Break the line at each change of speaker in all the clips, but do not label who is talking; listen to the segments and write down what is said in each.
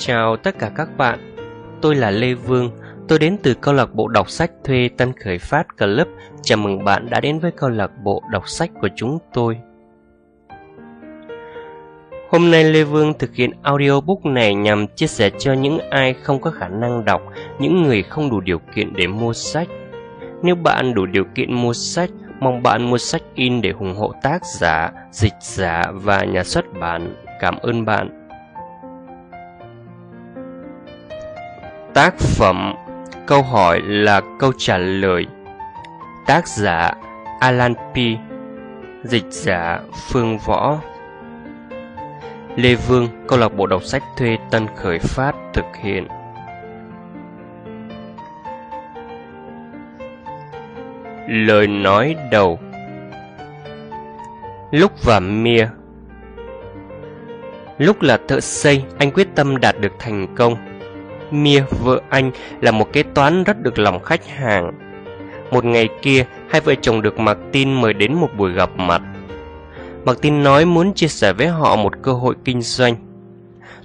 chào tất cả các bạn. Tôi là Lê Vương. Tôi đến từ câu lạc bộ đọc sách thuê Tân Khởi Phát Club. Chào mừng bạn đã đến với câu lạc bộ đọc sách của chúng tôi. Hôm nay Lê Vương thực hiện audiobook này nhằm chia sẻ cho những ai không có khả năng đọc, những người không đủ điều kiện để mua sách. Nếu bạn đủ điều kiện mua sách, mong bạn mua sách in để ủng hộ tác giả, dịch giả và nhà xuất bản. Cảm ơn bạn. Tác phẩm Câu hỏi là câu trả lời. Tác giả Alan P. Dịch giả Phương Võ. Lê Vương, câu lạc bộ đọc sách thuê Tân Khởi Phát thực hiện. Lời nói đầu. Lúc và Mia. Lúc là thợ xây, anh quyết tâm đạt được thành công. Mia, vợ anh, là một kế toán rất được lòng khách hàng. Một ngày kia, hai vợ chồng được Martin mời đến một buổi gặp mặt. Martin nói muốn chia sẻ với họ một cơ hội kinh doanh.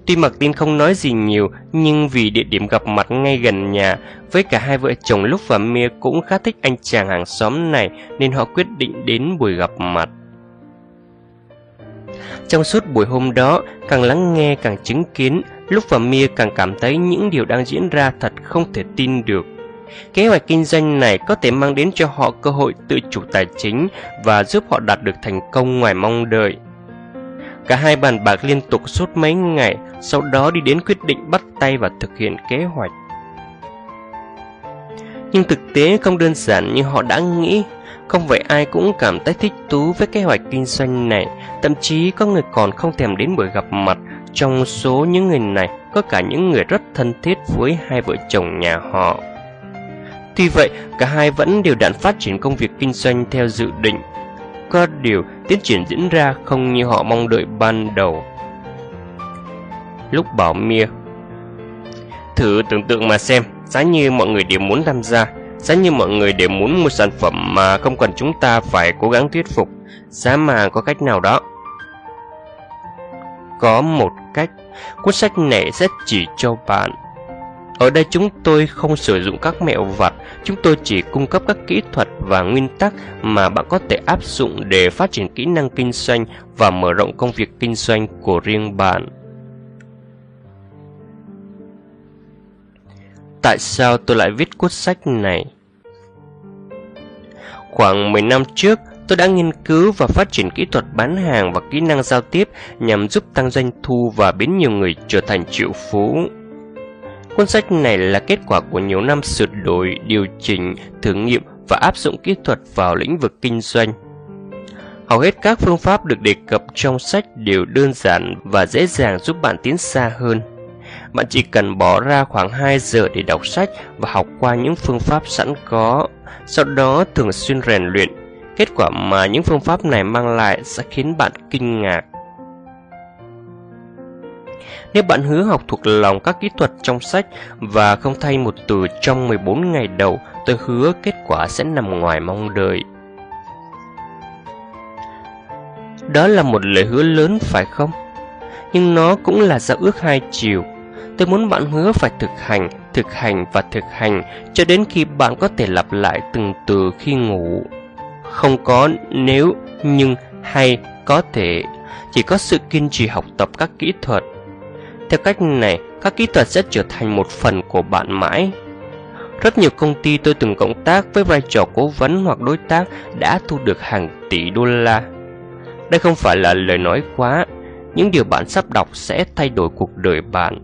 Tuy Martin không nói gì nhiều, nhưng vì địa điểm gặp mặt ngay gần nhà, với cả hai vợ chồng lúc và Mia cũng khá thích anh chàng hàng xóm này nên họ quyết định đến buổi gặp mặt. Trong suốt buổi hôm đó, càng lắng nghe càng chứng kiến, lúc và Mia càng cảm thấy những điều đang diễn ra thật không thể tin được. Kế hoạch kinh doanh này có thể mang đến cho họ cơ hội tự chủ tài chính và giúp họ đạt được thành công ngoài mong đợi. Cả hai bàn bạc liên tục suốt mấy ngày, sau đó đi đến quyết định bắt tay và thực hiện kế hoạch. Nhưng thực tế không đơn giản như họ đã nghĩ. Không phải ai cũng cảm thấy thích thú với kế hoạch kinh doanh này, thậm chí có người còn không thèm đến buổi gặp mặt. Trong số những người này, có cả những người rất thân thiết với hai vợ chồng nhà họ. Tuy vậy, cả hai vẫn đều đặn phát triển công việc kinh doanh theo dự định. Có điều, tiến triển diễn ra không như họ mong đợi ban đầu. Lúc bảo Mia Thử tưởng tượng mà xem, giá như mọi người đều muốn tham gia, Giá như mọi người đều muốn một sản phẩm mà không cần chúng ta phải cố gắng thuyết phục, giá mà có cách nào đó. Có một cuốn sách này sẽ chỉ cho bạn. Ở đây chúng tôi không sử dụng các mẹo vặt, chúng tôi chỉ cung cấp các kỹ thuật và nguyên tắc mà bạn có thể áp dụng để phát triển kỹ năng kinh doanh và mở rộng công việc kinh doanh của riêng bạn. Tại sao tôi lại viết cuốn sách này? Khoảng 10 năm trước, tôi đã nghiên cứu và phát triển kỹ thuật bán hàng và kỹ năng giao tiếp nhằm giúp tăng doanh thu và biến nhiều người trở thành triệu phú. Cuốn sách này là kết quả của nhiều năm sửa đổi, điều chỉnh, thử nghiệm và áp dụng kỹ thuật vào lĩnh vực kinh doanh. Hầu hết các phương pháp được đề cập trong sách đều đơn giản và dễ dàng giúp bạn tiến xa hơn. Bạn chỉ cần bỏ ra khoảng 2 giờ để đọc sách và học qua những phương pháp sẵn có, sau đó thường xuyên rèn luyện. Kết quả mà những phương pháp này mang lại sẽ khiến bạn kinh ngạc. Nếu bạn hứa học thuộc lòng các kỹ thuật trong sách và không thay một từ trong 14 ngày đầu, tôi hứa kết quả sẽ nằm ngoài mong đợi. Đó là một lời hứa lớn phải không? Nhưng nó cũng là giao ước hai chiều. Tôi muốn bạn hứa phải thực hành, thực hành và thực hành cho đến khi bạn có thể lặp lại từng từ khi ngủ. Không có nếu, nhưng hay có thể, chỉ có sự kiên trì học tập các kỹ thuật. Theo cách này, các kỹ thuật sẽ trở thành một phần của bạn mãi. Rất nhiều công ty tôi từng cộng tác với vai trò cố vấn hoặc đối tác đã thu được hàng tỷ đô la. Đây không phải là lời nói quá, những điều bạn sắp đọc sẽ thay đổi cuộc đời bạn.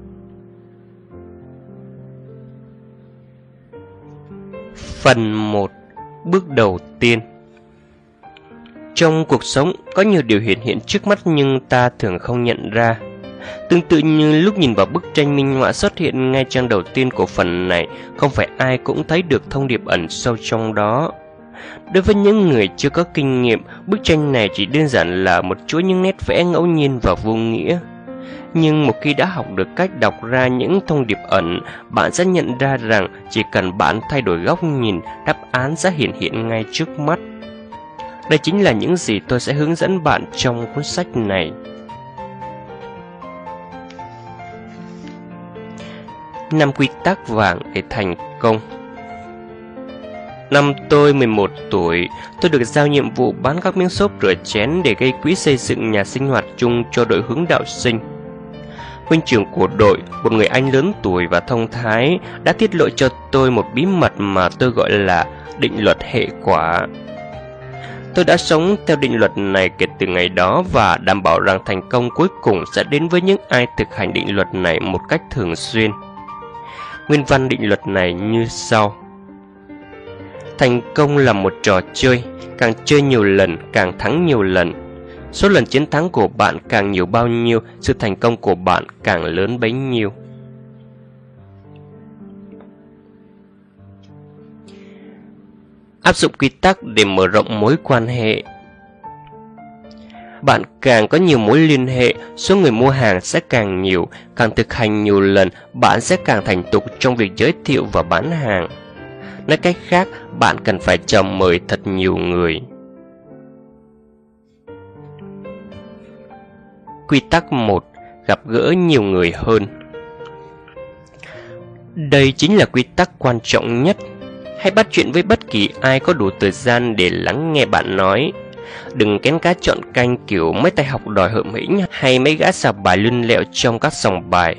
Phần 1 Bước đầu tiên trong cuộc sống, có nhiều điều hiện hiện trước mắt nhưng ta thường không nhận ra. Tương tự như lúc nhìn vào bức tranh minh họa xuất hiện ngay trang đầu tiên của phần này, không phải ai cũng thấy được thông điệp ẩn sâu trong đó. Đối với những người chưa có kinh nghiệm, bức tranh này chỉ đơn giản là một chuỗi những nét vẽ ngẫu nhiên và vô nghĩa. Nhưng một khi đã học được cách đọc ra những thông điệp ẩn, bạn sẽ nhận ra rằng chỉ cần bạn thay đổi góc nhìn, đáp án sẽ hiện hiện ngay trước mắt. Đây chính là những gì tôi sẽ hướng dẫn bạn trong cuốn sách này. năm quy tắc vàng để thành công. Năm tôi 11 tuổi, tôi được giao nhiệm vụ bán các miếng xốp rửa chén để gây quỹ xây dựng nhà sinh hoạt chung cho đội hướng đạo sinh. Huynh trưởng của đội, một người anh lớn tuổi và thông thái, đã tiết lộ cho tôi một bí mật mà tôi gọi là định luật hệ quả. Tôi đã sống theo định luật này kể từ ngày đó và đảm bảo rằng thành công cuối cùng sẽ đến với những ai thực hành định luật này một cách thường xuyên. Nguyên văn định luật này như sau. Thành công là một trò chơi, càng chơi nhiều lần càng thắng nhiều lần. Số lần chiến thắng của bạn càng nhiều bao nhiêu, sự thành công của bạn càng lớn bấy nhiêu. Áp dụng quy tắc để mở rộng mối quan hệ. Bạn càng có nhiều mối liên hệ, số người mua hàng sẽ càng nhiều, càng thực hành nhiều lần, bạn sẽ càng thành tục trong việc giới thiệu và bán hàng. Nói cách khác, bạn cần phải chào mời thật nhiều người. Quy tắc 1. Gặp gỡ nhiều người hơn Đây chính là quy tắc quan trọng nhất Hãy bắt chuyện với bất kỳ ai có đủ thời gian để lắng nghe bạn nói. Đừng kén cá chọn canh kiểu mấy tay học đòi hợm hĩnh hay mấy gã sạp bài lươn lẹo trong các sòng bài.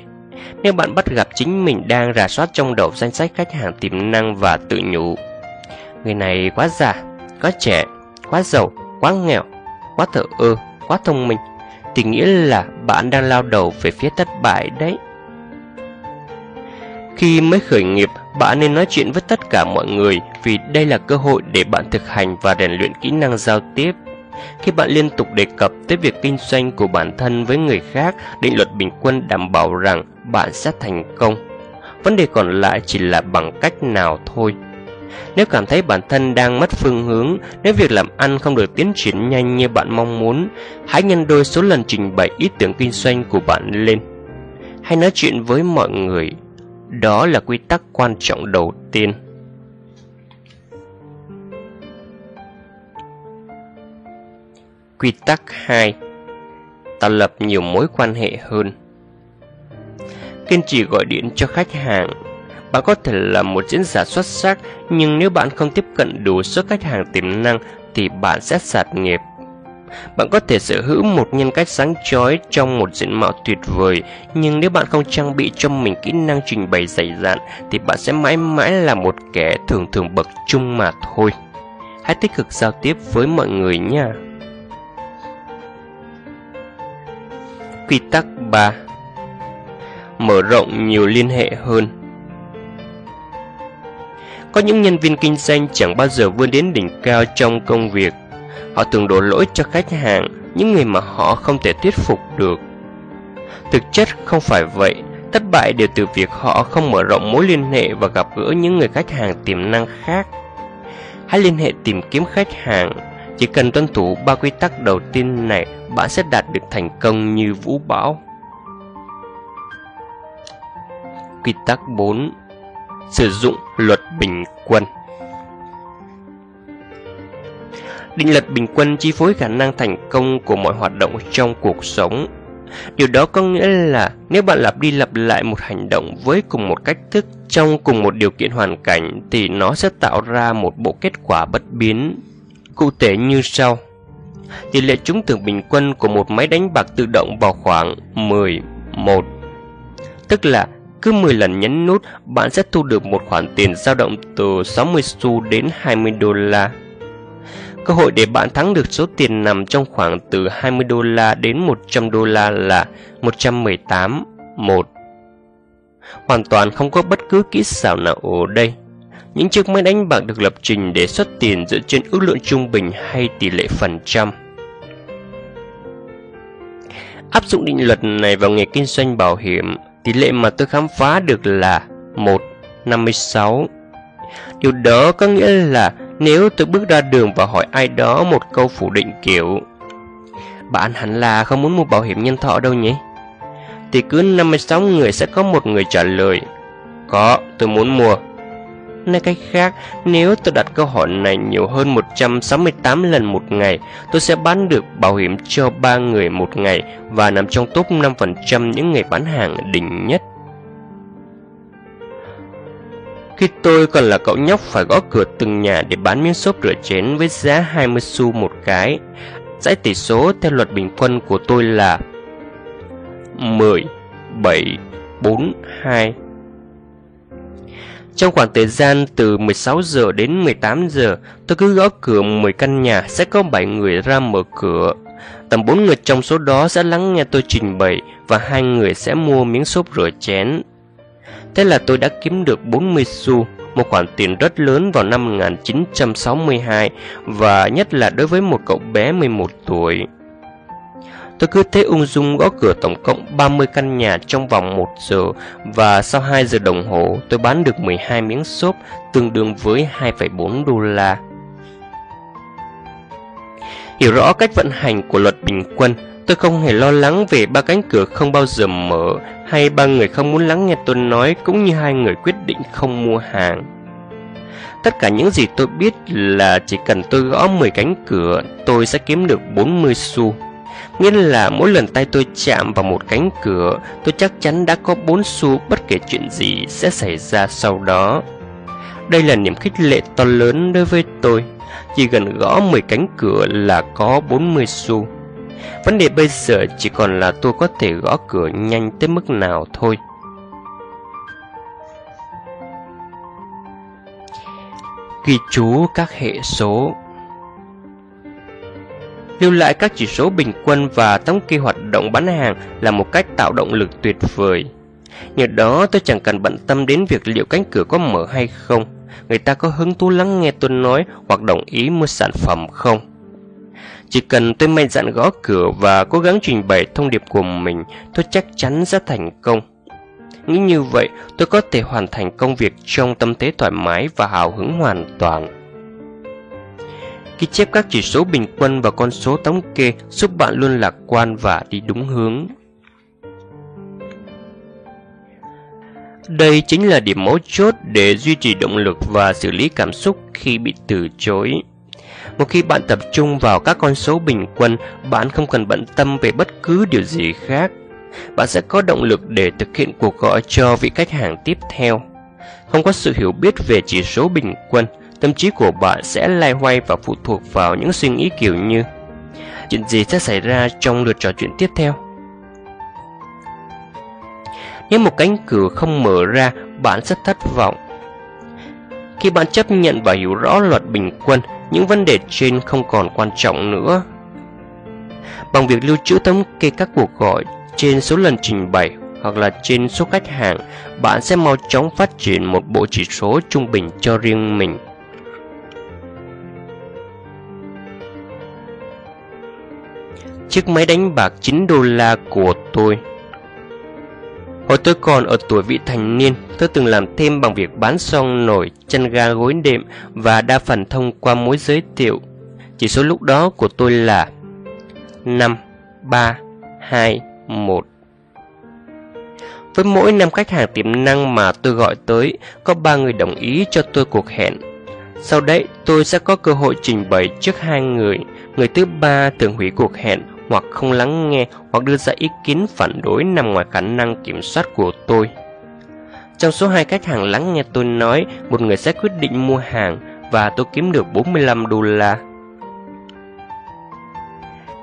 Nếu bạn bắt gặp chính mình đang rà soát trong đầu danh sách khách hàng tiềm năng và tự nhủ Người này quá già, quá trẻ, quá giàu, quá nghèo, quá thợ ơ, quá thông minh Thì nghĩa là bạn đang lao đầu về phía thất bại đấy khi mới khởi nghiệp, bạn nên nói chuyện với tất cả mọi người vì đây là cơ hội để bạn thực hành và rèn luyện kỹ năng giao tiếp. Khi bạn liên tục đề cập tới việc kinh doanh của bản thân với người khác, định luật bình quân đảm bảo rằng bạn sẽ thành công. Vấn đề còn lại chỉ là bằng cách nào thôi. Nếu cảm thấy bản thân đang mất phương hướng, nếu việc làm ăn không được tiến triển nhanh như bạn mong muốn, hãy nhân đôi số lần trình bày ý tưởng kinh doanh của bạn lên. Hãy nói chuyện với mọi người đó là quy tắc quan trọng đầu tiên. Quy tắc 2 Tạo lập nhiều mối quan hệ hơn. Kiên trì gọi điện cho khách hàng. Bạn có thể là một diễn giả xuất sắc, Nhưng nếu bạn không tiếp cận đủ số khách hàng tiềm năng Thì bạn sẽ sạt nghiệp bạn có thể sở hữu một nhân cách sáng chói trong một diện mạo tuyệt vời, nhưng nếu bạn không trang bị cho mình kỹ năng trình bày dày dặn thì bạn sẽ mãi mãi là một kẻ thường thường bậc trung mà thôi. Hãy tích cực giao tiếp với mọi người nha. Quy tắc 3 Mở rộng nhiều liên hệ hơn Có những nhân viên kinh doanh chẳng bao giờ vươn đến đỉnh cao trong công việc Họ thường đổ lỗi cho khách hàng, những người mà họ không thể thuyết phục được. Thực chất không phải vậy, thất bại đều từ việc họ không mở rộng mối liên hệ và gặp gỡ những người khách hàng tiềm năng khác. Hãy liên hệ tìm kiếm khách hàng, chỉ cần tuân thủ ba quy tắc đầu tiên này, bạn sẽ đạt được thành công như vũ bão. Quy tắc 4 Sử dụng luật bình quân Định luật bình quân chi phối khả năng thành công của mọi hoạt động trong cuộc sống. Điều đó có nghĩa là nếu bạn lặp đi lặp lại một hành động với cùng một cách thức trong cùng một điều kiện hoàn cảnh thì nó sẽ tạo ra một bộ kết quả bất biến. Cụ thể như sau. Tỷ lệ trúng thưởng bình quân của một máy đánh bạc tự động vào khoảng 10, 1. Tức là cứ 10 lần nhấn nút, bạn sẽ thu được một khoản tiền dao động từ 60 xu đến 20 đô la. Cơ hội để bạn thắng được số tiền nằm trong khoảng từ 20 đô la đến 100 đô la là 118 1. Hoàn toàn không có bất cứ kỹ xảo nào ở đây. Những chiếc máy đánh bạc được lập trình để xuất tiền dựa trên ước lượng trung bình hay tỷ lệ phần trăm. Áp dụng định luật này vào nghề kinh doanh bảo hiểm, tỷ lệ mà tôi khám phá được là 1 56. Điều đó có nghĩa là nếu tôi bước ra đường và hỏi ai đó một câu phủ định kiểu Bạn hẳn là không muốn mua bảo hiểm nhân thọ đâu nhỉ? Thì cứ 56 người sẽ có một người trả lời Có, tôi muốn mua Nói cách khác, nếu tôi đặt câu hỏi này nhiều hơn 168 lần một ngày, tôi sẽ bán được bảo hiểm cho 3 người một ngày và nằm trong top 5% những người bán hàng đỉnh nhất. Khi tôi còn là cậu nhóc phải gõ cửa từng nhà để bán miếng xốp rửa chén với giá 20 xu một cái. Dãy tỷ số theo luật bình quân của tôi là 10, 7, 4, 2. Trong khoảng thời gian từ 16 giờ đến 18 giờ, tôi cứ gõ cửa 10 căn nhà sẽ có 7 người ra mở cửa. Tầm 4 người trong số đó sẽ lắng nghe tôi trình bày và hai người sẽ mua miếng xốp rửa chén. Thế là tôi đã kiếm được 40 xu, một khoản tiền rất lớn vào năm 1962 và nhất là đối với một cậu bé 11 tuổi. Tôi cứ thế ung dung gõ cửa tổng cộng 30 căn nhà trong vòng 1 giờ và sau 2 giờ đồng hồ tôi bán được 12 miếng xốp tương đương với 2,4 đô la. Hiểu rõ cách vận hành của luật bình quân, tôi không hề lo lắng về ba cánh cửa không bao giờ mở hay ba người không muốn lắng nghe tôi nói cũng như hai người quyết định không mua hàng. Tất cả những gì tôi biết là chỉ cần tôi gõ 10 cánh cửa, tôi sẽ kiếm được 40 xu. Nghĩa là mỗi lần tay tôi chạm vào một cánh cửa, tôi chắc chắn đã có 4 xu bất kể chuyện gì sẽ xảy ra sau đó. Đây là niềm khích lệ to lớn đối với tôi. Chỉ gần gõ 10 cánh cửa là có 40 xu. Vấn đề bây giờ chỉ còn là tôi có thể gõ cửa nhanh tới mức nào thôi. Ghi chú các hệ số Lưu lại các chỉ số bình quân và thống kê hoạt động bán hàng là một cách tạo động lực tuyệt vời. Nhờ đó tôi chẳng cần bận tâm đến việc liệu cánh cửa có mở hay không, người ta có hứng thú lắng nghe tôi nói hoặc đồng ý mua sản phẩm không. Chỉ cần tôi mạnh dạn gõ cửa và cố gắng trình bày thông điệp của mình, tôi chắc chắn sẽ thành công. Nghĩ như vậy, tôi có thể hoàn thành công việc trong tâm thế thoải mái và hào hứng hoàn toàn. Khi chép các chỉ số bình quân và con số thống kê giúp bạn luôn lạc quan và đi đúng hướng. Đây chính là điểm mấu chốt để duy trì động lực và xử lý cảm xúc khi bị từ chối. Một khi bạn tập trung vào các con số bình quân, bạn không cần bận tâm về bất cứ điều gì khác. Bạn sẽ có động lực để thực hiện cuộc gọi cho vị khách hàng tiếp theo. Không có sự hiểu biết về chỉ số bình quân, tâm trí của bạn sẽ lai hoay và phụ thuộc vào những suy nghĩ kiểu như Chuyện gì sẽ xảy ra trong lượt trò chuyện tiếp theo? Nếu một cánh cửa không mở ra, bạn sẽ thất vọng. Khi bạn chấp nhận và hiểu rõ luật bình quân, những vấn đề trên không còn quan trọng nữa. Bằng việc lưu trữ thống kê các cuộc gọi trên số lần trình bày hoặc là trên số khách hàng, bạn sẽ mau chóng phát triển một bộ chỉ số trung bình cho riêng mình. Chiếc máy đánh bạc 9 đô la của tôi Hồi tôi còn ở tuổi vị thành niên, tôi từng làm thêm bằng việc bán son nổi, chân ga gối đệm và đa phần thông qua mối giới thiệu. Chỉ số lúc đó của tôi là 5, 3, 2, 1. Với mỗi năm khách hàng tiềm năng mà tôi gọi tới, có 3 người đồng ý cho tôi cuộc hẹn. Sau đấy, tôi sẽ có cơ hội trình bày trước hai người. Người thứ ba thường hủy cuộc hẹn hoặc không lắng nghe hoặc đưa ra ý kiến phản đối nằm ngoài khả năng kiểm soát của tôi. Trong số hai khách hàng lắng nghe tôi nói, một người sẽ quyết định mua hàng và tôi kiếm được 45 đô la.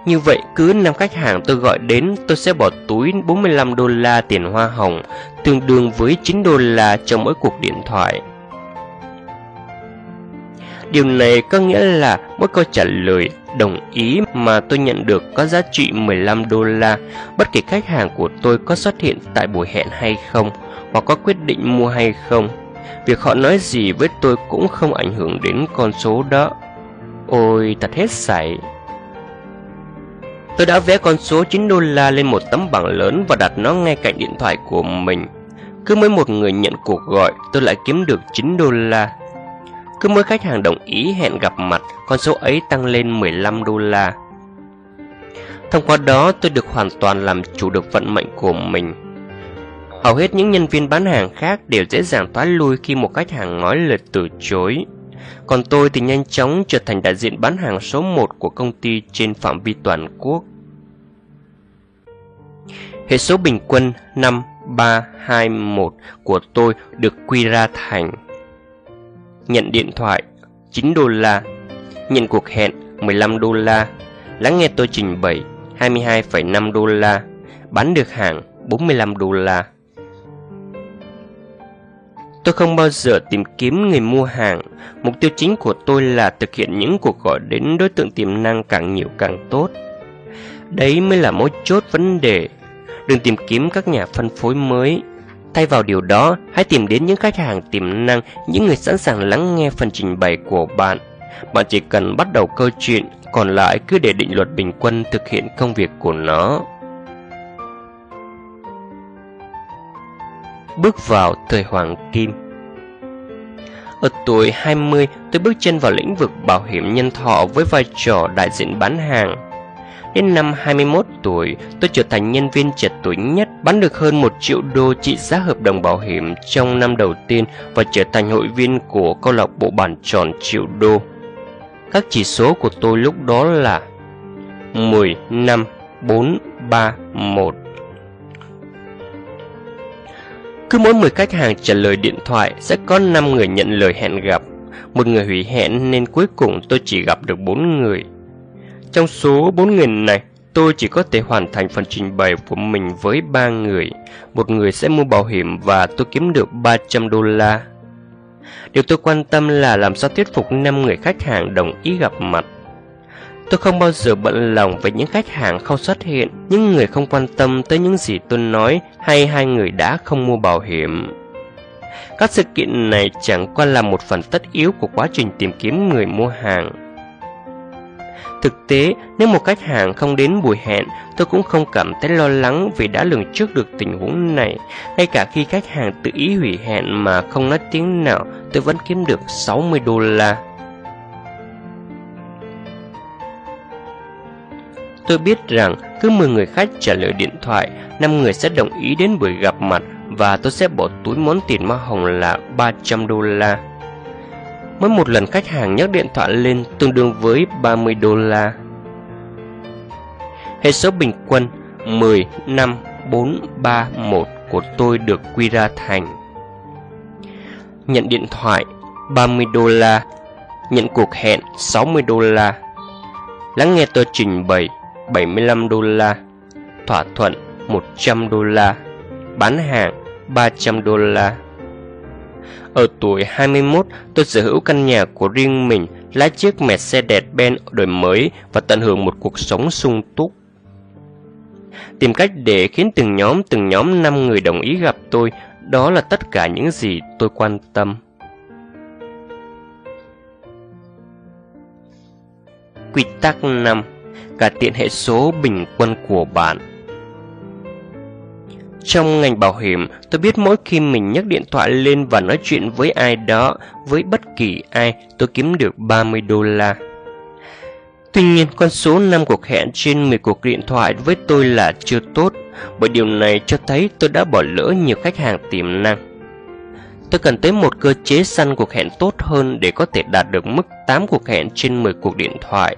Như vậy, cứ năm khách hàng tôi gọi đến, tôi sẽ bỏ túi 45 đô la tiền hoa hồng, tương đương với 9 đô la trong mỗi cuộc điện thoại. Điều này có nghĩa là mỗi câu trả lời đồng ý mà tôi nhận được có giá trị 15 đô la, bất kể khách hàng của tôi có xuất hiện tại buổi hẹn hay không, hoặc có quyết định mua hay không. Việc họ nói gì với tôi cũng không ảnh hưởng đến con số đó. Ôi, thật hết sảy. Tôi đã vẽ con số 9 đô la lên một tấm bảng lớn và đặt nó ngay cạnh điện thoại của mình. Cứ mỗi một người nhận cuộc gọi, tôi lại kiếm được 9 đô la. Cứ mỗi khách hàng đồng ý hẹn gặp mặt, con số ấy tăng lên 15 đô la. Thông qua đó, tôi được hoàn toàn làm chủ được vận mệnh của mình. Hầu hết những nhân viên bán hàng khác đều dễ dàng thoái lui khi một khách hàng nói lời từ chối. Còn tôi thì nhanh chóng trở thành đại diện bán hàng số 1 của công ty trên phạm vi toàn quốc. Hệ số bình quân 5, 3, 2, 1 của tôi được quy ra thành Nhận điện thoại 9 đô la Nhận cuộc hẹn 15 đô la Lắng nghe tôi trình bày 22,5 đô la Bán được hàng 45 đô la Tôi không bao giờ tìm kiếm người mua hàng. Mục tiêu chính của tôi là thực hiện những cuộc gọi đến đối tượng tiềm năng càng nhiều càng tốt. Đấy mới là mối chốt vấn đề. Đừng tìm kiếm các nhà phân phối mới. Thay vào điều đó, hãy tìm đến những khách hàng tiềm năng, những người sẵn sàng lắng nghe phần trình bày của bạn. Bạn chỉ cần bắt đầu câu chuyện, còn lại cứ để định luật bình quân thực hiện công việc của nó. Bước vào thời hoàng kim Ở tuổi 20, tôi bước chân vào lĩnh vực bảo hiểm nhân thọ với vai trò đại diện bán hàng. Đến năm 21 tuổi, tôi trở thành nhân viên trẻ tuổi nhất bán được hơn 1 triệu đô trị giá hợp đồng bảo hiểm trong năm đầu tiên và trở thành hội viên của câu lạc bộ bàn tròn triệu đô. Các chỉ số của tôi lúc đó là 10, 5, 4, 3, 1. Cứ mỗi 10 khách hàng trả lời điện thoại sẽ có 5 người nhận lời hẹn gặp. Một người hủy hẹn nên cuối cùng tôi chỉ gặp được 4 người. Trong số 4 người này, tôi chỉ có thể hoàn thành phần trình bày của mình với 3 người. Một người sẽ mua bảo hiểm và tôi kiếm được 300 đô la. Điều tôi quan tâm là làm sao thuyết phục 5 người khách hàng đồng ý gặp mặt. Tôi không bao giờ bận lòng với những khách hàng không xuất hiện, những người không quan tâm tới những gì tôi nói hay hai người đã không mua bảo hiểm. Các sự kiện này chẳng qua là một phần tất yếu của quá trình tìm kiếm người mua hàng. Thực tế, nếu một khách hàng không đến buổi hẹn, tôi cũng không cảm thấy lo lắng vì đã lường trước được tình huống này. Ngay cả khi khách hàng tự ý hủy hẹn mà không nói tiếng nào, tôi vẫn kiếm được 60 đô la. Tôi biết rằng cứ 10 người khách trả lời điện thoại, 5 người sẽ đồng ý đến buổi gặp mặt và tôi sẽ bỏ túi món tiền hoa hồng là 300 đô la. Mỗi một lần khách hàng nhắc điện thoại lên tương đương với 30 đô la. Hệ số bình quân 10, 5, 4, 3, 1 của tôi được quy ra thành Nhận điện thoại 30 đô la Nhận cuộc hẹn 60 đô la Lắng nghe tôi trình bày 75 đô la Thỏa thuận 100 đô la Bán hàng 300 đô la ở tuổi 21, tôi sở hữu căn nhà của riêng mình, lái chiếc Mercedes-Benz đời mới và tận hưởng một cuộc sống sung túc. Tìm cách để khiến từng nhóm từng nhóm 5 người đồng ý gặp tôi, đó là tất cả những gì tôi quan tâm. Quy tắc 5 cả tiện hệ số bình quân của bạn. Trong ngành bảo hiểm, tôi biết mỗi khi mình nhấc điện thoại lên và nói chuyện với ai đó, với bất kỳ ai, tôi kiếm được 30 đô la. Tuy nhiên, con số 5 cuộc hẹn trên 10 cuộc điện thoại với tôi là chưa tốt, bởi điều này cho thấy tôi đã bỏ lỡ nhiều khách hàng tiềm năng. Tôi cần tới một cơ chế săn cuộc hẹn tốt hơn để có thể đạt được mức 8 cuộc hẹn trên 10 cuộc điện thoại.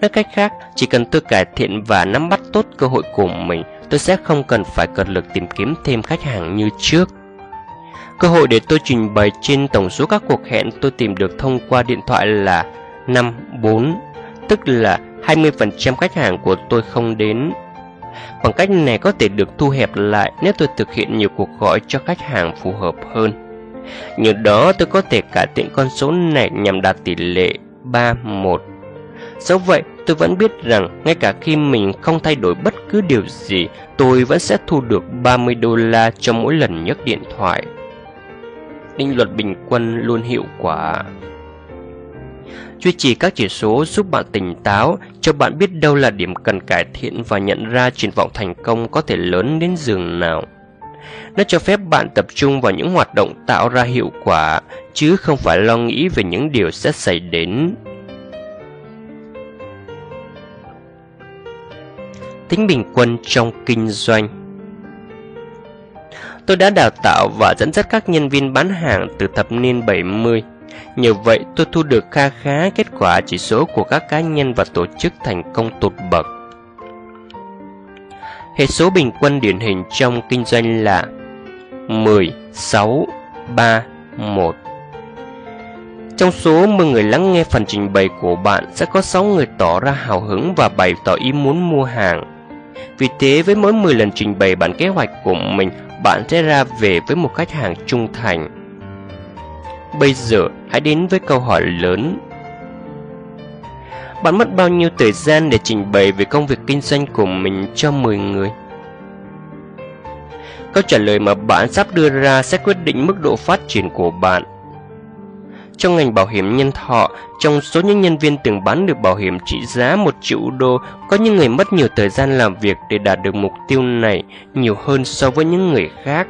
Nói cách khác, chỉ cần tôi cải thiện và nắm bắt tốt cơ hội của mình, tôi sẽ không cần phải cật lực tìm kiếm thêm khách hàng như trước. Cơ hội để tôi trình bày trên tổng số các cuộc hẹn tôi tìm được thông qua điện thoại là 5, 4, tức là 20% khách hàng của tôi không đến. Khoảng cách này có thể được thu hẹp lại nếu tôi thực hiện nhiều cuộc gọi cho khách hàng phù hợp hơn. Nhờ đó tôi có thể cải thiện con số này nhằm đạt tỷ lệ 3-1. Dẫu vậy, tôi vẫn biết rằng ngay cả khi mình không thay đổi bất cứ điều gì, tôi vẫn sẽ thu được 30 đô la cho mỗi lần nhấc điện thoại. Định luật bình quân luôn hiệu quả. Duy trì các chỉ số giúp bạn tỉnh táo, cho bạn biết đâu là điểm cần cải thiện và nhận ra triển vọng thành công có thể lớn đến giường nào. Nó cho phép bạn tập trung vào những hoạt động tạo ra hiệu quả, chứ không phải lo nghĩ về những điều sẽ xảy đến. Tính bình quân trong kinh doanh. Tôi đã đào tạo và dẫn dắt các nhân viên bán hàng từ thập niên 70. Nhờ vậy, tôi thu được kha khá kết quả chỉ số của các cá nhân và tổ chức thành công tột bậc. Hệ số bình quân điển hình trong kinh doanh là 10, 6, 3, 1. Trong số 10 người lắng nghe phần trình bày của bạn sẽ có 6 người tỏ ra hào hứng và bày tỏ ý muốn mua hàng. Vì thế với mỗi 10 lần trình bày bản kế hoạch của mình, bạn sẽ ra về với một khách hàng trung thành. Bây giờ hãy đến với câu hỏi lớn. Bạn mất bao nhiêu thời gian để trình bày về công việc kinh doanh của mình cho 10 người? Câu trả lời mà bạn sắp đưa ra sẽ quyết định mức độ phát triển của bạn. Trong ngành bảo hiểm nhân thọ, trong số những nhân viên từng bán được bảo hiểm trị giá 1 triệu đô, có những người mất nhiều thời gian làm việc để đạt được mục tiêu này nhiều hơn so với những người khác.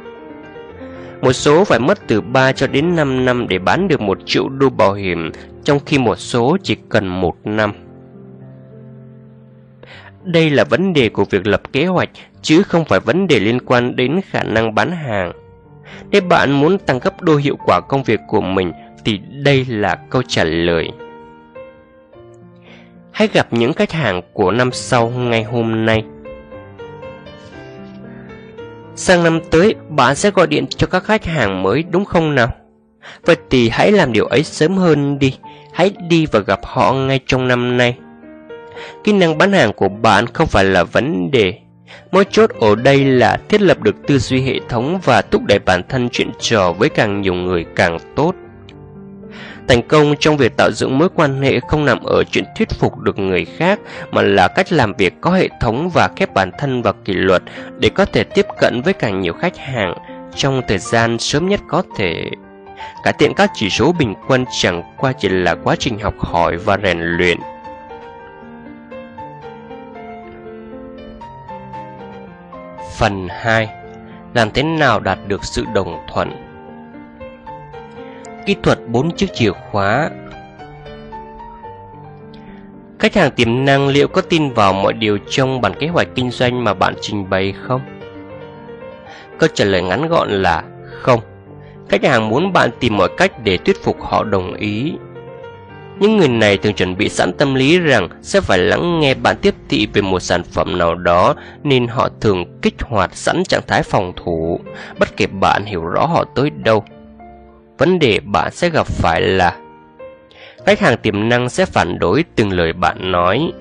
Một số phải mất từ 3 cho đến 5 năm để bán được 1 triệu đô bảo hiểm, trong khi một số chỉ cần 1 năm. Đây là vấn đề của việc lập kế hoạch, chứ không phải vấn đề liên quan đến khả năng bán hàng. Nếu bạn muốn tăng gấp đôi hiệu quả công việc của mình, thì đây là câu trả lời. Hãy gặp những khách hàng của năm sau ngày hôm nay. Sang năm tới, bạn sẽ gọi điện cho các khách hàng mới đúng không nào? Vậy thì hãy làm điều ấy sớm hơn đi. Hãy đi và gặp họ ngay trong năm nay. Kỹ năng bán hàng của bạn không phải là vấn đề. Mối chốt ở đây là thiết lập được tư duy hệ thống và thúc đẩy bản thân chuyện trò với càng nhiều người càng tốt. Thành công trong việc tạo dựng mối quan hệ không nằm ở chuyện thuyết phục được người khác, mà là cách làm việc có hệ thống và khép bản thân vào kỷ luật để có thể tiếp cận với càng nhiều khách hàng trong thời gian sớm nhất có thể. Cải thiện các chỉ số bình quân chẳng qua chỉ là quá trình học hỏi và rèn luyện. Phần 2 Làm thế nào đạt được sự đồng thuận Kỹ thuật 4 chiếc chìa khóa Khách hàng tiềm năng liệu có tin vào mọi điều trong bản kế hoạch kinh doanh mà bạn trình bày không? Câu trả lời ngắn gọn là không. Khách hàng muốn bạn tìm mọi cách để thuyết phục họ đồng ý. Những người này thường chuẩn bị sẵn tâm lý rằng sẽ phải lắng nghe bạn tiếp thị về một sản phẩm nào đó nên họ thường kích hoạt sẵn trạng thái phòng thủ, bất kể bạn hiểu rõ họ tới đâu vấn đề bạn sẽ gặp phải là khách hàng tiềm năng sẽ phản đối từng lời bạn nói.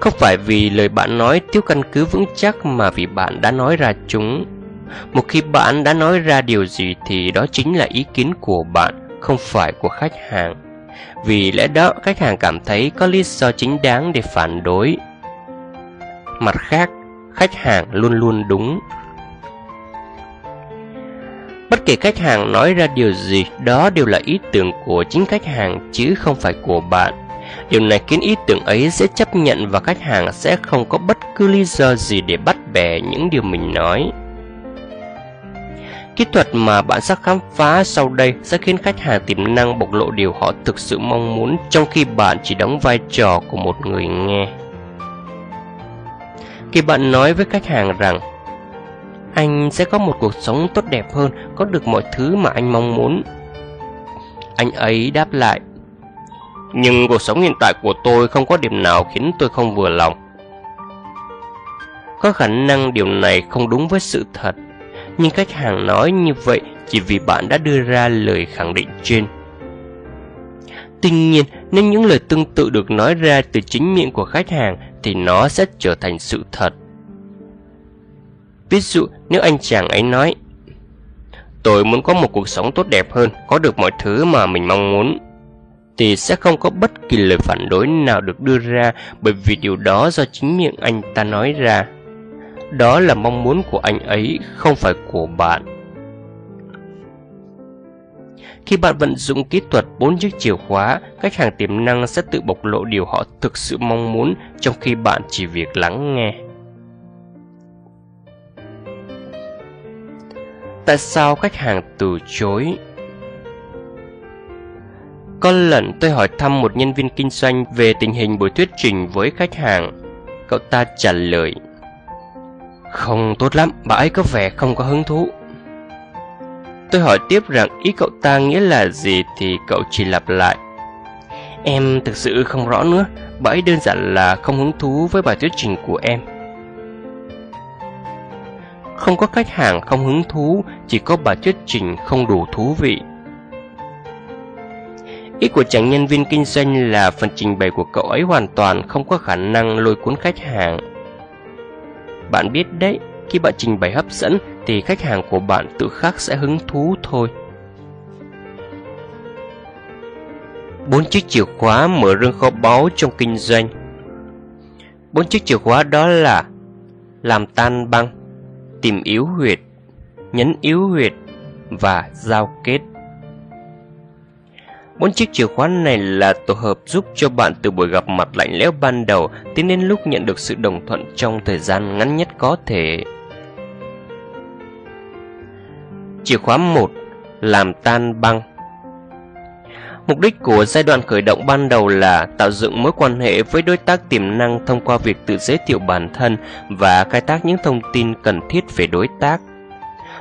Không phải vì lời bạn nói thiếu căn cứ vững chắc mà vì bạn đã nói ra chúng. Một khi bạn đã nói ra điều gì thì đó chính là ý kiến của bạn, không phải của khách hàng. Vì lẽ đó, khách hàng cảm thấy có lý do chính đáng để phản đối. Mặt khác, khách hàng luôn luôn đúng. Bất kể khách hàng nói ra điều gì, đó đều là ý tưởng của chính khách hàng chứ không phải của bạn. Điều này khiến ý tưởng ấy sẽ chấp nhận và khách hàng sẽ không có bất cứ lý do gì để bắt bẻ những điều mình nói. Kỹ thuật mà bạn sắp khám phá sau đây sẽ khiến khách hàng tiềm năng bộc lộ điều họ thực sự mong muốn trong khi bạn chỉ đóng vai trò của một người nghe. Khi bạn nói với khách hàng rằng anh sẽ có một cuộc sống tốt đẹp hơn, có được mọi thứ mà anh mong muốn. Anh ấy đáp lại, nhưng cuộc sống hiện tại của tôi không có điểm nào khiến tôi không vừa lòng. Có khả năng điều này không đúng với sự thật, nhưng khách hàng nói như vậy chỉ vì bạn đã đưa ra lời khẳng định trên. Tuy nhiên, nếu những lời tương tự được nói ra từ chính miệng của khách hàng thì nó sẽ trở thành sự thật. Ví dụ nếu anh chàng ấy nói Tôi muốn có một cuộc sống tốt đẹp hơn Có được mọi thứ mà mình mong muốn Thì sẽ không có bất kỳ lời phản đối nào được đưa ra Bởi vì điều đó do chính miệng anh ta nói ra Đó là mong muốn của anh ấy Không phải của bạn khi bạn vận dụng kỹ thuật bốn chiếc chìa khóa, khách hàng tiềm năng sẽ tự bộc lộ điều họ thực sự mong muốn trong khi bạn chỉ việc lắng nghe. Tại sao khách hàng từ chối. Có lần tôi hỏi thăm một nhân viên kinh doanh về tình hình buổi thuyết trình với khách hàng. Cậu ta trả lời Không tốt lắm, bà ấy có vẻ không có hứng thú. Tôi hỏi tiếp rằng ý cậu ta nghĩa là gì thì cậu chỉ lặp lại Em thực sự không rõ nữa, bà ấy đơn giản là không hứng thú với bài thuyết trình của em. Không có khách hàng không hứng thú, chỉ có bà thuyết trình không đủ thú vị. Ý của chàng nhân viên kinh doanh là phần trình bày của cậu ấy hoàn toàn không có khả năng lôi cuốn khách hàng. Bạn biết đấy, khi bạn trình bày hấp dẫn thì khách hàng của bạn tự khắc sẽ hứng thú thôi. Bốn chiếc chìa khóa mở rương kho báu trong kinh doanh. Bốn chiếc chìa khóa đó là làm tan băng, tìm yếu huyệt, nhấn yếu huyệt và giao kết. Bốn chiếc chìa khóa này là tổ hợp giúp cho bạn từ buổi gặp mặt lạnh lẽo ban đầu tiến đến lúc nhận được sự đồng thuận trong thời gian ngắn nhất có thể. Chìa khóa 1 Làm tan băng Mục đích của giai đoạn khởi động ban đầu là tạo dựng mối quan hệ với đối tác tiềm năng thông qua việc tự giới thiệu bản thân và khai thác những thông tin cần thiết về đối tác.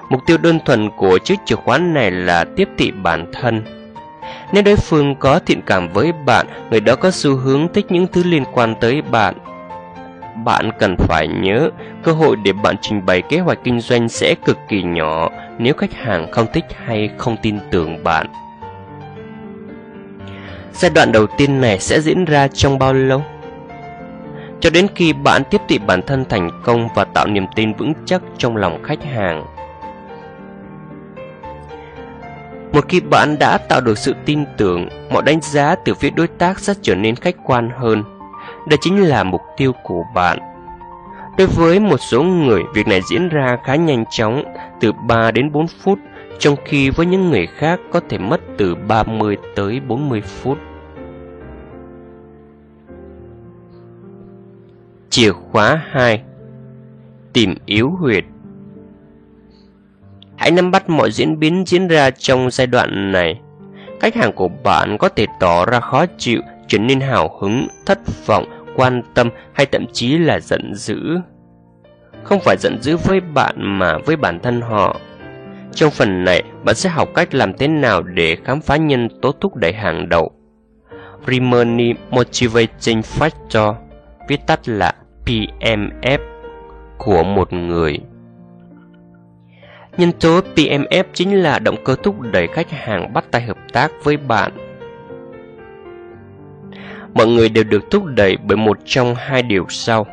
Mục tiêu đơn thuần của chiếc chìa khóa này là tiếp thị bản thân. Nếu đối phương có thiện cảm với bạn, người đó có xu hướng thích những thứ liên quan tới bạn. Bạn cần phải nhớ, cơ hội để bạn trình bày kế hoạch kinh doanh sẽ cực kỳ nhỏ nếu khách hàng không thích hay không tin tưởng bạn. Giai đoạn đầu tiên này sẽ diễn ra trong bao lâu? Cho đến khi bạn tiếp thị bản thân thành công và tạo niềm tin vững chắc trong lòng khách hàng. Một khi bạn đã tạo được sự tin tưởng, mọi đánh giá từ phía đối tác sẽ trở nên khách quan hơn. Đây chính là mục tiêu của bạn. Đối với một số người, việc này diễn ra khá nhanh chóng, từ 3 đến 4 phút, trong khi với những người khác có thể mất từ 30 tới 40 phút. Chìa khóa 2 Tìm yếu huyệt Hãy nắm bắt mọi diễn biến diễn ra trong giai đoạn này. Khách hàng của bạn có thể tỏ ra khó chịu, trở nên hào hứng, thất vọng, quan tâm hay thậm chí là giận dữ. Không phải giận dữ với bạn mà với bản thân họ. Trong phần này, bạn sẽ học cách làm thế nào để khám phá nhân tố thúc đẩy hàng đầu. Primary Motivating Factor, viết tắt là PMF, của một người. Nhân tố PMF chính là động cơ thúc đẩy khách hàng bắt tay hợp tác với bạn. Mọi người đều được thúc đẩy bởi một trong hai điều sau.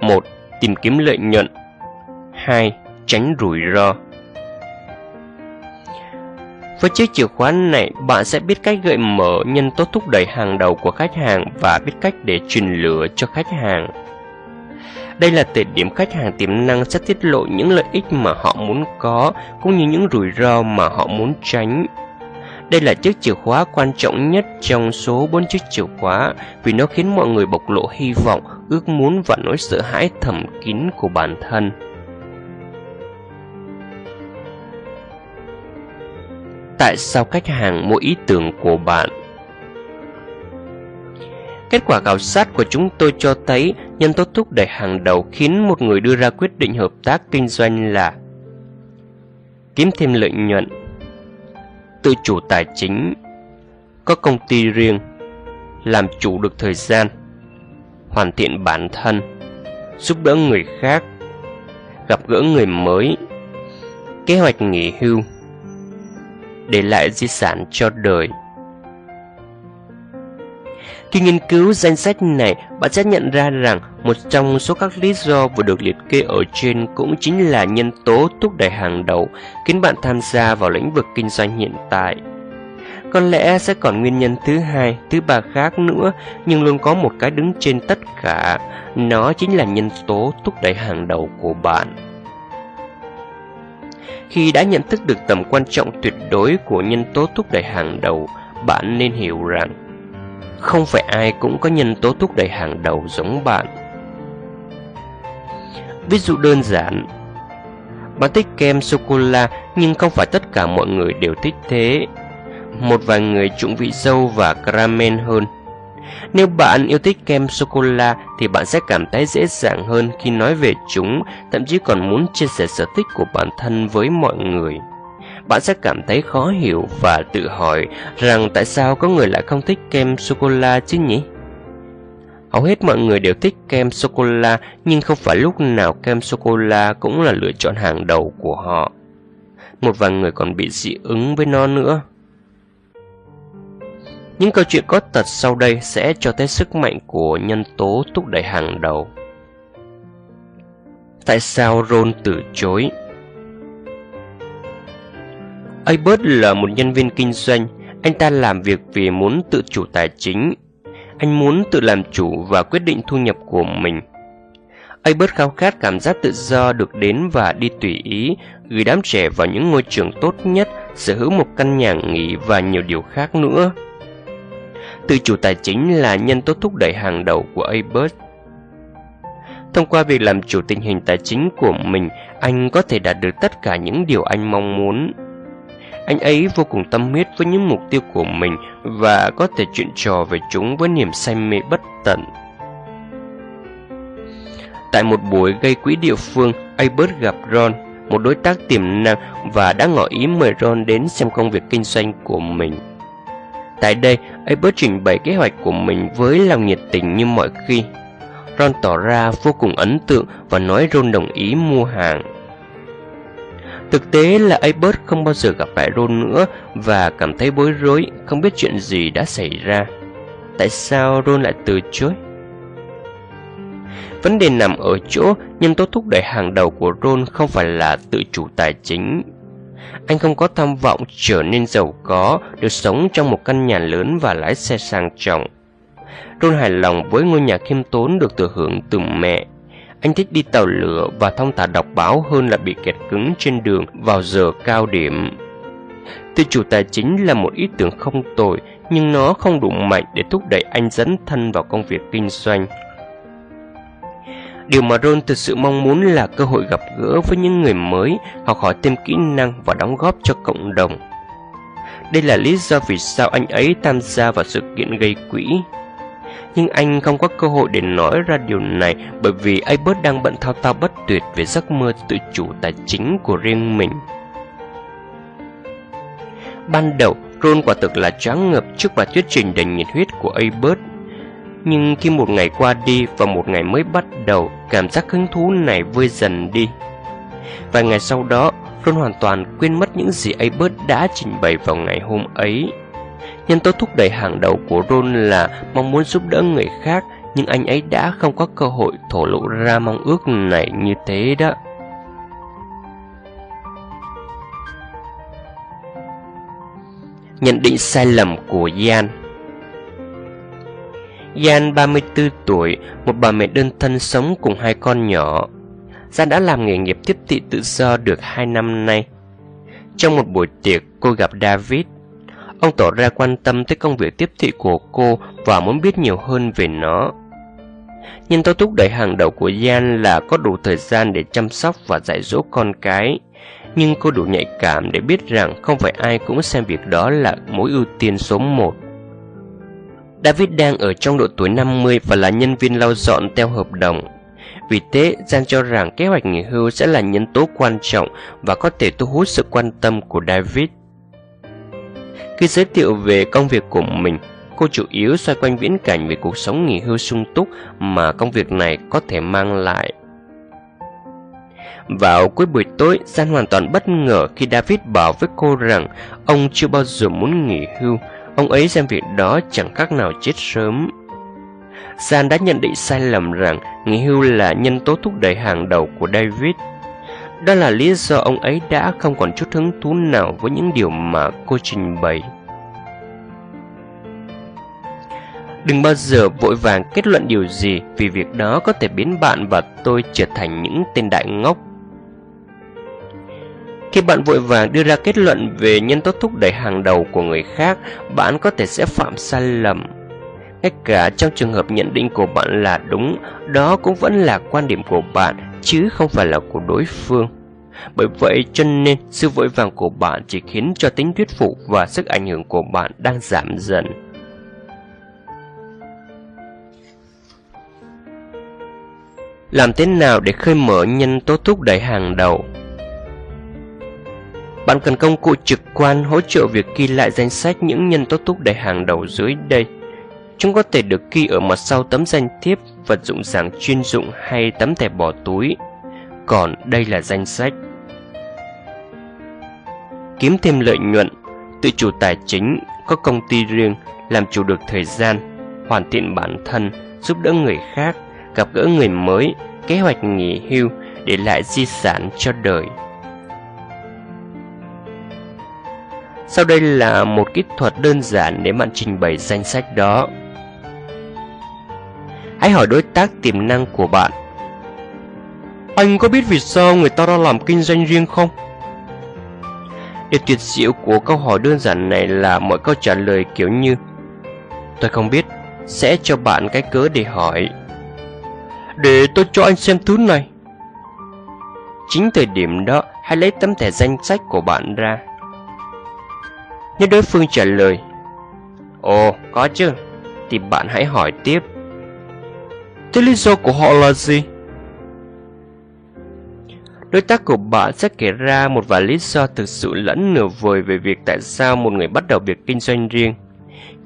một Tìm kiếm lợi nhuận 2. Tránh rủi ro với chiếc chìa khóa này, bạn sẽ biết cách gợi mở nhân tố thúc đẩy hàng đầu của khách hàng và biết cách để truyền lửa cho khách hàng. Đây là thời điểm khách hàng tiềm năng sẽ tiết lộ những lợi ích mà họ muốn có, cũng như những rủi ro mà họ muốn tránh. Đây là chiếc chìa khóa quan trọng nhất trong số bốn chiếc chìa khóa vì nó khiến mọi người bộc lộ hy vọng, ước muốn và nỗi sợ hãi thầm kín của bản thân. Tại sao khách hàng mua ý tưởng của bạn? Kết quả khảo sát của chúng tôi cho thấy nhân tố thúc đẩy hàng đầu khiến một người đưa ra quyết định hợp tác kinh doanh là kiếm thêm lợi nhuận, tự chủ tài chính, có công ty riêng, làm chủ được thời gian, hoàn thiện bản thân, giúp đỡ người khác, gặp gỡ người mới, kế hoạch nghỉ hưu, để lại di sản cho đời. Khi nghiên cứu danh sách này, bạn sẽ nhận ra rằng một trong số các lý do vừa được liệt kê ở trên cũng chính là nhân tố thúc đẩy hàng đầu khiến bạn tham gia vào lĩnh vực kinh doanh hiện tại. Có lẽ sẽ còn nguyên nhân thứ hai, thứ ba khác nữa, nhưng luôn có một cái đứng trên tất cả, nó chính là nhân tố thúc đẩy hàng đầu của bạn. Khi đã nhận thức được tầm quan trọng tuyệt đối của nhân tố thúc đẩy hàng đầu, bạn nên hiểu rằng không phải ai cũng có nhân tố thúc đẩy hàng đầu giống bạn. Ví dụ đơn giản, bạn thích kem sô-cô-la nhưng không phải tất cả mọi người đều thích thế. Một vài người trụng vị sâu và caramel hơn. Nếu bạn yêu thích kem sô-cô-la thì bạn sẽ cảm thấy dễ dàng hơn khi nói về chúng, thậm chí còn muốn chia sẻ sở thích của bản thân với mọi người. Bạn sẽ cảm thấy khó hiểu và tự hỏi rằng tại sao có người lại không thích kem sô-cô-la chứ nhỉ? Hầu hết mọi người đều thích kem sô-cô-la nhưng không phải lúc nào kem sô-cô-la cũng là lựa chọn hàng đầu của họ. Một vài người còn bị dị ứng với nó nữa. Những câu chuyện có thật sau đây sẽ cho thấy sức mạnh của nhân tố thúc đẩy hàng đầu. Tại sao Ron từ chối? Albert là một nhân viên kinh doanh, anh ta làm việc vì muốn tự chủ tài chính. Anh muốn tự làm chủ và quyết định thu nhập của mình. Albert khao khát cảm giác tự do được đến và đi tùy ý, gửi đám trẻ vào những ngôi trường tốt nhất, sở hữu một căn nhà nghỉ và nhiều điều khác nữa. Tự chủ tài chính là nhân tố thúc đẩy hàng đầu của Albert. Thông qua việc làm chủ tình hình tài chính của mình, anh có thể đạt được tất cả những điều anh mong muốn. Anh ấy vô cùng tâm huyết với những mục tiêu của mình và có thể chuyện trò về chúng với niềm say mê bất tận. Tại một buổi gây quỹ địa phương, Albert gặp Ron, một đối tác tiềm năng và đã ngỏ ý mời Ron đến xem công việc kinh doanh của mình. Tại đây, Albert trình bày kế hoạch của mình với lòng nhiệt tình như mọi khi. Ron tỏ ra vô cùng ấn tượng và nói Ron đồng ý mua hàng. Thực tế là Albert không bao giờ gặp lại Ron nữa và cảm thấy bối rối, không biết chuyện gì đã xảy ra. Tại sao Ron lại từ chối? Vấn đề nằm ở chỗ nhân tố thúc đẩy hàng đầu của Ron không phải là tự chủ tài chính. Anh không có tham vọng trở nên giàu có, được sống trong một căn nhà lớn và lái xe sang trọng. Ron hài lòng với ngôi nhà khiêm tốn được thừa hưởng từ mẹ. Anh thích đi tàu lửa và thông thả đọc báo hơn là bị kẹt cứng trên đường vào giờ cao điểm. Tự chủ tài chính là một ý tưởng không tồi, nhưng nó không đủ mạnh để thúc đẩy anh dấn thân vào công việc kinh doanh. Điều mà Ron thực sự mong muốn là cơ hội gặp gỡ với những người mới, học hỏi thêm kỹ năng và đóng góp cho cộng đồng. Đây là lý do vì sao anh ấy tham gia vào sự kiện gây quỹ. Nhưng anh không có cơ hội để nói ra điều này bởi vì Albert đang bận thao thao bất tuyệt về giấc mơ tự chủ tài chính của riêng mình. Ban đầu, Ron quả thực là choáng ngợp trước bài thuyết trình đầy nhiệt huyết của Albert nhưng khi một ngày qua đi và một ngày mới bắt đầu, cảm giác hứng thú này vơi dần đi. Vài ngày sau đó, Ron hoàn toàn quên mất những gì Albert đã trình bày vào ngày hôm ấy. Nhân tố thúc đẩy hàng đầu của Ron là mong muốn giúp đỡ người khác, nhưng anh ấy đã không có cơ hội thổ lộ ra mong ước này như thế đó. Nhận định sai lầm của Yan Jan 34 tuổi, một bà mẹ đơn thân sống cùng hai con nhỏ. Gian đã làm nghề nghiệp tiếp thị tự do được hai năm nay. Trong một buổi tiệc, cô gặp David. Ông tỏ ra quan tâm tới công việc tiếp thị của cô và muốn biết nhiều hơn về nó. Nhân tố thúc đẩy hàng đầu của Gian là có đủ thời gian để chăm sóc và dạy dỗ con cái. Nhưng cô đủ nhạy cảm để biết rằng không phải ai cũng xem việc đó là mối ưu tiên số một. David đang ở trong độ tuổi 50 và là nhân viên lau dọn theo hợp đồng. Vì thế, Giang cho rằng kế hoạch nghỉ hưu sẽ là nhân tố quan trọng và có thể thu hút sự quan tâm của David. Khi giới thiệu về công việc của mình, cô chủ yếu xoay quanh viễn cảnh về cuộc sống nghỉ hưu sung túc mà công việc này có thể mang lại. Vào cuối buổi tối, Gian hoàn toàn bất ngờ khi David bảo với cô rằng ông chưa bao giờ muốn nghỉ hưu Ông ấy xem việc đó chẳng khác nào chết sớm. San đã nhận định sai lầm rằng nghỉ hưu là nhân tố thúc đẩy hàng đầu của David. Đó là lý do ông ấy đã không còn chút hứng thú nào với những điều mà cô trình bày. Đừng bao giờ vội vàng kết luận điều gì vì việc đó có thể biến bạn và tôi trở thành những tên đại ngốc khi bạn vội vàng đưa ra kết luận về nhân tố thúc đẩy hàng đầu của người khác, bạn có thể sẽ phạm sai lầm. Ngay cả trong trường hợp nhận định của bạn là đúng, đó cũng vẫn là quan điểm của bạn, chứ không phải là của đối phương. Bởi vậy cho nên sự vội vàng của bạn chỉ khiến cho tính thuyết phục và sức ảnh hưởng của bạn đang giảm dần. Làm thế nào để khơi mở nhân tố thúc đẩy hàng đầu? Bạn cần công cụ trực quan hỗ trợ việc ghi lại danh sách những nhân tố thúc đẩy hàng đầu dưới đây. Chúng có thể được ghi ở mặt sau tấm danh thiếp, vật dụng giảng chuyên dụng hay tấm thẻ bỏ túi. Còn đây là danh sách. Kiếm thêm lợi nhuận, tự chủ tài chính, có công ty riêng, làm chủ được thời gian, hoàn thiện bản thân, giúp đỡ người khác, gặp gỡ người mới, kế hoạch nghỉ hưu, để lại di sản cho đời. Sau đây là một kỹ thuật đơn giản để bạn trình bày danh sách đó. Hãy hỏi đối tác tiềm năng của bạn. Anh có biết vì sao người ta đã làm kinh doanh riêng không? Điều tuyệt diệu của câu hỏi đơn giản này là mọi câu trả lời kiểu như Tôi không biết, sẽ cho bạn cái cớ để hỏi. Để tôi cho anh xem thứ này. Chính thời điểm đó, hãy lấy tấm thẻ danh sách của bạn ra. Nếu đối phương trả lời Ồ, có chứ Thì bạn hãy hỏi tiếp Thế lý do của họ là gì? Đối tác của bạn sẽ kể ra một vài lý do thực sự lẫn nửa vời về việc tại sao một người bắt đầu việc kinh doanh riêng.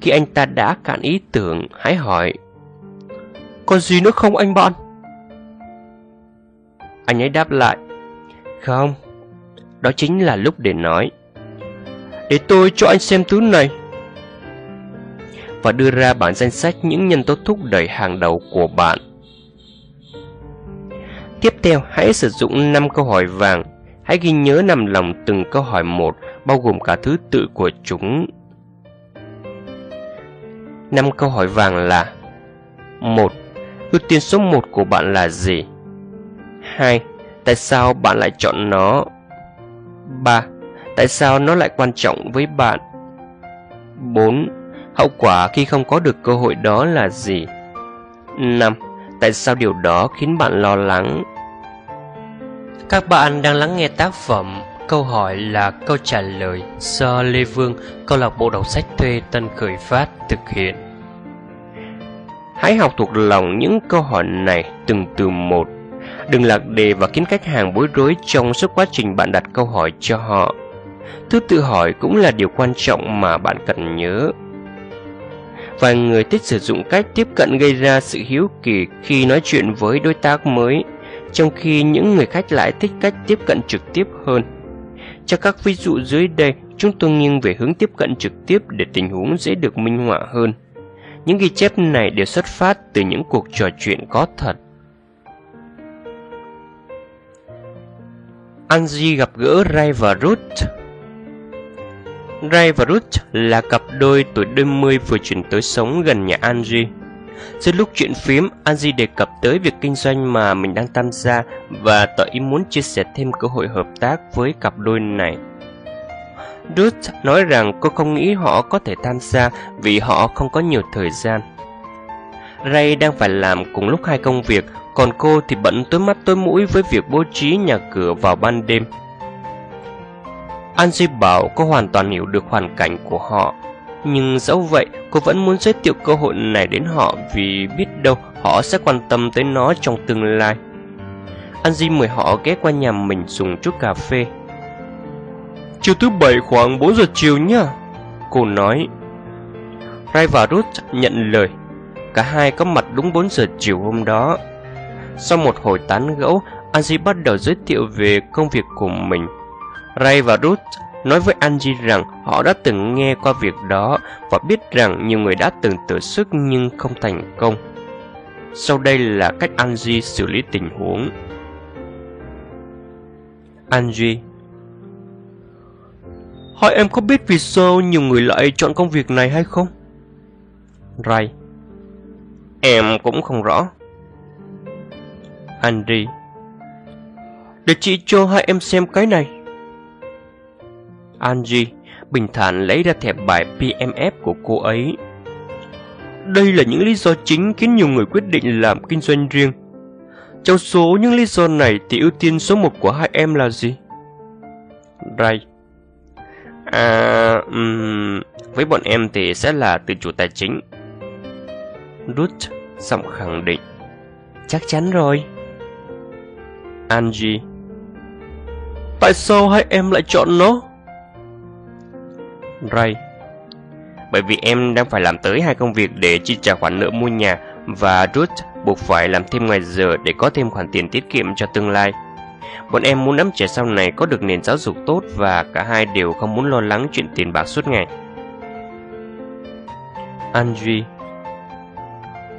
Khi anh ta đã cạn ý tưởng, hãy hỏi Còn gì nữa không anh bạn? Anh ấy đáp lại Không, đó chính là lúc để nói để tôi cho anh xem thứ này Và đưa ra bản danh sách những nhân tố thúc đẩy hàng đầu của bạn Tiếp theo, hãy sử dụng 5 câu hỏi vàng. Hãy ghi nhớ nằm lòng từng câu hỏi một, bao gồm cả thứ tự của chúng. 5 câu hỏi vàng là 1. Ưu tiên số 1 của bạn là gì? 2. Tại sao bạn lại chọn nó? 3. Tại sao nó lại quan trọng với bạn? 4. Hậu quả khi không có được cơ hội đó là gì? 5. Tại sao điều đó khiến bạn lo lắng? Các bạn đang lắng nghe tác phẩm Câu hỏi là câu trả lời do Lê Vương, câu lạc bộ đọc sách thuê Tân Khởi Phát thực hiện. Hãy học thuộc lòng những câu hỏi này từng từ một. Đừng lạc đề và khiến khách hàng bối rối trong suốt quá trình bạn đặt câu hỏi cho họ. Thứ tự hỏi cũng là điều quan trọng mà bạn cần nhớ. Vài người thích sử dụng cách tiếp cận gây ra sự hiếu kỳ khi nói chuyện với đối tác mới, trong khi những người khách lại thích cách tiếp cận trực tiếp hơn. Cho các ví dụ dưới đây, chúng tôi nghiêng về hướng tiếp cận trực tiếp để tình huống dễ được minh họa hơn. Những ghi chép này đều xuất phát từ những cuộc trò chuyện có thật. Angie gặp gỡ Ray và Ruth Ray và Ruth là cặp đôi tuổi đôi mươi vừa chuyển tới sống gần nhà Angie. Giữa lúc chuyện phím, Angie đề cập tới việc kinh doanh mà mình đang tham gia và tỏ ý muốn chia sẻ thêm cơ hội hợp tác với cặp đôi này. Ruth nói rằng cô không nghĩ họ có thể tham gia vì họ không có nhiều thời gian. Ray đang phải làm cùng lúc hai công việc, còn cô thì bận tối mắt tối mũi với việc bố trí nhà cửa vào ban đêm. Angie bảo cô hoàn toàn hiểu được hoàn cảnh của họ. Nhưng dẫu vậy, cô vẫn muốn giới thiệu cơ hội này đến họ vì biết đâu họ sẽ quan tâm tới nó trong tương lai. Angie mời họ ghé qua nhà mình dùng chút cà phê. Chiều thứ bảy khoảng 4 giờ chiều nhá, cô nói. Ray và Ruth nhận lời. Cả hai có mặt đúng 4 giờ chiều hôm đó. Sau một hồi tán gẫu, Angie bắt đầu giới thiệu về công việc của mình. Ray và Ruth nói với Angie rằng họ đã từng nghe qua việc đó và biết rằng nhiều người đã từng thử sức nhưng không thành công. Sau đây là cách Angie xử lý tình huống. Angie Hỏi em có biết vì sao nhiều người lại chọn công việc này hay không? Ray, Em cũng không rõ. Angie Để chị cho hai em xem cái này. Angie bình thản lấy ra thẻ bài PMF của cô ấy. Đây là những lý do chính khiến nhiều người quyết định làm kinh doanh riêng. Trong số những lý do này thì ưu tiên số một của hai em là gì? Ray À, um, với bọn em thì sẽ là tự chủ tài chính. Ruth giọng khẳng định. Chắc chắn rồi. Angie Tại sao hai em lại chọn nó? Ray Bởi vì em đang phải làm tới hai công việc để chi trả khoản nợ mua nhà và Ruth buộc phải làm thêm ngoài giờ để có thêm khoản tiền tiết kiệm cho tương lai. Bọn em muốn đám trẻ sau này có được nền giáo dục tốt và cả hai đều không muốn lo lắng chuyện tiền bạc suốt ngày. Angie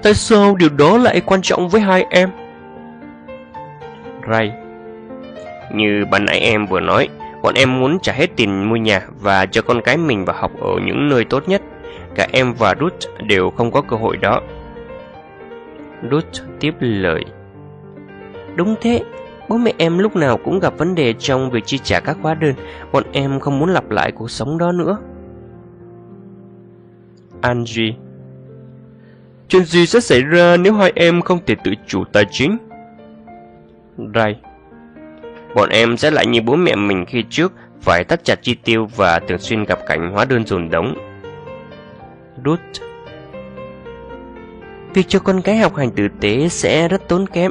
Tại sao điều đó lại quan trọng với hai em? Ray Như ban nãy em vừa nói, bọn em muốn trả hết tiền mua nhà và cho con cái mình vào học ở những nơi tốt nhất. Cả em và Ruth đều không có cơ hội đó. Ruth tiếp lời Đúng thế, bố mẹ em lúc nào cũng gặp vấn đề trong việc chi trả các hóa đơn. Bọn em không muốn lặp lại cuộc sống đó nữa. Angie Chuyện gì sẽ xảy ra nếu hai em không thể tự chủ tài chính? Ray Bọn em sẽ lại như bố mẹ mình khi trước, Phải tắt chặt chi tiêu và thường xuyên gặp cảnh hóa đơn dồn đống. Ruth. Việc cho con cái học hành tử tế sẽ rất tốn kém.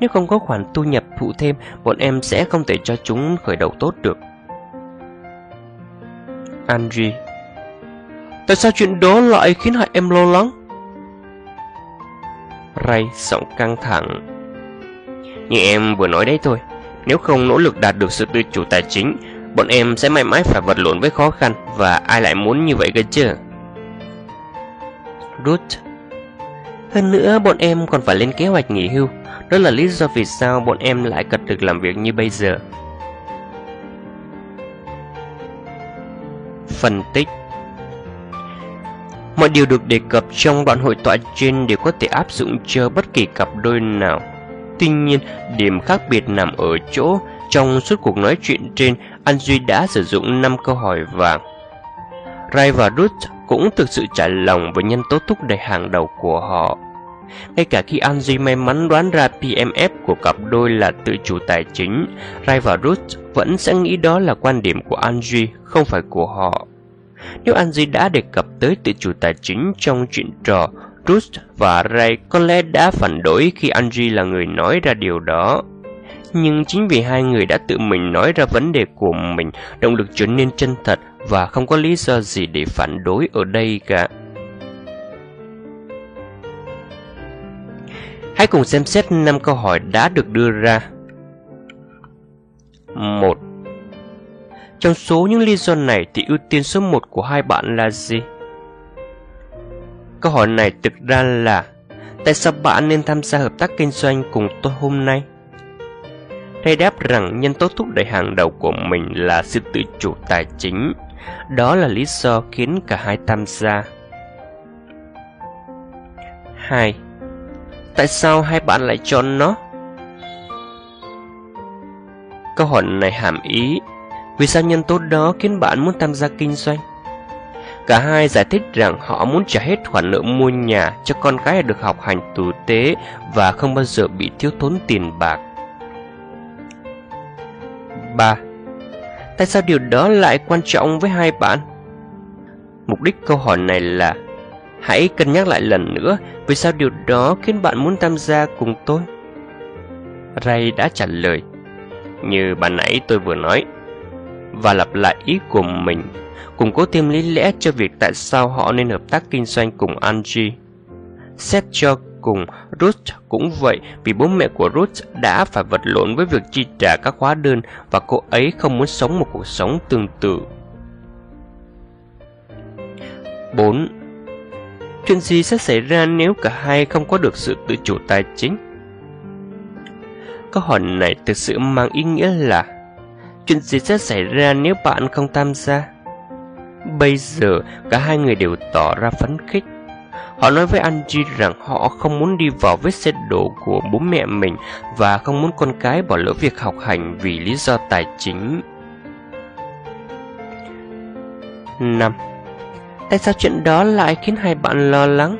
Nếu không có khoản thu nhập phụ thêm, Bọn em sẽ không thể cho chúng khởi đầu tốt được. Angie Tại sao chuyện đó lại khiến hại em lo lắng? Ray giọng căng thẳng. Như em vừa nói đấy thôi. Nếu không nỗ lực đạt được sự tự chủ tài chính, Bọn em sẽ mãi mãi phải vật lộn với khó khăn, Và ai lại muốn như vậy cơ chứ? Ruth. Hơn nữa, bọn em còn phải lên kế hoạch nghỉ hưu. Đó là lý do vì sao bọn em lại cật được làm việc như bây giờ. Phân tích. Mọi điều được đề cập trong đoạn hội thoại trên đều có thể áp dụng cho bất kỳ cặp đôi nào. Tuy nhiên, điểm khác biệt nằm ở chỗ trong suốt cuộc nói chuyện trên, An Duy đã sử dụng 5 câu hỏi vàng. Ray và Ruth cũng thực sự trả lòng với nhân tố thúc đẩy hàng đầu của họ. Ngay cả khi An Duy may mắn đoán ra PMF của cặp đôi là tự chủ tài chính, Ray và Ruth vẫn sẽ nghĩ đó là quan điểm của An Duy, không phải của họ. Nếu Angie đã đề cập tới tự chủ tài chính trong chuyện trò, Ruth và Ray có lẽ đã phản đối khi Angie là người nói ra điều đó. Nhưng chính vì hai người đã tự mình nói ra vấn đề của mình, động lực trở nên chân thật và không có lý do gì để phản đối ở đây cả. Hãy cùng xem xét 5 câu hỏi đã được đưa ra. 1. Trong số những lý do này thì ưu tiên số 1 của hai bạn là gì? Câu hỏi này thực ra là, Tại sao bạn nên tham gia hợp tác kinh doanh cùng tôi hôm nay? Thầy đáp rằng nhân tố thúc đẩy hàng đầu của mình là sự tự chủ tài chính. Đó là lý do khiến cả hai tham gia. 2. Tại sao hai bạn lại chọn nó? Câu hỏi này hàm ý vì sao nhân tố đó khiến bạn muốn tham gia kinh doanh? Cả hai giải thích rằng họ muốn trả hết khoản nợ mua nhà cho con gái được học hành tử tế và không bao giờ bị thiếu thốn tiền bạc. 3. Tại sao điều đó lại quan trọng với hai bạn? Mục đích câu hỏi này là Hãy cân nhắc lại lần nữa vì sao điều đó khiến bạn muốn tham gia cùng tôi. Ray đã trả lời Như bà nãy tôi vừa nói và lặp lại ý của mình, củng cố thêm lý lẽ cho việc tại sao họ nên hợp tác kinh doanh cùng Angie. Xét cho cùng, Ruth cũng vậy vì bố mẹ của Ruth đã phải vật lộn với việc chi trả các hóa đơn và cô ấy không muốn sống một cuộc sống tương tự. 4. Chuyện gì sẽ xảy ra nếu cả hai không có được sự tự chủ tài chính? Câu hỏi này thực sự mang ý nghĩa là chuyện gì sẽ xảy ra nếu bạn không tham gia? Bây giờ, cả hai người đều tỏ ra phấn khích. Họ nói với Angie rằng họ không muốn đi vào vết xe đổ của bố mẹ mình và không muốn con cái bỏ lỡ việc học hành vì lý do tài chính. 5. Tại sao chuyện đó lại khiến hai bạn lo lắng?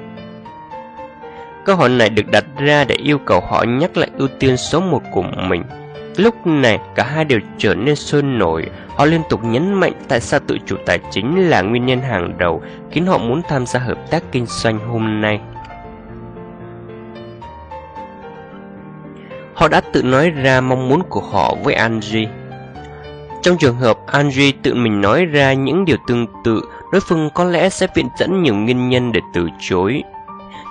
Câu hỏi này được đặt ra để yêu cầu họ nhắc lại ưu tiên số một của mình. Lúc này cả hai đều trở nên sôi nổi Họ liên tục nhấn mạnh tại sao tự chủ tài chính là nguyên nhân hàng đầu Khiến họ muốn tham gia hợp tác kinh doanh hôm nay. Họ đã tự nói ra mong muốn của họ với Angie. Trong trường hợp Angie tự mình nói ra những điều tương tự, Đối phương có lẽ sẽ viện dẫn nhiều nguyên nhân để từ chối.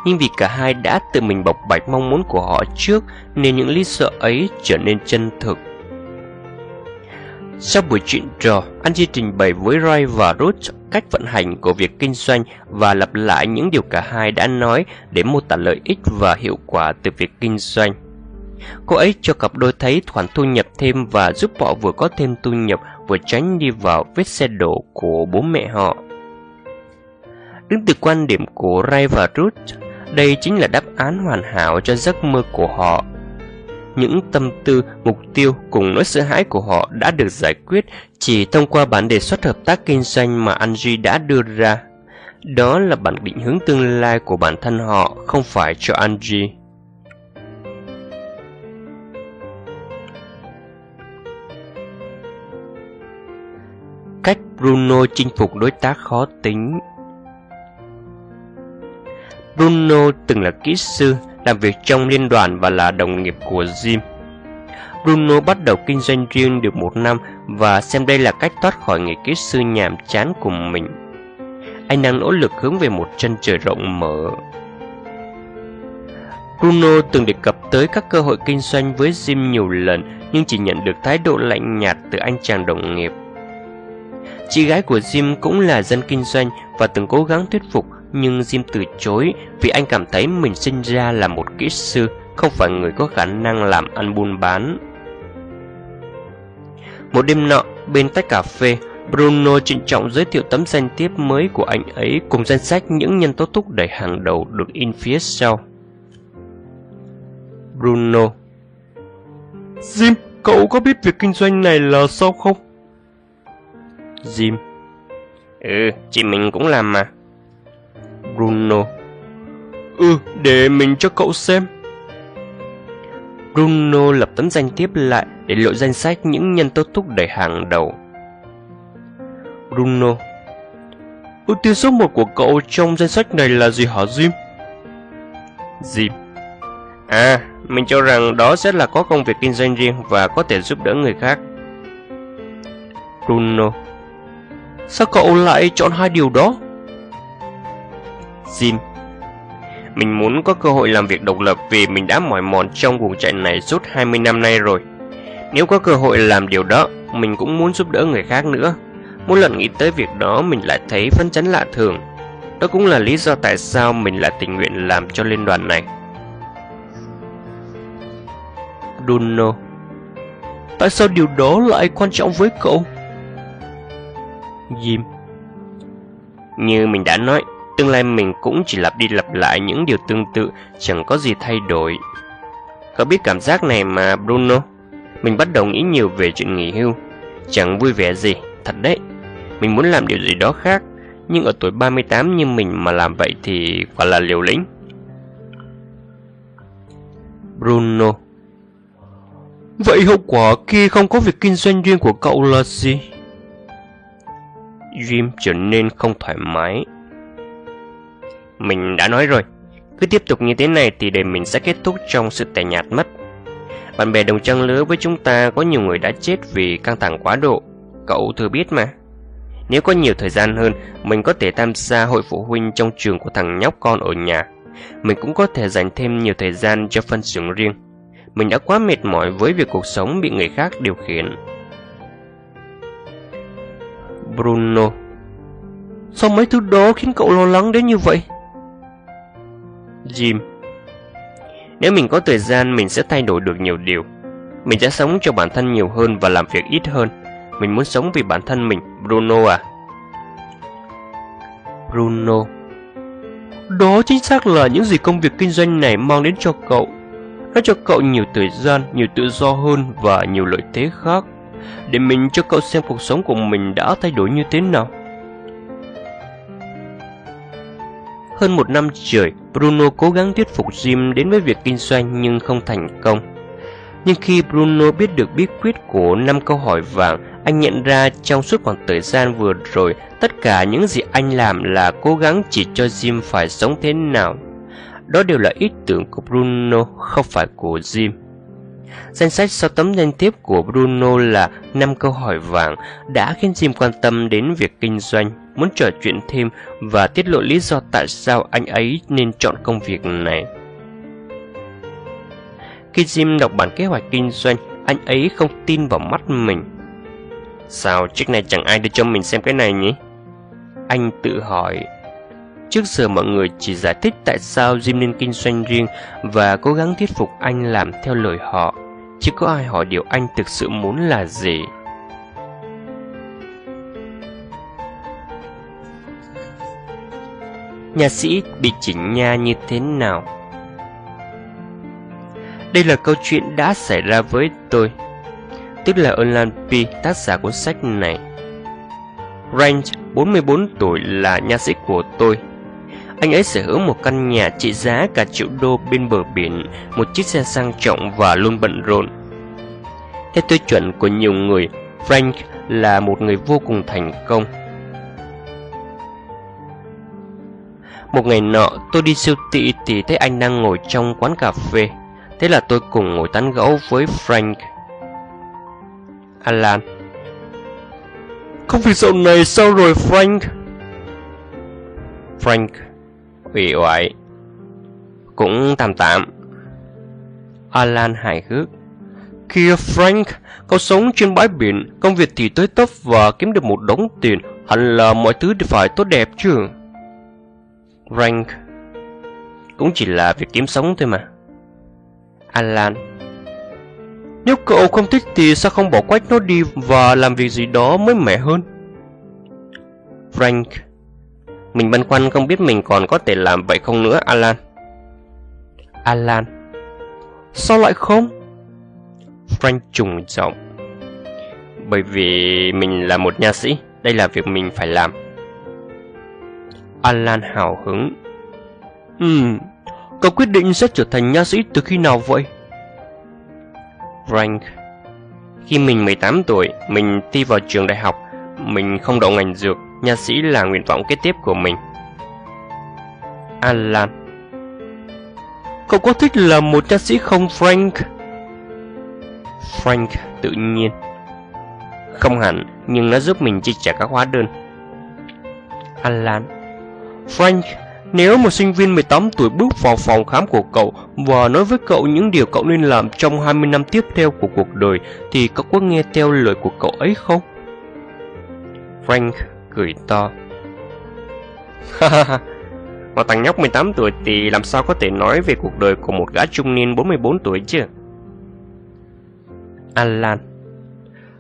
Nhưng vì cả hai đã tự mình bộc bạch mong muốn của họ trước, nên những lý do ấy trở nên chân thực. Sau buổi chuyện trò, Angie trình bày với Ray và Ruth cách vận hành của việc kinh doanh và lặp lại những điều cả hai đã nói để mô tả lợi ích và hiệu quả từ việc kinh doanh. Cô ấy cho cặp đôi thấy khoản thu nhập thêm và giúp họ vừa có thêm thu nhập vừa tránh đi vào vết xe đổ của bố mẹ họ. Đứng từ quan điểm của Ray và Ruth, đây chính là đáp án hoàn hảo cho giấc mơ của họ. Những tâm tư, mục tiêu cùng nỗi sợ hãi của họ đã được giải quyết chỉ thông qua bản đề xuất hợp tác kinh doanh mà Angie đã đưa ra. Đó là bản định hướng tương lai của bản thân họ, không phải cho Angie. Cách Bruno chinh phục đối tác khó tính Bruno từng là kỹ sư, làm việc trong liên đoàn và là đồng nghiệp của Jim. Bruno bắt đầu kinh doanh riêng được một năm và xem đây là cách thoát khỏi nghề kỹ sư nhàm chán của mình. Anh đang nỗ lực hướng về một chân trời rộng mở. Bruno từng đề cập tới các cơ hội kinh doanh với Jim nhiều lần, nhưng chỉ nhận được thái độ lạnh nhạt từ anh chàng đồng nghiệp. Chị gái của Jim cũng là dân kinh doanh và từng cố gắng thuyết phục nhưng Jim từ chối vì anh cảm thấy mình sinh ra là một kỹ sư, không phải người có khả năng làm ăn buôn bán. Một đêm nọ, bên tách cà phê, Bruno trịnh trọng giới thiệu tấm danh thiếp mới của anh ấy cùng danh sách những nhân tố thúc đẩy hàng đầu được in phía sau. Bruno Jim, cậu có biết việc kinh doanh này là sao không? Jim Ừ, chị mình cũng làm mà. Bruno Ừ, để mình cho cậu xem. Bruno lập tấm danh tiếp lại để lộ danh sách những nhân tố thúc đẩy hàng đầu. Bruno Ưu tiên số 1 của cậu trong danh sách này là gì hả Jim? Jim À, mình cho rằng đó sẽ là có công việc kinh doanh riêng và có thể giúp đỡ người khác. Bruno Sao cậu lại chọn hai điều đó? Jim Mình muốn có cơ hội làm việc độc lập vì mình đã mỏi mòn trong vùng chạy này suốt 20 năm nay rồi. Nếu có cơ hội làm điều đó, mình cũng muốn giúp đỡ người khác nữa. Mỗi lần nghĩ tới việc đó mình lại thấy phấn chấn lạ thường. Đó cũng là lý do tại sao mình lại tình nguyện làm cho liên đoàn này. Duno Tại sao điều đó lại quan trọng với cậu? Jim Như mình đã nói, tương lai mình cũng chỉ lặp đi lặp lại những điều tương tự, chẳng có gì thay đổi. Có biết cảm giác này mà Bruno? Mình bắt đầu nghĩ nhiều về chuyện nghỉ hưu. Chẳng vui vẻ gì, thật đấy. Mình muốn làm điều gì đó khác, nhưng ở tuổi 38 như mình mà làm vậy thì quả là liều lĩnh. Bruno Vậy hậu quả khi không có việc kinh doanh riêng của cậu là gì? Jim trở nên không thoải mái. Mình đã nói rồi, cứ tiếp tục như thế này thì đời mình sẽ kết thúc trong sự tẻ nhạt mất. Bạn bè đồng trang lứa với chúng ta có nhiều người đã chết vì căng thẳng quá độ. Cậu thừa biết mà. Nếu có nhiều thời gian hơn, mình có thể tham gia hội phụ huynh trong trường của thằng nhóc con ở nhà. Mình cũng có thể dành thêm nhiều thời gian cho phân xưởng riêng. Mình đã quá mệt mỏi với việc cuộc sống bị người khác điều khiển. Bruno Sao mấy thứ đó khiến cậu lo lắng đến như vậy? Jim. Nếu mình có thời gian mình sẽ thay đổi được nhiều điều. Mình sẽ sống cho bản thân nhiều hơn và làm việc ít hơn. Mình muốn sống vì bản thân mình, Bruno à? Bruno. Đó chính xác là những gì công việc kinh doanh này mang đến cho cậu. Nó cho cậu nhiều thời gian, nhiều tự do hơn và nhiều lợi thế khác. Để mình cho cậu xem cuộc sống của mình đã thay đổi như thế nào. Hơn một năm trời, Bruno cố gắng thuyết phục Jim đến với việc kinh doanh nhưng không thành công. Nhưng khi Bruno biết được bí quyết của năm câu hỏi vàng, anh nhận ra trong suốt khoảng thời gian vừa rồi, tất cả những gì anh làm là cố gắng chỉ cho Jim phải sống thế nào. Đó đều là ý tưởng của Bruno, không phải của Jim. Danh sách sau tấm danh thiếp của Bruno là năm câu hỏi vàng đã khiến Jim quan tâm đến việc kinh doanh, muốn trò chuyện thêm và tiết lộ lý do tại sao anh ấy nên chọn công việc này. Khi Jim đọc bản kế hoạch kinh doanh, anh ấy không tin vào mắt mình. Sao trước này chẳng ai đưa cho mình xem cái này nhỉ? Anh tự hỏi. Trước giờ mọi người chỉ giải thích tại sao Jim nên kinh doanh riêng và cố gắng thuyết phục anh làm theo lời họ. Chứ có ai hỏi điều anh thực sự muốn là gì. Nhà sĩ bị chỉnh nha như thế nào? Đây là câu chuyện đã xảy ra với tôi Tức là Erland P, tác giả cuốn sách này. Range, 44 tuổi là nha sĩ của tôi. Anh ấy sở hữu một căn nhà trị giá cả triệu đô bên bờ biển Một chiếc xe sang trọng và luôn bận rộn. Theo tiêu chuẩn của nhiều người Frank là một người vô cùng thành công. Một ngày nọ tôi đi siêu thị thì thấy anh đang ngồi trong quán cà phê. Thế là tôi cùng ngồi tán gẫu với Frank. Alan. Công việc dạo này sao rồi Frank? Frank. Ủy oải. Cũng tạm tạm. Alan hài hước. Kìa Frank, cậu sống trên bãi biển, công việc thì tới tấp và kiếm được một đống tiền, hẳn là mọi thứ phải tốt đẹp chứ. Frank Cũng chỉ là việc kiếm sống thôi mà. Alan. Nếu cậu không thích thì sao không bỏ quách nó đi và làm việc gì đó mới mẻ hơn? Frank. Mình băn khoăn không biết mình còn có thể làm vậy không nữa, Alan. Alan. Sao lại không? Frank trùng giọng. Bởi vì mình là một nha sĩ, Đây là việc mình phải làm. Alan hào hứng Ừm, Cậu quyết định sẽ trở thành nha sĩ từ khi nào vậy? Frank Khi mình 18 tuổi, mình thi vào trường đại học. Mình không đậu ngành dược, nha sĩ là nguyện vọng kế tiếp của mình. Alan Cậu có thích là một nha sĩ không Frank? Frank tự nhiên Không hẳn, nhưng nó giúp mình chi trả các hóa đơn. Alan Frank, nếu một sinh viên 18 tuổi bước vào phòng khám của cậu và nói với cậu những điều cậu nên làm trong 20 năm tiếp theo của cuộc đời, thì cậu có nghe theo lời của cậu ấy không? Frank cười to. Ha một thằng nhóc 18 tuổi thì làm sao có thể nói về cuộc đời của một gã trung niên 44 tuổi chứ? Alan,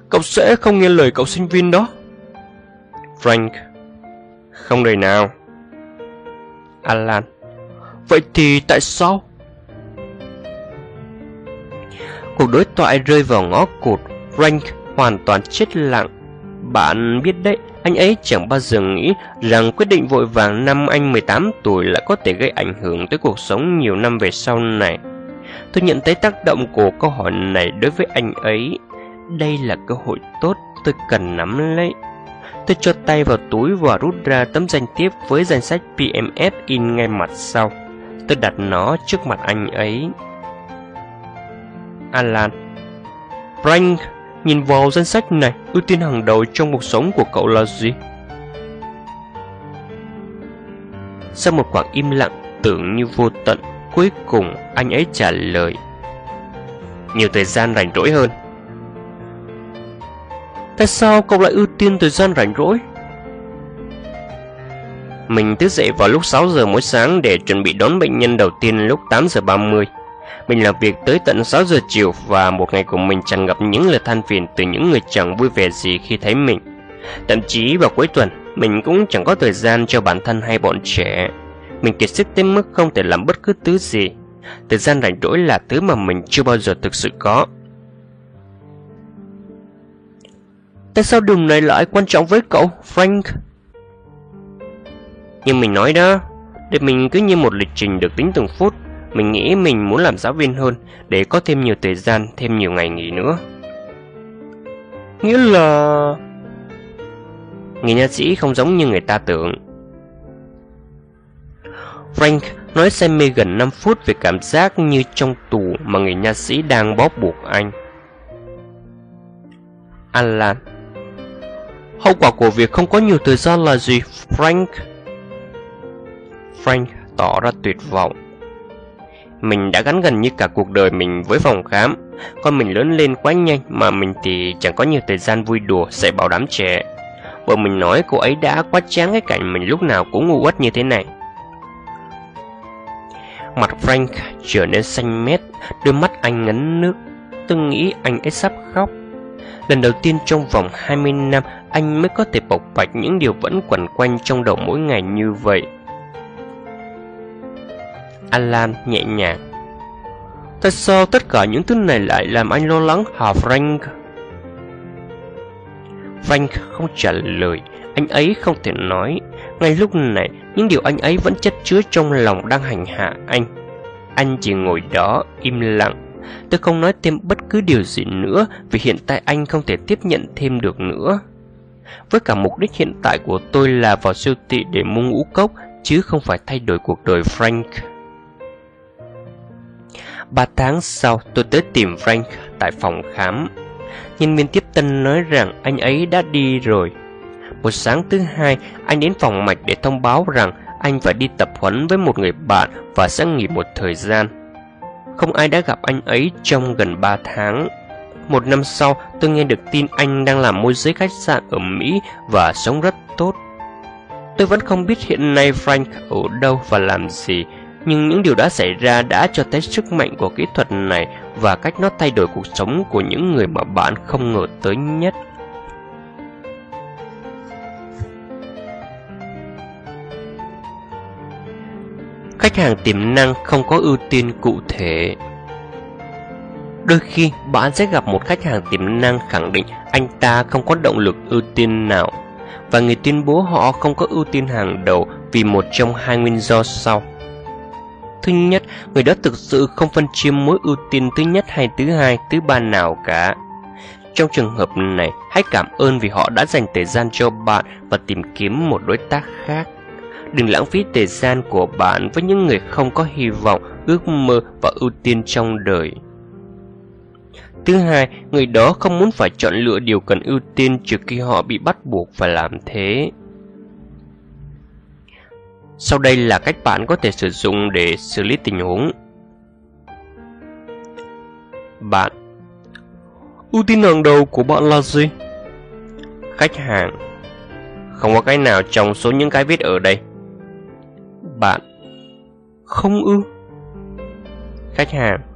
Cậu sẽ không nghe lời cậu sinh viên đó. Frank, Không đời nào. Alan. Vậy thì tại sao? Cuộc đối thoại rơi vào ngõ cụt, Frank hoàn toàn chết lặng. Bạn biết đấy, anh ấy chẳng bao giờ nghĩ rằng quyết định vội vàng năm anh 18 tuổi lại có thể gây ảnh hưởng tới cuộc sống nhiều năm về sau này. Tôi nhận thấy tác động của câu hỏi này đối với anh ấy. Đây là cơ hội tốt tôi cần nắm lấy. Tôi cho tay vào túi và rút ra tấm danh thiếp với danh sách PMS in ngay mặt sau. Tôi đặt nó trước mặt anh ấy. Alan Frank, nhìn vào danh sách này, ưu tiên hàng đầu trong cuộc sống của cậu là gì? Sau một khoảng im lặng tưởng như vô tận, cuối cùng anh ấy trả lời. Nhiều thời gian rảnh rỗi hơn. Tại sao cậu lại ưu tiên thời gian rảnh rỗi? Mình thức dậy vào lúc 6 giờ mỗi sáng để chuẩn bị đón bệnh nhân đầu tiên lúc 8 giờ 30. Mình làm việc tới tận 6 giờ chiều và một ngày của mình tràn ngập những lời than phiền từ những người chẳng vui vẻ gì khi thấy mình. Thậm chí vào cuối tuần, mình cũng chẳng có thời gian cho bản thân hay bọn trẻ. Mình kiệt sức tới mức không thể làm bất cứ thứ gì. Thời gian rảnh rỗi là thứ mà mình chưa bao giờ thực sự có. Tại sao điều này lại quan trọng với cậu, Frank? Như mình nói đó, để mình cứ như một lịch trình được tính từng phút. Mình nghĩ mình muốn làm giáo viên hơn để có thêm nhiều thời gian, thêm nhiều ngày nghỉ nữa. Nghĩa là... Người nha sĩ không giống như người ta tưởng. Frank nói say mê gần 5 phút về cảm giác như trong tù mà người nha sĩ đang bóp buộc anh. Alan Hậu quả của việc không có nhiều thời gian là gì, Frank? Frank tỏ ra tuyệt vọng. Mình đã gắn gần như cả cuộc đời mình với phòng khám. Con mình lớn lên quá nhanh mà mình thì chẳng có nhiều thời gian vui đùa dạy bảo đám trẻ. Vợ mình nói cô ấy đã quá chán cái cảnh mình lúc nào cũng ngu uất như thế này. Mặt Frank trở nên xanh mét, đôi mắt anh ngấn nước. Tôi nghĩ anh ấy sắp khóc. Lần đầu tiên trong vòng 20 năm, anh mới có thể bộc bạch những điều vẫn quẩn quanh trong đầu mỗi ngày như vậy. Alan nhẹ nhàng. Tại sao tất cả những thứ này lại làm anh lo lắng hả Frank? Frank không trả lời, anh ấy không thể nói. Ngay lúc này, những điều anh ấy vẫn chất chứa trong lòng đang hành hạ anh. Anh chỉ ngồi đó, im lặng. Tôi không nói thêm bất cứ điều gì nữa vì hiện tại anh không thể tiếp nhận thêm được nữa. Với cả mục đích hiện tại của tôi là vào siêu thị để mua ngũ cốc chứ không phải thay đổi cuộc đời Frank. Ba tháng sau, tôi tới tìm Frank tại phòng khám. Nhân viên tiếp tân nói rằng anh ấy đã đi rồi. Một sáng thứ hai, anh đến phòng mạch để thông báo rằng anh phải đi tập huấn với một người bạn và sẽ nghỉ một thời gian. Không ai đã gặp anh ấy trong gần 3 tháng. Một năm sau, tôi nghe được tin anh đang làm môi giới khách sạn ở Mỹ và sống rất tốt. Tôi vẫn không biết hiện nay Frank ở đâu và làm gì, nhưng những điều đã xảy ra đã cho thấy sức mạnh của kỹ thuật này và cách nó thay đổi cuộc sống của những người mà bạn không ngờ tới nhất. Khách hàng tiềm năng không có ưu tiên cụ thể Đôi khi bạn sẽ gặp một khách hàng tiềm năng khẳng định anh ta không có động lực ưu tiên nào và người tuyên bố họ không có ưu tiên hàng đầu vì một trong hai nguyên do sau. Thứ nhất, người đó thực sự không phân chia mối ưu tiên thứ nhất hay thứ hai, thứ ba nào cả. Trong trường hợp này, hãy cảm ơn vì họ đã dành thời gian cho bạn và tìm kiếm một đối tác khác. Đừng lãng phí thời gian của bạn với những người không có hy vọng, ước mơ và ưu tiên trong đời. Thứ hai, người đó không muốn phải chọn lựa điều cần ưu tiên trừ khi họ bị bắt buộc phải làm thế. Sau đây là cách bạn có thể sử dụng để xử lý tình huống. Bạn Ưu tiên hàng đầu của bạn là gì? Khách hàng Không có cái nào trong số những cái viết ở đây. Bạn Không ư Khách hàng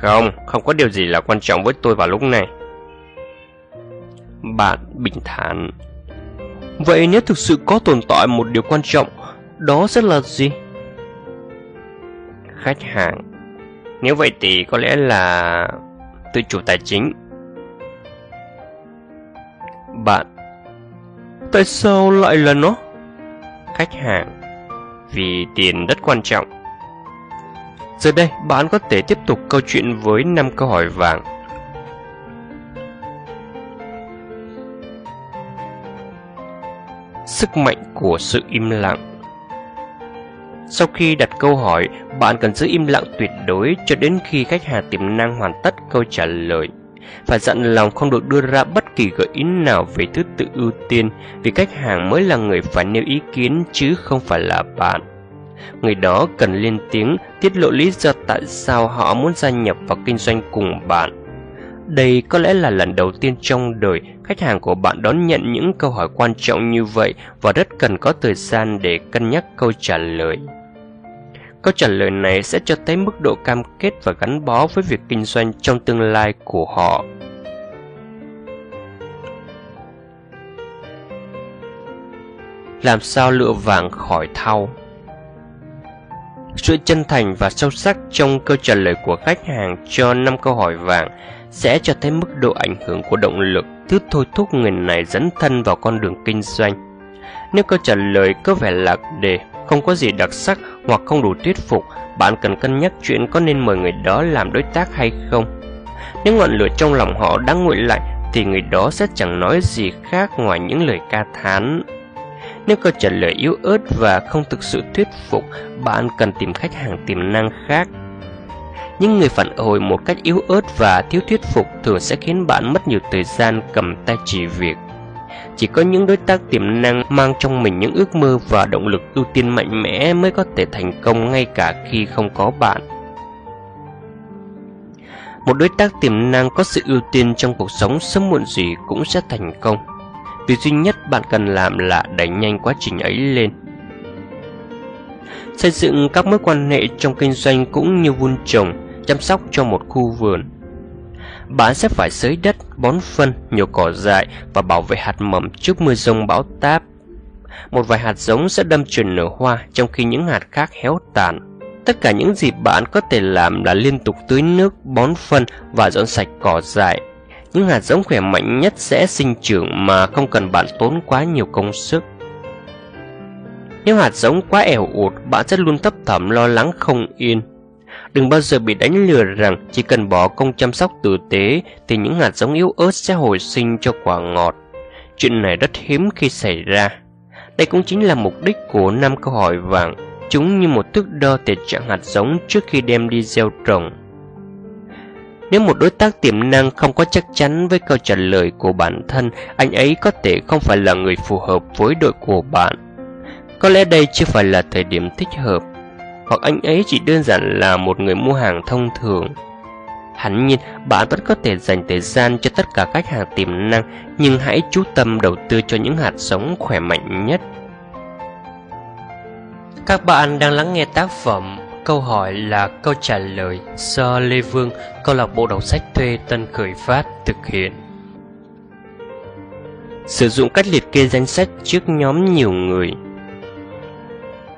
không, không có điều gì là quan trọng với tôi vào lúc này. Bạn bình thản. Vậy nếu thực sự có tồn tại một điều quan trọng đó sẽ là gì? Khách hàng. Nếu vậy thì có lẽ là tự chủ tài chính. Bạn. Tại sao lại là nó? Khách hàng. Vì tiền rất quan trọng. Giờ đây bạn có thể tiếp tục câu chuyện với 5 câu hỏi vàng Sức mạnh của sự im lặng sau khi đặt câu hỏi, bạn cần giữ im lặng tuyệt đối cho đến khi khách hàng tiềm năng hoàn tất câu trả lời. Phải dặn lòng không được đưa ra bất kỳ gợi ý nào về thứ tự ưu tiên vì khách hàng mới là người phải nêu ý kiến chứ không phải là bạn. Người đó cần lên tiếng, tiết lộ lý do tại sao họ muốn gia nhập vào kinh doanh cùng bạn. Đây có lẽ là lần đầu tiên trong đời khách hàng của bạn đón nhận những câu hỏi quan trọng như vậy và rất cần có thời gian để cân nhắc câu trả lời. Câu trả lời này sẽ cho thấy mức độ cam kết và gắn bó với việc kinh doanh trong tương lai của họ. Làm sao lựa vàng khỏi thau? Sự chân thành và sâu sắc trong câu trả lời của khách hàng cho 5 câu hỏi vàng sẽ cho thấy mức độ ảnh hưởng của động lực thứ thôi thúc người này dấn thân vào con đường kinh doanh. Nếu câu trả lời có vẻ lạc đề, không có gì đặc sắc hoặc không đủ thuyết phục, bạn cần cân nhắc chuyện có nên mời người đó làm đối tác hay không. Nếu ngọn lửa trong lòng họ đang nguội lạnh, thì người đó sẽ chẳng nói gì khác ngoài những lời ca thán. Nếu câu trả lời yếu ớt và không thực sự thuyết phục, bạn cần tìm khách hàng tiềm năng khác những người phản hồi một cách yếu ớt và thiếu thuyết phục thường sẽ khiến bạn mất nhiều thời gian cầm tay chỉ việc. Chỉ có những đối tác tiềm năng mang trong mình những ước mơ và động lực ưu tiên mạnh mẽ mới có thể thành công ngay cả khi không có bạn. Một đối tác tiềm năng có sự ưu tiên trong cuộc sống sớm muộn gì cũng sẽ thành công. Việc duy nhất bạn cần làm là đẩy nhanh quá trình ấy lên. Xây dựng các mối quan hệ trong kinh doanh cũng như vun trồng, chăm sóc cho một khu vườn. Bạn sẽ phải xới đất, bón phân, nhổ cỏ dại và bảo vệ hạt mầm trước mưa rông bão táp. Một vài hạt giống sẽ đâm chồi nở hoa trong khi những hạt khác héo tàn. Tất cả những gì bạn có thể làm là liên tục tưới nước, bón phân và dọn sạch cỏ dại. Những hạt giống khỏe mạnh nhất sẽ sinh trưởng mà không cần bạn tốn quá nhiều công sức. Nếu hạt giống quá ẻo ụt, bạn sẽ luôn thấp thỏm lo lắng không yên. Đừng bao giờ bị đánh lừa rằng chỉ cần bỏ công chăm sóc tử tế thì những hạt giống yếu ớt sẽ hồi sinh cho quả ngọt. Chuyện này rất hiếm khi xảy ra. Đây cũng chính là mục đích của năm câu hỏi vàng. Chúng như một thước đo thể trạng hạt giống trước khi đem đi gieo trồng. Nếu một đối tác tiềm năng không có chắc chắn với câu trả lời của bản thân, anh ấy có thể không phải là người phù hợp với đội của bạn. Có lẽ đây chưa phải là thời điểm thích hợp, hoặc anh ấy chỉ đơn giản là một người mua hàng thông thường. Hẳn nhiên, bạn vẫn có thể dành thời gian cho tất cả khách hàng tiềm năng, nhưng hãy chú tâm đầu tư cho những hạt giống khỏe mạnh nhất. Các bạn đang lắng nghe tác phẩm Câu hỏi là câu trả lời do Lê Vương, câu lạc bộ đọc sách thuê Tân Khởi Phát thực hiện. Sử dụng cách liệt kê danh sách trước nhóm nhiều người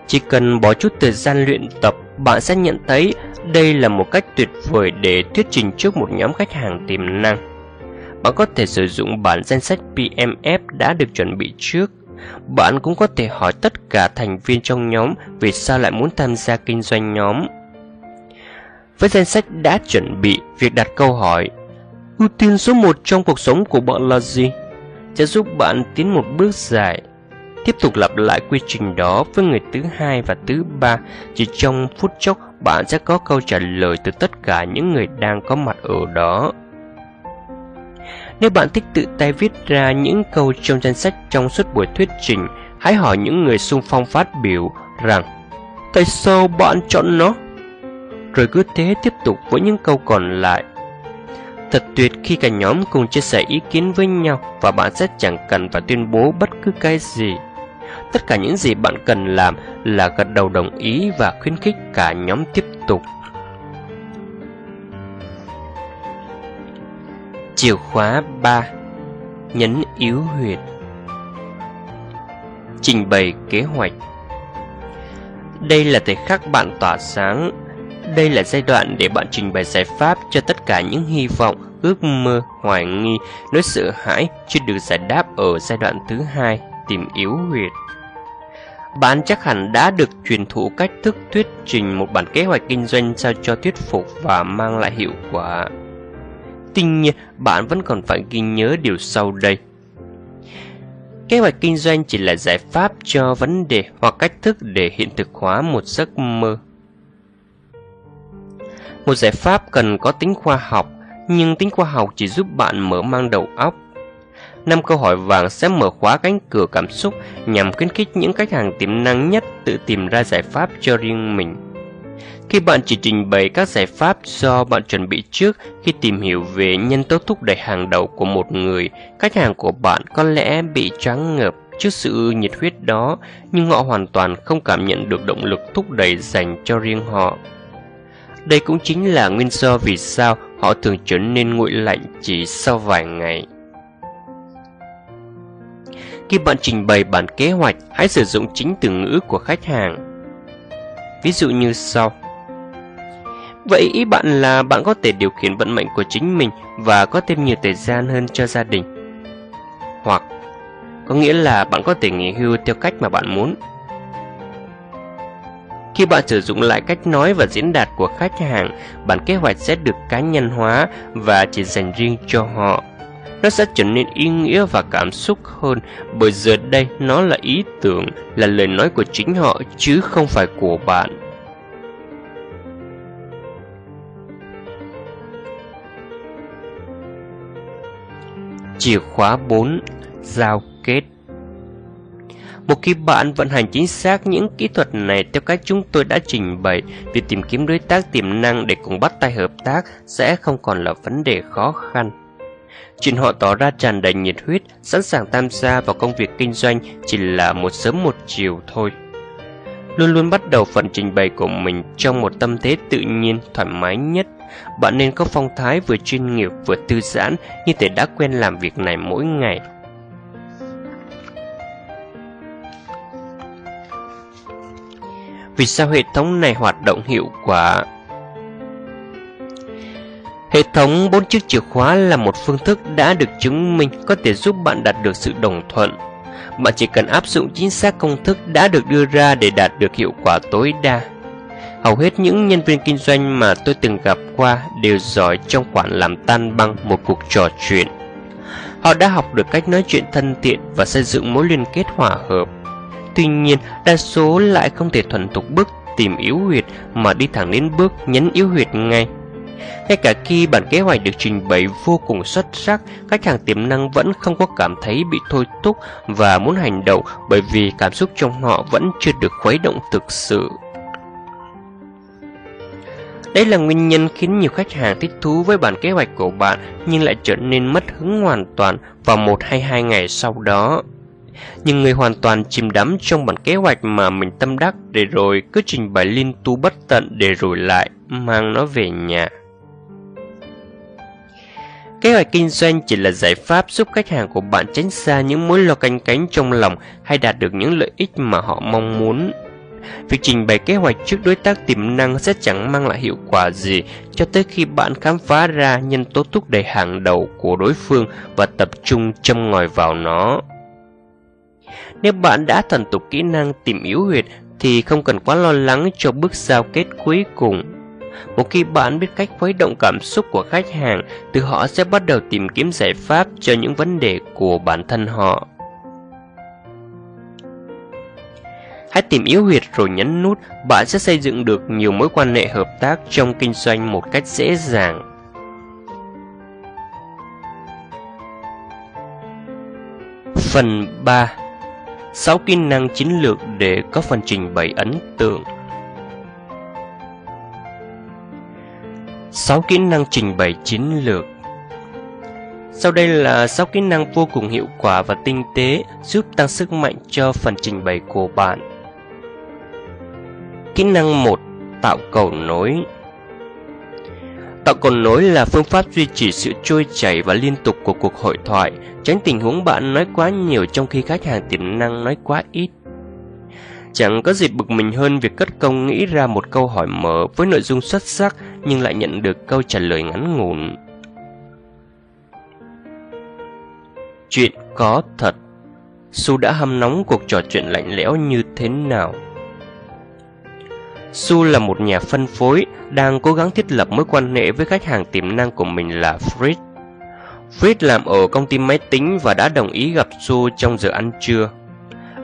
Chỉ cần bỏ chút thời gian luyện tập, bạn sẽ nhận thấy đây là một cách tuyệt vời để thuyết trình trước một nhóm khách hàng tiềm năng. Bạn có thể sử dụng bản danh sách PMF đã được chuẩn bị trước bạn cũng có thể hỏi tất cả thành viên trong nhóm vì sao lại muốn tham gia kinh doanh nhóm. Với danh sách đã chuẩn bị, việc đặt câu hỏi Ưu tiên số 1 trong cuộc sống của bạn là gì? sẽ giúp bạn tiến một bước dài. Tiếp tục lặp lại quy trình đó với người thứ hai và thứ ba, chỉ trong phút chốc bạn sẽ có câu trả lời từ tất cả những người đang có mặt ở đó. Nếu bạn thích tự tay viết ra những câu trong danh sách trong suốt buổi thuyết trình, hãy hỏi những người xung phong phát biểu rằng Tại sao bạn chọn nó? Rồi cứ thế tiếp tục với những câu còn lại. Thật tuyệt khi cả nhóm cùng chia sẻ ý kiến với nhau và bạn sẽ chẳng cần phải tuyên bố bất cứ cái gì. Tất cả những gì bạn cần làm là gật đầu đồng ý và khuyến khích cả nhóm tiếp tục. Chìa khóa 3 Nhấn yếu huyệt Trình bày kế hoạch Đây là thời khắc bạn tỏa sáng Đây là giai đoạn để bạn trình bày giải pháp cho tất cả những hy vọng, ước mơ, hoài nghi, nỗi sợ hãi chưa được giải đáp ở giai đoạn thứ hai, tìm yếu huyệt. Bạn chắc hẳn đã được truyền thụ cách thức thuyết trình một bản kế hoạch kinh doanh sao cho thuyết phục và mang lại hiệu quả. Tuy nhiên, bạn vẫn còn phải ghi nhớ điều sau đây. Kế hoạch kinh doanh chỉ là giải pháp cho vấn đề hoặc cách thức để hiện thực hóa một giấc mơ. Một giải pháp cần có tính khoa học, nhưng tính khoa học chỉ giúp bạn mở mang đầu óc. Năm câu hỏi vàng sẽ mở khóa cánh cửa cảm xúc nhằm khuyến khích những khách hàng tiềm năng nhất tự tìm ra giải pháp cho riêng mình. Khi bạn chỉ trình bày các giải pháp do bạn chuẩn bị trước khi tìm hiểu về nhân tố thúc đẩy hàng đầu của một người, khách hàng của bạn có lẽ bị choáng ngợp trước sự nhiệt huyết đó, nhưng họ hoàn toàn không cảm nhận được động lực thúc đẩy dành cho riêng họ. Đây cũng chính là nguyên do vì sao họ thường trở nên nguội lạnh chỉ sau vài ngày. Khi bạn trình bày bản kế hoạch, hãy sử dụng chính từ ngữ của khách hàng. Ví dụ như sau. Vậy ý bạn là bạn có thể điều khiển vận mệnh của chính mình và có thêm nhiều thời gian hơn cho gia đình. Hoặc có nghĩa là bạn có thể nghỉ hưu theo cách mà bạn muốn. Khi bạn sử dụng lại cách nói và diễn đạt của khách hàng, bản kế hoạch sẽ được cá nhân hóa và chỉ dành riêng cho họ. Nó sẽ trở nên ý nghĩa và cảm xúc hơn bởi giờ đây nó là ý tưởng, là lời nói của chính họ chứ không phải của bạn. Chìa khóa 4 Giao kết Một khi bạn vận hành chính xác những kỹ thuật này theo cách chúng tôi đã trình bày, việc tìm kiếm đối tác tiềm năng để cùng bắt tay hợp tác sẽ không còn là vấn đề khó khăn. Chuyện họ tỏ ra tràn đầy nhiệt huyết, sẵn sàng tham gia vào công việc kinh doanh chỉ là một sớm một chiều thôi. Luôn luôn bắt đầu phần trình bày của mình trong một tâm thế tự nhiên, thoải mái nhất. Bạn nên có phong thái vừa chuyên nghiệp vừa thư giãn như thể đã quen làm việc này mỗi ngày. Vì sao hệ thống này hoạt động hiệu quả? Hệ thống bốn chiếc chìa khóa là một phương thức đã được chứng minh có thể giúp bạn đạt được sự đồng thuận. Bạn chỉ cần áp dụng chính xác công thức đã được đưa ra để đạt được hiệu quả tối đa. Hầu hết những nhân viên kinh doanh mà tôi từng gặp qua đều giỏi trong khoản làm tan băng một cuộc trò chuyện. Họ đã học được cách nói chuyện thân thiện và xây dựng mối liên kết hòa hợp. Tuy nhiên, đa số lại không thể thuần thục bước tìm yếu huyệt mà đi thẳng đến bước nhấn yếu huyệt ngay. Ngay cả khi bản kế hoạch được trình bày vô cùng xuất sắc, khách hàng tiềm năng vẫn không có cảm thấy bị thôi thúc và muốn hành động bởi vì cảm xúc trong họ vẫn chưa được khuấy động thực sự. Đây là nguyên nhân khiến nhiều khách hàng thích thú với bản kế hoạch của bạn, nhưng lại trở nên mất hứng hoàn toàn vào một hay hai ngày sau đó. Nhưng người hoàn toàn chìm đắm trong bản kế hoạch mà mình tâm đắc để rồi cứ trình bày liên tu bất tận để rồi lại mang nó về nhà. Kế hoạch kinh doanh chỉ là giải pháp giúp khách hàng của bạn tránh xa những mối lo canh cánh trong lòng hay đạt được những lợi ích mà họ mong muốn. Việc trình bày kế hoạch trước đối tác tiềm năng sẽ chẳng mang lại hiệu quả gì cho tới khi bạn khám phá ra nhân tố thúc đẩy hàng đầu của đối phương và tập trung châm ngòi vào nó. Nếu bạn đã thần tục kỹ năng tìm yếu huyệt thì không cần quá lo lắng cho bước giao kết cuối cùng. Một khi bạn biết cách khuấy động cảm xúc của khách hàng, từ họ sẽ bắt đầu tìm kiếm giải pháp cho những vấn đề của bản thân họ. Hãy tìm yếu huyệt rồi nhấn nút, bạn sẽ xây dựng được nhiều mối quan hệ hợp tác trong kinh doanh một cách dễ dàng. Phần 3 6 kỹ năng chiến lược để có phần trình bày ấn tượng 6 kỹ năng trình bày chiến lược Sau đây là 6 kỹ năng vô cùng hiệu quả và tinh tế giúp tăng sức mạnh cho phần trình bày của bạn. Kỹ năng 1. Tạo cầu nối Tạo cầu nối là phương pháp duy trì sự trôi chảy và liên tục của cuộc hội thoại, tránh tình huống bạn nói quá nhiều trong khi khách hàng tiềm năng nói quá ít. Chẳng có gì bực mình hơn việc cất công nghĩ ra một câu hỏi mở với nội dung xuất sắc nhưng lại nhận được câu trả lời ngắn ngủn. Chuyện có thật Su đã hâm nóng cuộc trò chuyện lạnh lẽo như thế nào? Su là một nhà phân phối đang cố gắng thiết lập mối quan hệ với khách hàng tiềm năng của mình là Fritz. Fritz làm ở công ty máy tính và đã đồng ý gặp Su trong giờ ăn trưa.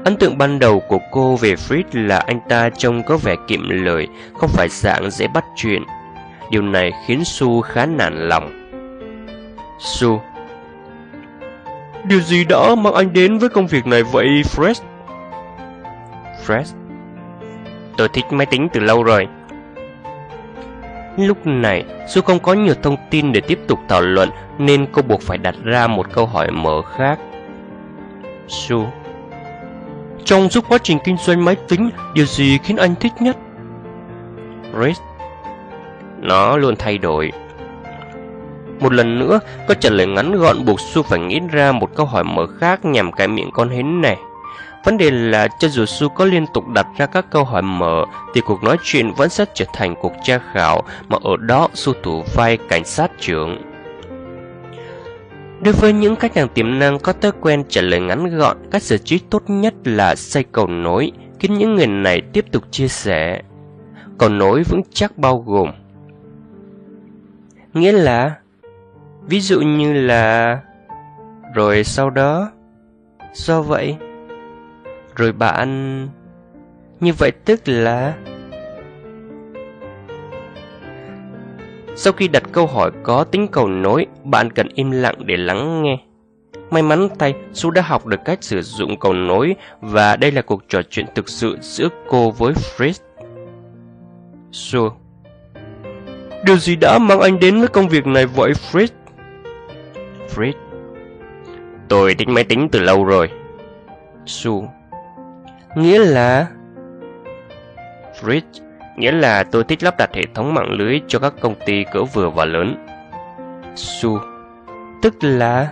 Ấn tượng ban đầu của cô về Fritz là anh ta trông có vẻ kiệm lời, không phải dạng dễ bắt chuyện. Điều này khiến Su khá nản lòng. Su Điều gì đã mang anh đến với công việc này vậy, Fred? Fred Tôi thích máy tính từ lâu rồi. Lúc này, Su không có nhiều thông tin để tiếp tục thảo luận nên cô buộc phải đặt ra một câu hỏi mở khác. Su Trong suốt quá trình kinh doanh máy tính, điều gì khiến anh thích nhất? Rich Nó luôn thay đổi. Một lần nữa, câu trả lời ngắn gọn buộc Su phải nghĩ ra một câu hỏi mở khác nhằm cái miệng con hến này. Vấn đề là cho dù Su có liên tục đặt ra các câu hỏi mở thì cuộc nói chuyện vẫn sẽ trở thành cuộc tra khảo mà ở đó Su thủ vai cảnh sát trưởng. Đối với những khách hàng tiềm năng có thói quen trả lời ngắn gọn, cách xử trí tốt nhất là xây cầu nối, khiến những người này tiếp tục chia sẻ. Cầu nối vững chắc bao gồm Nghĩa là Ví dụ như là Rồi sau đó Do vậy rồi bạn... Như vậy tức là... Sau khi đặt câu hỏi có tính cầu nối, bạn cần im lặng để lắng nghe. May mắn thay Su đã học được cách sử dụng cầu nối và đây là cuộc trò chuyện thực sự giữa cô với Fritz. Su Điều gì đã mang anh đến với công việc này vậy Fritz? Fritz Tôi thích máy tính từ lâu rồi. Su Nghĩa là... Fritz Nghĩa là tôi thích lắp đặt hệ thống mạng lưới cho các công ty cỡ vừa và lớn. Su. Tức là...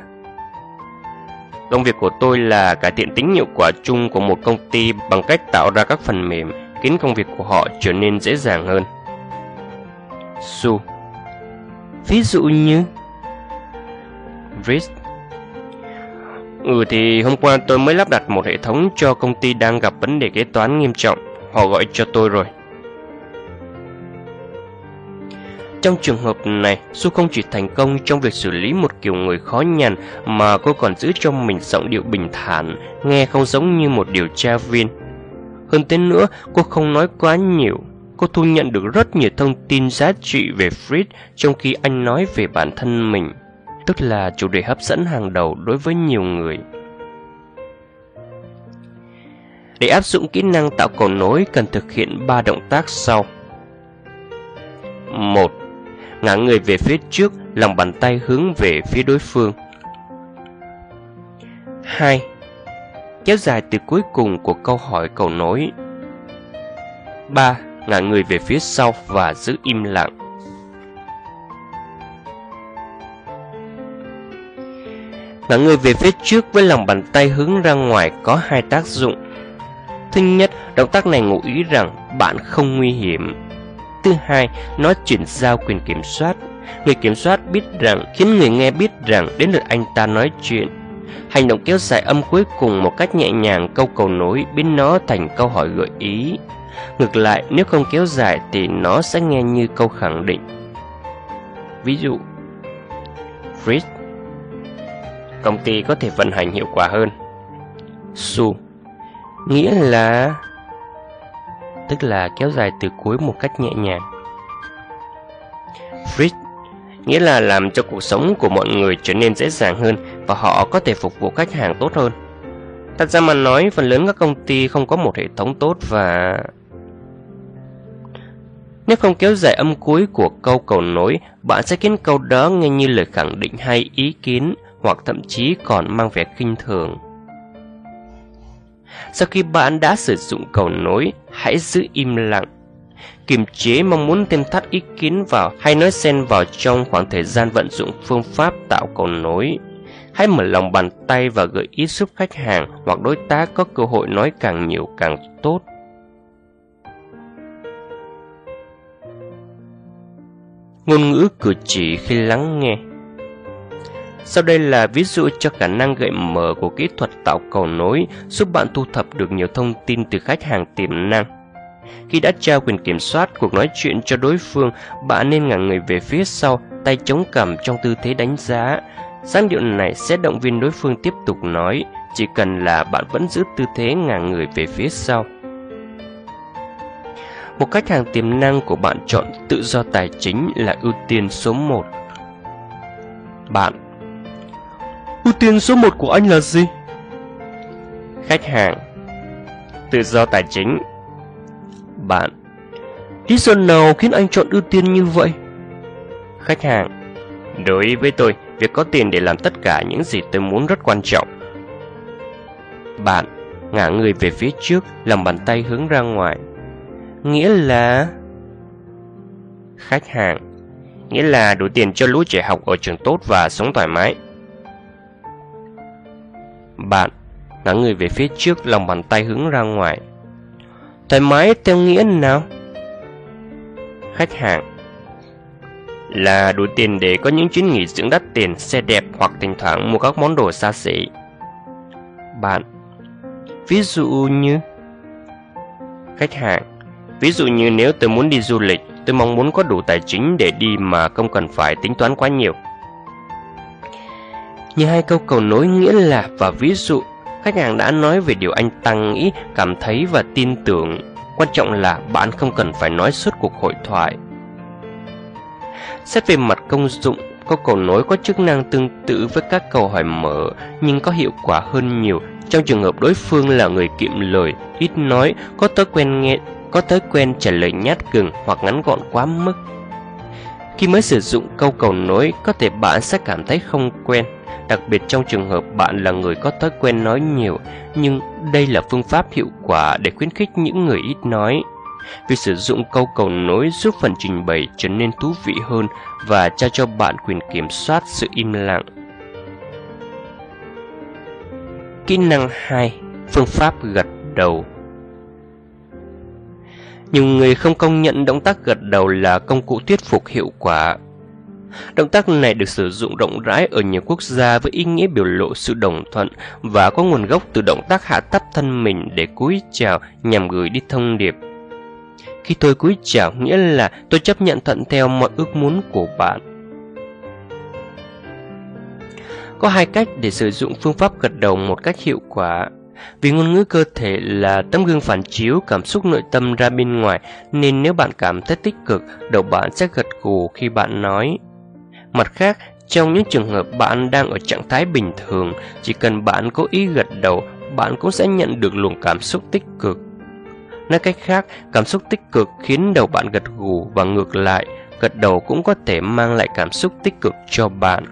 Công việc của tôi là cải thiện tính hiệu quả chung của một công ty bằng cách tạo ra các phần mềm khiến công việc của họ trở nên dễ dàng hơn. Su. Ví dụ như? Rich Ừ thì hôm qua tôi mới lắp đặt một hệ thống cho công ty đang gặp vấn đề kế toán nghiêm trọng. Họ gọi cho tôi rồi. Trong trường hợp này, Su không chỉ thành công trong việc xử lý một kiểu người khó nhằn mà cô còn giữ cho mình giọng điệu bình thản, nghe không giống như một điều tra viên. Hơn thế nữa, cô không nói quá nhiều. Cô thu nhận được rất nhiều thông tin giá trị về Fritz trong khi anh nói về bản thân mình, tức là chủ đề hấp dẫn hàng đầu đối với nhiều người. Để áp dụng kỹ năng tạo cầu nối cần thực hiện 3 động tác sau. 1 ngã người về phía trước, lòng bàn tay hướng về phía đối phương. 2. Kéo dài từ cuối cùng của câu hỏi cầu nối. 3. Ngả người về phía sau và giữ im lặng. Ngả người về phía trước với lòng bàn tay hướng ra ngoài có hai tác dụng. Thứ nhất, động tác này ngụ ý rằng bạn không nguy hiểm. Thứ hai, nó chuyển giao quyền kiểm soát. Người kiểm soát biết rằng, khiến người nghe biết rằng đến lượt anh ta nói chuyện. Hành động kéo dài âm cuối cùng một cách nhẹ nhàng câu cầu nối biến nó thành câu hỏi gợi ý. Ngược lại, nếu không kéo dài thì nó sẽ nghe như câu khẳng định. Ví dụ, Fritz Công ty có thể vận hành hiệu quả hơn. Su Nghĩa là tức là kéo dài từ cuối một cách nhẹ nhàng. Fritz nghĩa là làm cho cuộc sống của mọi người trở nên dễ dàng hơn và họ có thể phục vụ khách hàng tốt hơn. Thật ra mà nói, phần lớn các công ty không có một hệ thống tốt và... Nếu không kéo dài âm cuối của câu cầu nối, bạn sẽ khiến câu đó nghe như lời khẳng định hay ý kiến, hoặc thậm chí còn mang vẻ kinh thường. Sau khi bạn đã sử dụng cầu nối, hãy giữ im lặng. Kiềm chế mong muốn thêm thắt ý kiến vào hay nói xen vào trong khoảng thời gian vận dụng phương pháp tạo cầu nối. Hãy mở lòng bàn tay và gợi ý giúp khách hàng hoặc đối tác có cơ hội nói càng nhiều càng tốt. Ngôn ngữ cử chỉ khi lắng nghe sau đây là ví dụ cho khả năng gợi mở của kỹ thuật tạo cầu nối giúp bạn thu thập được nhiều thông tin từ khách hàng tiềm năng. Khi đã trao quyền kiểm soát cuộc nói chuyện cho đối phương, bạn nên ngả người về phía sau, tay chống cằm trong tư thế đánh giá. dáng điệu này sẽ động viên đối phương tiếp tục nói, chỉ cần là bạn vẫn giữ tư thế ngả người về phía sau. Một khách hàng tiềm năng của bạn chọn tự do tài chính là ưu tiên số 1. Bạn Ưu tiên số 1 của anh là gì? Khách hàng Tự do tài chính Bạn Lý do nào khiến anh chọn ưu tiên như vậy? Khách hàng Đối với tôi, việc có tiền để làm tất cả những gì tôi muốn rất quan trọng. Bạn ngả người về phía trước, lòng bàn tay hướng ra ngoài. Nghĩa là... Khách hàng Nghĩa là đủ tiền cho lũ trẻ học ở trường tốt và sống thoải mái. Bạn ngả người về phía trước lòng bàn tay hướng ra ngoài. Thoải mái theo nghĩa nào? Khách hàng là đủ tiền để có những chuyến nghỉ dưỡng đắt tiền, xe đẹp hoặc thỉnh thoảng mua các món đồ xa xỉ. Bạn Ví dụ như Khách hàng Ví dụ như nếu tôi muốn đi du lịch, tôi mong muốn có đủ tài chính để đi mà không cần phải tính toán quá nhiều. Như hai câu cầu nối nghĩa là và ví dụ, khách hàng đã nói về điều anh ta nghĩ, cảm thấy và tin tưởng. Quan trọng là bạn không cần phải nói suốt cuộc hội thoại. Xét về mặt công dụng, câu cầu nối có chức năng tương tự với các câu hỏi mở nhưng có hiệu quả hơn nhiều trong trường hợp đối phương là người kiệm lời, ít nói, có thói quen nghe, có thói quen trả lời nhát gừng hoặc ngắn gọn quá mức. Khi mới sử dụng câu cầu nối, có thể bạn sẽ cảm thấy không quen, đặc biệt trong trường hợp bạn là người có thói quen nói nhiều, nhưng đây là phương pháp hiệu quả để khuyến khích những người ít nói. Việc sử dụng câu cầu nối giúp phần trình bày trở nên thú vị hơn và trao cho bạn quyền kiểm soát sự im lặng. Kỹ năng 2. Phương pháp gật đầu Nhiều người không công nhận động tác gật đầu là công cụ thuyết phục hiệu quả. Động tác này được sử dụng rộng rãi ở nhiều quốc gia với ý nghĩa biểu lộ sự đồng thuận và có nguồn gốc từ động tác hạ thấp thân mình để cúi chào nhằm gửi đi thông điệp. Khi tôi cúi chào nghĩa là tôi chấp nhận thuận theo mọi ước muốn của bạn. Có hai cách để sử dụng phương pháp gật đầu một cách hiệu quả. Vì ngôn ngữ cơ thể là tấm gương phản chiếu cảm xúc nội tâm ra bên ngoài, nên nếu bạn cảm thấy tích cực, đầu bạn sẽ gật gù khi bạn nói. Mặt khác, trong những trường hợp bạn đang ở trạng thái bình thường, chỉ cần bạn có ý gật đầu, bạn cũng sẽ nhận được luồng cảm xúc tích cực. Nói cách khác, cảm xúc tích cực khiến đầu bạn gật gù và ngược lại, gật đầu cũng có thể mang lại cảm xúc tích cực cho bạn.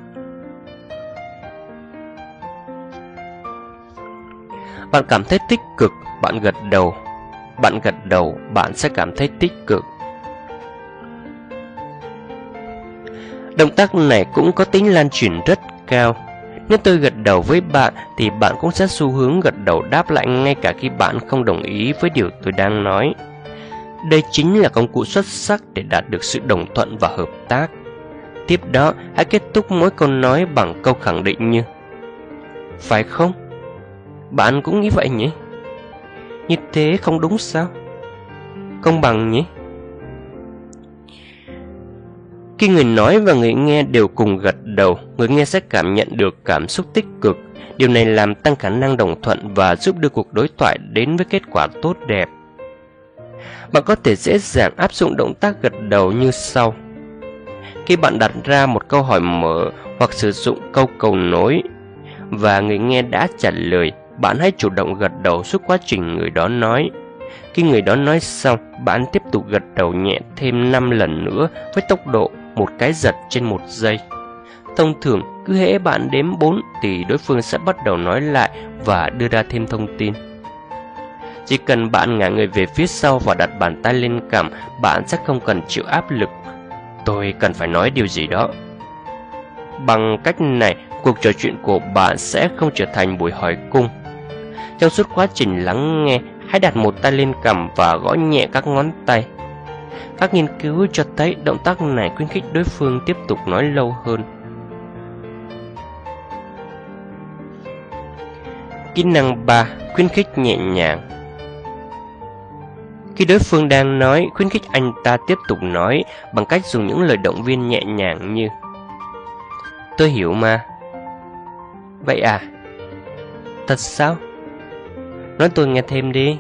Bạn cảm thấy tích cực, bạn gật đầu. Bạn gật đầu, bạn sẽ cảm thấy tích cực. Động tác này cũng có tính lan truyền rất cao. Nếu tôi gật đầu với bạn thì bạn cũng sẽ xu hướng gật đầu đáp lại ngay cả khi bạn không đồng ý với điều tôi đang nói. Đây chính là công cụ xuất sắc để đạt được sự đồng thuận và hợp tác. Tiếp đó, hãy kết thúc mỗi câu nói bằng câu khẳng định như Phải không? Bạn cũng nghĩ vậy nhỉ? Như thế không đúng sao? Công bằng nhỉ? Khi người nói và người nghe đều cùng gật đầu, người nghe sẽ cảm nhận được cảm xúc tích cực. Điều này làm tăng khả năng đồng thuận và giúp đưa cuộc đối thoại đến với kết quả tốt đẹp. Bạn có thể dễ dàng áp dụng động tác gật đầu như sau. Khi bạn đặt ra một câu hỏi mở hoặc sử dụng câu cầu nối và người nghe đã trả lời, bạn hãy chủ động gật đầu suốt quá trình người đó nói. Khi người đó nói xong, bạn tiếp tục gật đầu nhẹ thêm 5 lần nữa với tốc độ một cái giật trên một giây. Thông thường, cứ hễ bạn đếm 4 thì đối phương sẽ bắt đầu nói lại và đưa ra thêm thông tin. Chỉ cần bạn ngả người về phía sau và đặt bàn tay lên cằm, bạn sẽ không cần chịu áp lực. Tôi cần phải nói điều gì đó. Bằng cách này, cuộc trò chuyện của bạn sẽ không trở thành buổi hỏi cung. Trong suốt quá trình lắng nghe, hãy đặt một tay lên cằm và gõ nhẹ các ngón tay. Các nghiên cứu cho thấy động tác này khuyến khích đối phương tiếp tục nói lâu hơn. Kỹ năng 3. Khuyến khích nhẹ nhàng Khi đối phương đang nói, khuyến khích anh ta tiếp tục nói bằng cách dùng những lời động viên nhẹ nhàng như Tôi hiểu mà. Vậy à? Thật sao? Nói tôi nghe thêm đi.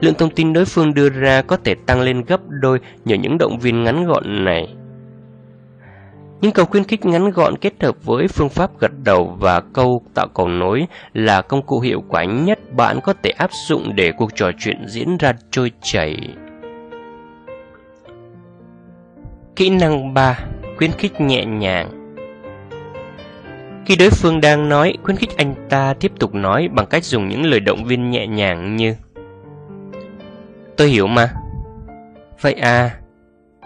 Lượng thông tin đối phương đưa ra có thể tăng lên gấp đôi nhờ những động viên ngắn gọn này. Những câu khuyến khích ngắn gọn kết hợp với phương pháp gật đầu và câu tạo cầu nối là công cụ hiệu quả nhất bạn có thể áp dụng để cuộc trò chuyện diễn ra trôi chảy. Kỹ năng 3. Khuyến khích nhẹ nhàng khi đối phương đang nói, khuyến khích anh ta tiếp tục nói bằng cách dùng những lời động viên nhẹ nhàng như Tôi hiểu mà. Vậy à,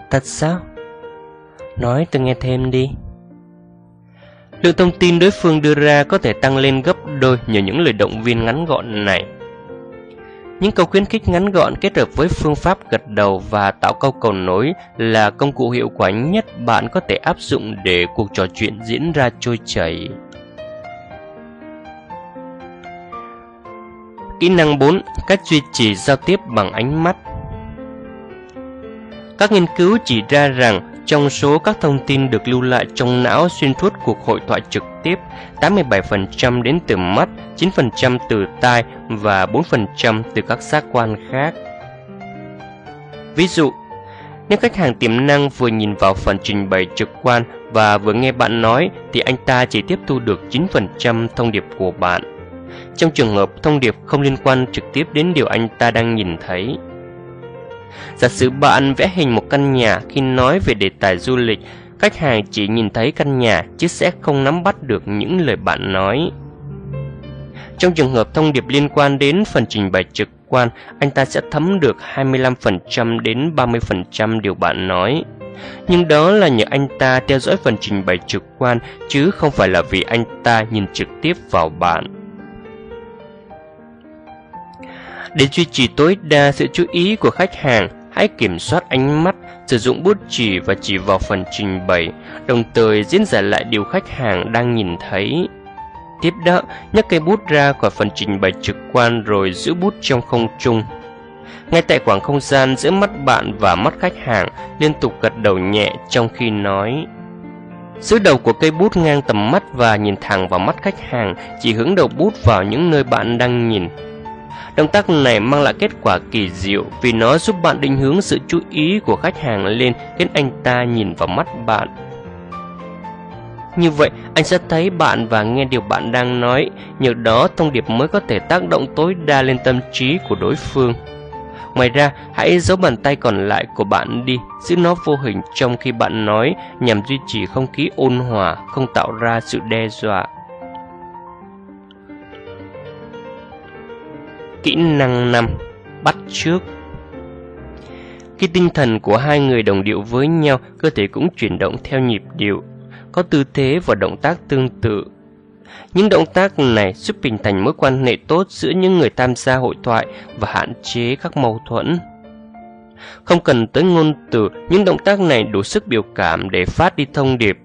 thật sao? Nói tôi nghe thêm đi. Lượng thông tin đối phương đưa ra có thể tăng lên gấp đôi nhờ những lời động viên ngắn gọn này. Những câu khuyến khích ngắn gọn kết hợp với phương pháp gật đầu và tạo câu cầu nối là công cụ hiệu quả nhất bạn có thể áp dụng để cuộc trò chuyện diễn ra trôi chảy. Kỹ năng 4. Cách duy trì giao tiếp bằng ánh mắt Các nghiên cứu chỉ ra rằng trong số các thông tin được lưu lại trong não xuyên suốt cuộc hội thoại trực tiếp, 87% đến từ mắt, 9% từ tai và 4% từ các giác quan khác. Ví dụ, Nếu khách hàng tiềm năng vừa nhìn vào phần trình bày trực quan và vừa nghe bạn nói thì anh ta chỉ tiếp thu được 9% thông điệp của bạn. Trong trường hợp thông điệp không liên quan trực tiếp đến điều anh ta đang nhìn thấy. Giả sử bạn vẽ hình một căn nhà khi nói về đề tài du lịch, khách hàng chỉ nhìn thấy căn nhà chứ sẽ không nắm bắt được những lời bạn nói. Trong trường hợp thông điệp liên quan đến phần trình bày trực quan, anh ta sẽ thấm được 25% đến 30% điều bạn nói. Nhưng đó là nhờ anh ta theo dõi phần trình bày trực quan chứ không phải là vì anh ta nhìn trực tiếp vào bạn. Để duy trì tối đa sự chú ý của khách hàng, hãy kiểm soát ánh mắt, sử dụng bút chỉ và chỉ vào phần trình bày, đồng thời diễn giải lại điều khách hàng đang nhìn thấy. Tiếp đó, nhấc cây bút ra khỏi phần trình bày trực quan rồi giữ bút trong không trung. Ngay tại khoảng không gian giữa mắt bạn và mắt khách hàng, liên tục gật đầu nhẹ trong khi nói. Giữ đầu của cây bút ngang tầm mắt và nhìn thẳng vào mắt khách hàng, chỉ hướng đầu bút vào những nơi bạn đang nhìn. Động tác này mang lại kết quả kỳ diệu vì nó giúp bạn định hướng sự chú ý của khách hàng lên khiến anh ta nhìn vào mắt bạn. Như vậy, anh sẽ thấy bạn và nghe điều bạn đang nói, nhờ đó thông điệp mới có thể tác động tối đa lên tâm trí của đối phương. Ngoài ra, hãy giấu bàn tay còn lại của bạn đi, giữ nó vô hình trong khi bạn nói nhằm duy trì không khí ôn hòa, không tạo ra sự đe dọa. Kỹ năng 5. Bắt trước Khi tinh thần của hai người đồng điệu với nhau, cơ thể cũng chuyển động theo nhịp điệu, có tư thế và động tác tương tự. Những động tác này giúp hình thành mối quan hệ tốt giữa những người tham gia hội thoại và hạn chế các mâu thuẫn. Không cần tới ngôn từ, những động tác này đủ sức biểu cảm để phát đi thông điệp.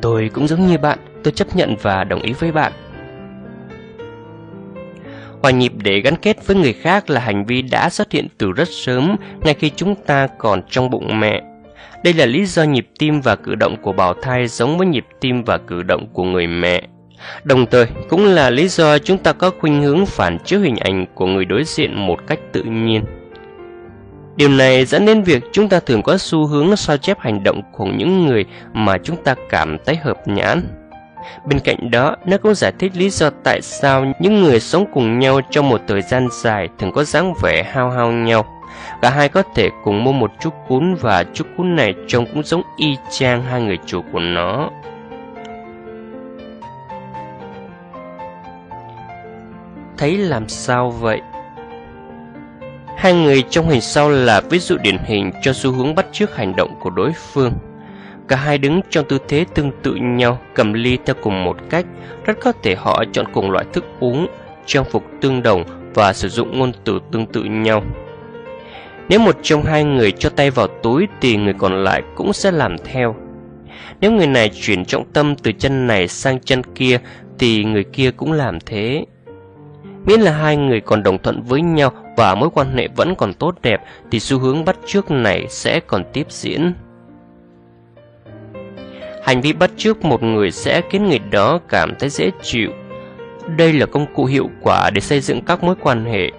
Tôi cũng giống như bạn, tôi chấp nhận và đồng ý với bạn. Hòa nhịp để gắn kết với người khác là hành vi đã xuất hiện từ rất sớm, ngay khi chúng ta còn trong bụng mẹ. Đây là lý do nhịp tim và cử động của bào thai giống với nhịp tim và cử động của người mẹ. Đồng thời, cũng là lý do chúng ta có khuynh hướng phản chiếu hình ảnh của người đối diện một cách tự nhiên. Điều này dẫn đến việc chúng ta thường có xu hướng sao chép hành động của những người mà chúng ta cảm thấy hợp nhãn. Bên cạnh đó, nó cũng giải thích lý do tại sao những người sống cùng nhau trong một thời gian dài thường có dáng vẻ hao hao nhau. Cả hai có thể cùng mua một chút cún và chút cún này trông cũng giống y chang hai người chủ của nó. Thấy làm sao vậy? Hai người trong hình sau là ví dụ điển hình cho xu hướng bắt chước hành động của đối phương. Cả hai đứng trong tư thế tương tự nhau, cầm ly theo cùng một cách, rất có thể họ chọn cùng loại thức uống, trang phục tương đồng và sử dụng ngôn từ tương tự nhau. Nếu một trong hai người cho tay vào túi thì người còn lại cũng sẽ làm theo. Nếu người này chuyển trọng tâm từ chân này sang chân kia thì người kia cũng làm thế. Miễn là hai người còn đồng thuận với nhau và mối quan hệ vẫn còn tốt đẹp thì xu hướng bắt chước này sẽ còn tiếp diễn. Hành vi bắt chước một người sẽ khiến người đó cảm thấy dễ chịu. Đây là công cụ hiệu quả để xây dựng các mối quan hệ.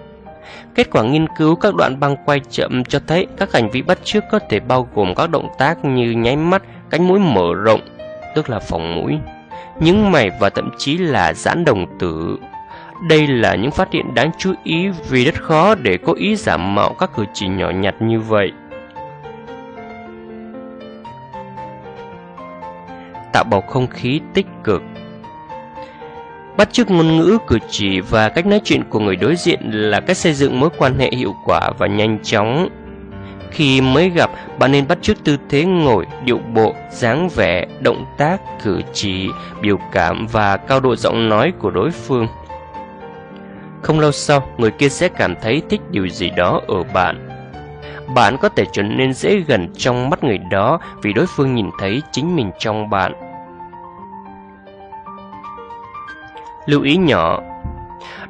Kết quả nghiên cứu các đoạn băng quay chậm cho thấy các hành vi bắt chước có thể bao gồm các động tác như nháy mắt, cánh mũi mở rộng, tức là phòng mũi, những mày và thậm chí là giãn đồng tử. Đây là những phát hiện đáng chú ý vì rất khó để có ý giả mạo các cử chỉ nhỏ nhặt như vậy. Tạo bầu không khí tích cực Bắt chước ngôn ngữ, cử chỉ và cách nói chuyện của người đối diện là cách xây dựng mối quan hệ hiệu quả và nhanh chóng. Khi mới gặp, bạn nên bắt chước tư thế ngồi, điệu bộ, dáng vẻ, động tác, cử chỉ, biểu cảm và cao độ giọng nói của đối phương. Không lâu sau, người kia sẽ cảm thấy thích điều gì đó ở bạn. Bạn có thể trở nên dễ gần trong mắt người đó vì đối phương nhìn thấy chính mình trong bạn. Lưu ý nhỏ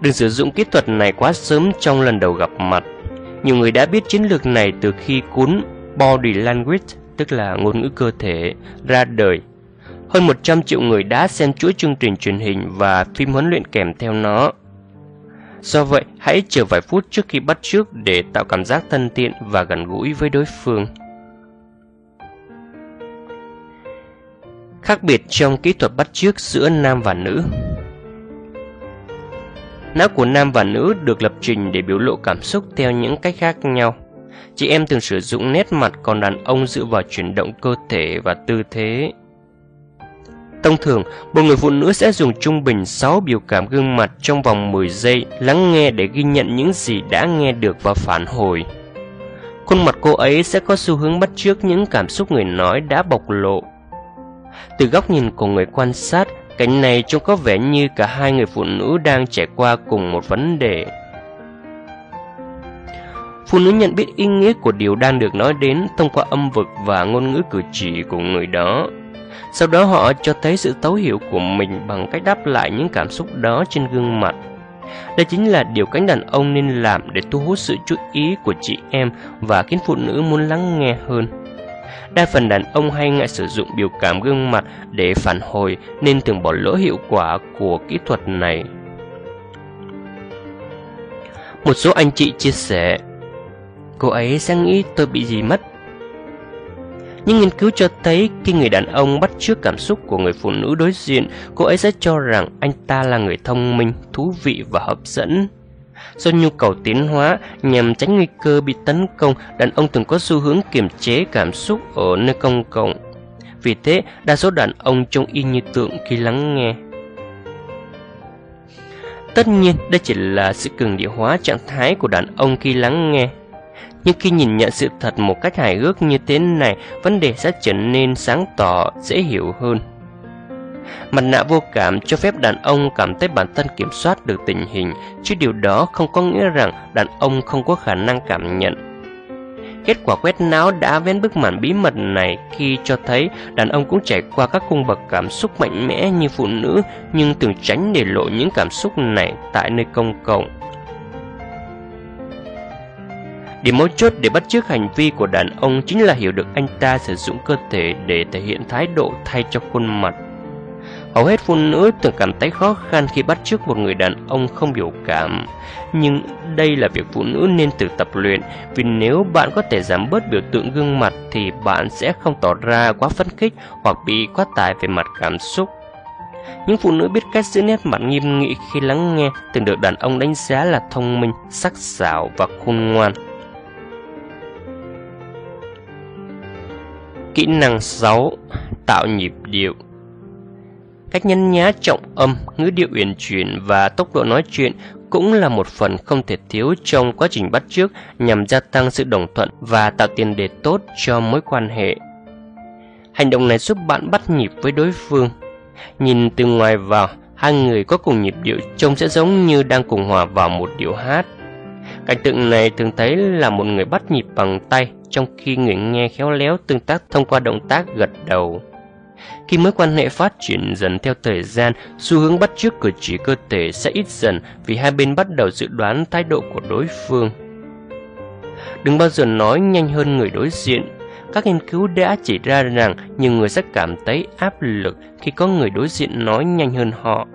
Đừng sử dụng kỹ thuật này quá sớm trong lần đầu gặp mặt. Nhiều người đã biết chiến lược này từ khi cuốn Body Language, tức là ngôn ngữ cơ thể, ra đời. Hơn 100 triệu người đã xem chuỗi chương trình truyền hình và phim huấn luyện kèm theo nó. Do vậy, hãy chờ vài phút trước khi bắt trước để tạo cảm giác thân thiện và gần gũi với đối phương. Khác biệt trong kỹ thuật bắt trước giữa nam và nữ Não của nam và nữ được lập trình để biểu lộ cảm xúc theo những cách khác nhau. Chị em thường sử dụng nét mặt còn đàn ông dựa vào chuyển động cơ thể và tư thế Thông thường, một người phụ nữ sẽ dùng trung bình 6 biểu cảm gương mặt trong vòng 10 giây lắng nghe để ghi nhận những gì đã nghe được và phản hồi. Khuôn mặt cô ấy sẽ có xu hướng bắt chước những cảm xúc người nói đã bộc lộ. Từ góc nhìn của người quan sát, cảnh này trông có vẻ như cả hai người phụ nữ đang trải qua cùng một vấn đề. Phụ nữ nhận biết ý nghĩa của điều đang được nói đến thông qua âm vực và ngôn ngữ cử chỉ của người đó. Sau đó họ cho thấy sự thấu hiểu của mình bằng cách đáp lại những cảm xúc đó trên gương mặt. Đây chính là điều cánh đàn ông nên làm để thu hút sự chú ý của chị em và khiến phụ nữ muốn lắng nghe hơn. Đa phần đàn ông hay ngại sử dụng biểu cảm gương mặt để phản hồi nên thường bỏ lỡ hiệu quả của kỹ thuật này. Một số anh chị chia sẻ, cô ấy sẽ nghĩ tôi bị gì mất nhưng nghiên cứu cho thấy khi người đàn ông bắt chước cảm xúc của người phụ nữ đối diện, cô ấy sẽ cho rằng anh ta là người thông minh, thú vị và hấp dẫn. Do nhu cầu tiến hóa nhằm tránh nguy cơ bị tấn công, đàn ông thường có xu hướng kiềm chế cảm xúc ở nơi công cộng. Vì thế, đa số đàn ông trông y như tượng khi lắng nghe. Tất nhiên, đây chỉ là sự cường địa hóa trạng thái của đàn ông khi lắng nghe. Nhưng khi nhìn nhận sự thật một cách hài hước như thế này, vấn đề sẽ trở nên sáng tỏ, dễ hiểu hơn. Mặt nạ vô cảm cho phép đàn ông cảm thấy bản thân kiểm soát được tình hình, chứ điều đó không có nghĩa rằng đàn ông không có khả năng cảm nhận. Kết quả quét não đã vén bức màn bí mật này khi cho thấy đàn ông cũng trải qua các cung bậc cảm xúc mạnh mẽ như phụ nữ nhưng thường tránh để lộ những cảm xúc này tại nơi công cộng. Điểm mấu chốt để bắt chước hành vi của đàn ông chính là hiểu được anh ta sử dụng cơ thể để thể hiện thái độ thay cho khuôn mặt. Hầu hết phụ nữ thường cảm thấy khó khăn khi bắt chước một người đàn ông không biểu cảm. Nhưng đây là việc phụ nữ nên tự tập luyện, vì nếu bạn có thể giảm bớt biểu tượng gương mặt thì bạn sẽ không tỏ ra quá phấn khích hoặc bị quá tải về mặt cảm xúc. Những phụ nữ biết cách giữ nét mặt nghiêm nghị khi lắng nghe thường được đàn ông đánh giá là thông minh, sắc sảo và khôn ngoan. Kỹ năng 6. Tạo nhịp điệu Cách nhấn nhá trọng âm, ngữ điệu uyển chuyển và tốc độ nói chuyện cũng là một phần không thể thiếu trong quá trình bắt chước nhằm gia tăng sự đồng thuận và tạo tiền đề tốt cho mối quan hệ. Hành động này giúp bạn bắt nhịp với đối phương. Nhìn từ ngoài vào, hai người có cùng nhịp điệu trông sẽ giống như đang cùng hòa vào một điệu hát. Cảnh tượng này thường thấy là một người bắt nhịp bằng tay, trong khi người nghe khéo léo tương tác thông qua động tác gật đầu. Khi mối quan hệ phát triển dần theo thời gian, xu hướng bắt chước cử chỉ cơ thể sẽ ít dần vì hai bên bắt đầu dự đoán thái độ của đối phương. Đừng bao giờ nói nhanh hơn người đối diện. Các nghiên cứu đã chỉ ra rằng nhiều người sẽ cảm thấy áp lực khi có người đối diện nói nhanh hơn họ.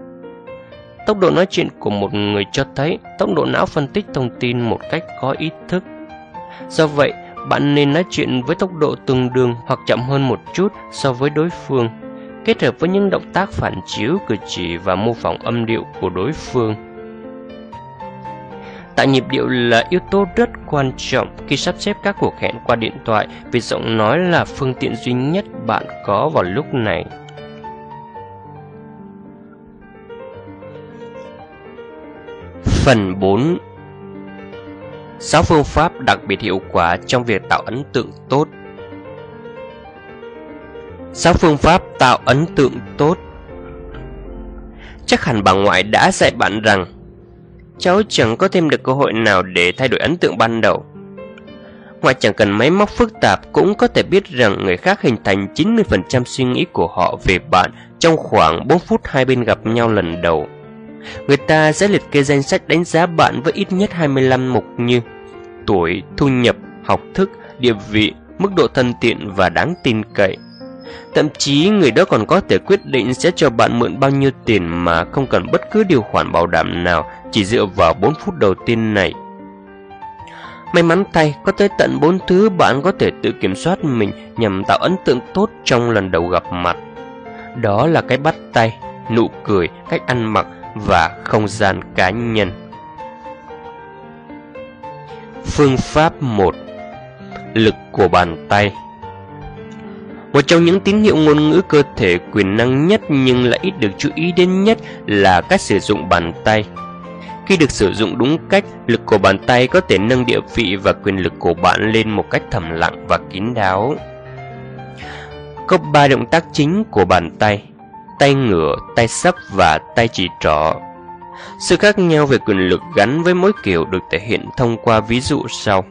Tốc độ nói chuyện của một người cho thấy tốc độ não phân tích thông tin một cách có ý thức. Do vậy, bạn nên nói chuyện với tốc độ tương đương hoặc chậm hơn một chút so với đối phương, kết hợp với những động tác phản chiếu cử chỉ và mô phỏng âm điệu của đối phương. Tại nhịp điệu là yếu tố rất quan trọng khi sắp xếp các cuộc hẹn qua điện thoại vì giọng nói là phương tiện duy nhất bạn có vào lúc này. Phần 4 6 phương pháp đặc biệt hiệu quả trong việc tạo ấn tượng tốt. 6 phương pháp tạo ấn tượng tốt. Chắc hẳn bà ngoại đã dạy bạn rằng, Cháu chẳng có thêm được cơ hội nào để thay đổi ấn tượng ban đầu. Ngoại chẳng cần máy móc phức tạp cũng có thể biết rằng người khác hình thành 90% suy nghĩ của họ về bạn trong khoảng 4 phút hai bên gặp nhau lần đầu. Người ta sẽ liệt kê danh sách đánh giá bạn với ít nhất 25 mục như tuổi, thu nhập, học thức, địa vị, mức độ thân thiện và đáng tin cậy. Thậm chí người đó còn có thể quyết định sẽ cho bạn mượn bao nhiêu tiền mà không cần bất cứ điều khoản bảo đảm nào chỉ dựa vào 4 phút đầu tiên này. May mắn thay, có tới tận 4 thứ bạn có thể tự kiểm soát mình nhằm tạo ấn tượng tốt trong lần đầu gặp mặt. đó là cái bắt tay, nụ cười, cách ăn mặc và không gian cá nhân. Phương pháp 1 Lực của bàn tay Một trong những tín hiệu ngôn ngữ cơ thể quyền năng nhất nhưng lại ít được chú ý đến nhất là cách sử dụng bàn tay. Khi được sử dụng đúng cách, lực của bàn tay có thể nâng địa vị và quyền lực của bạn lên một cách thầm lặng và kín đáo. Có ba động tác chính của bàn tay, tay ngửa, tay sắp và tay chỉ trỏ. Sự khác nhau về quyền lực gắn với mỗi kiểu được thể hiện thông qua ví dụ sau.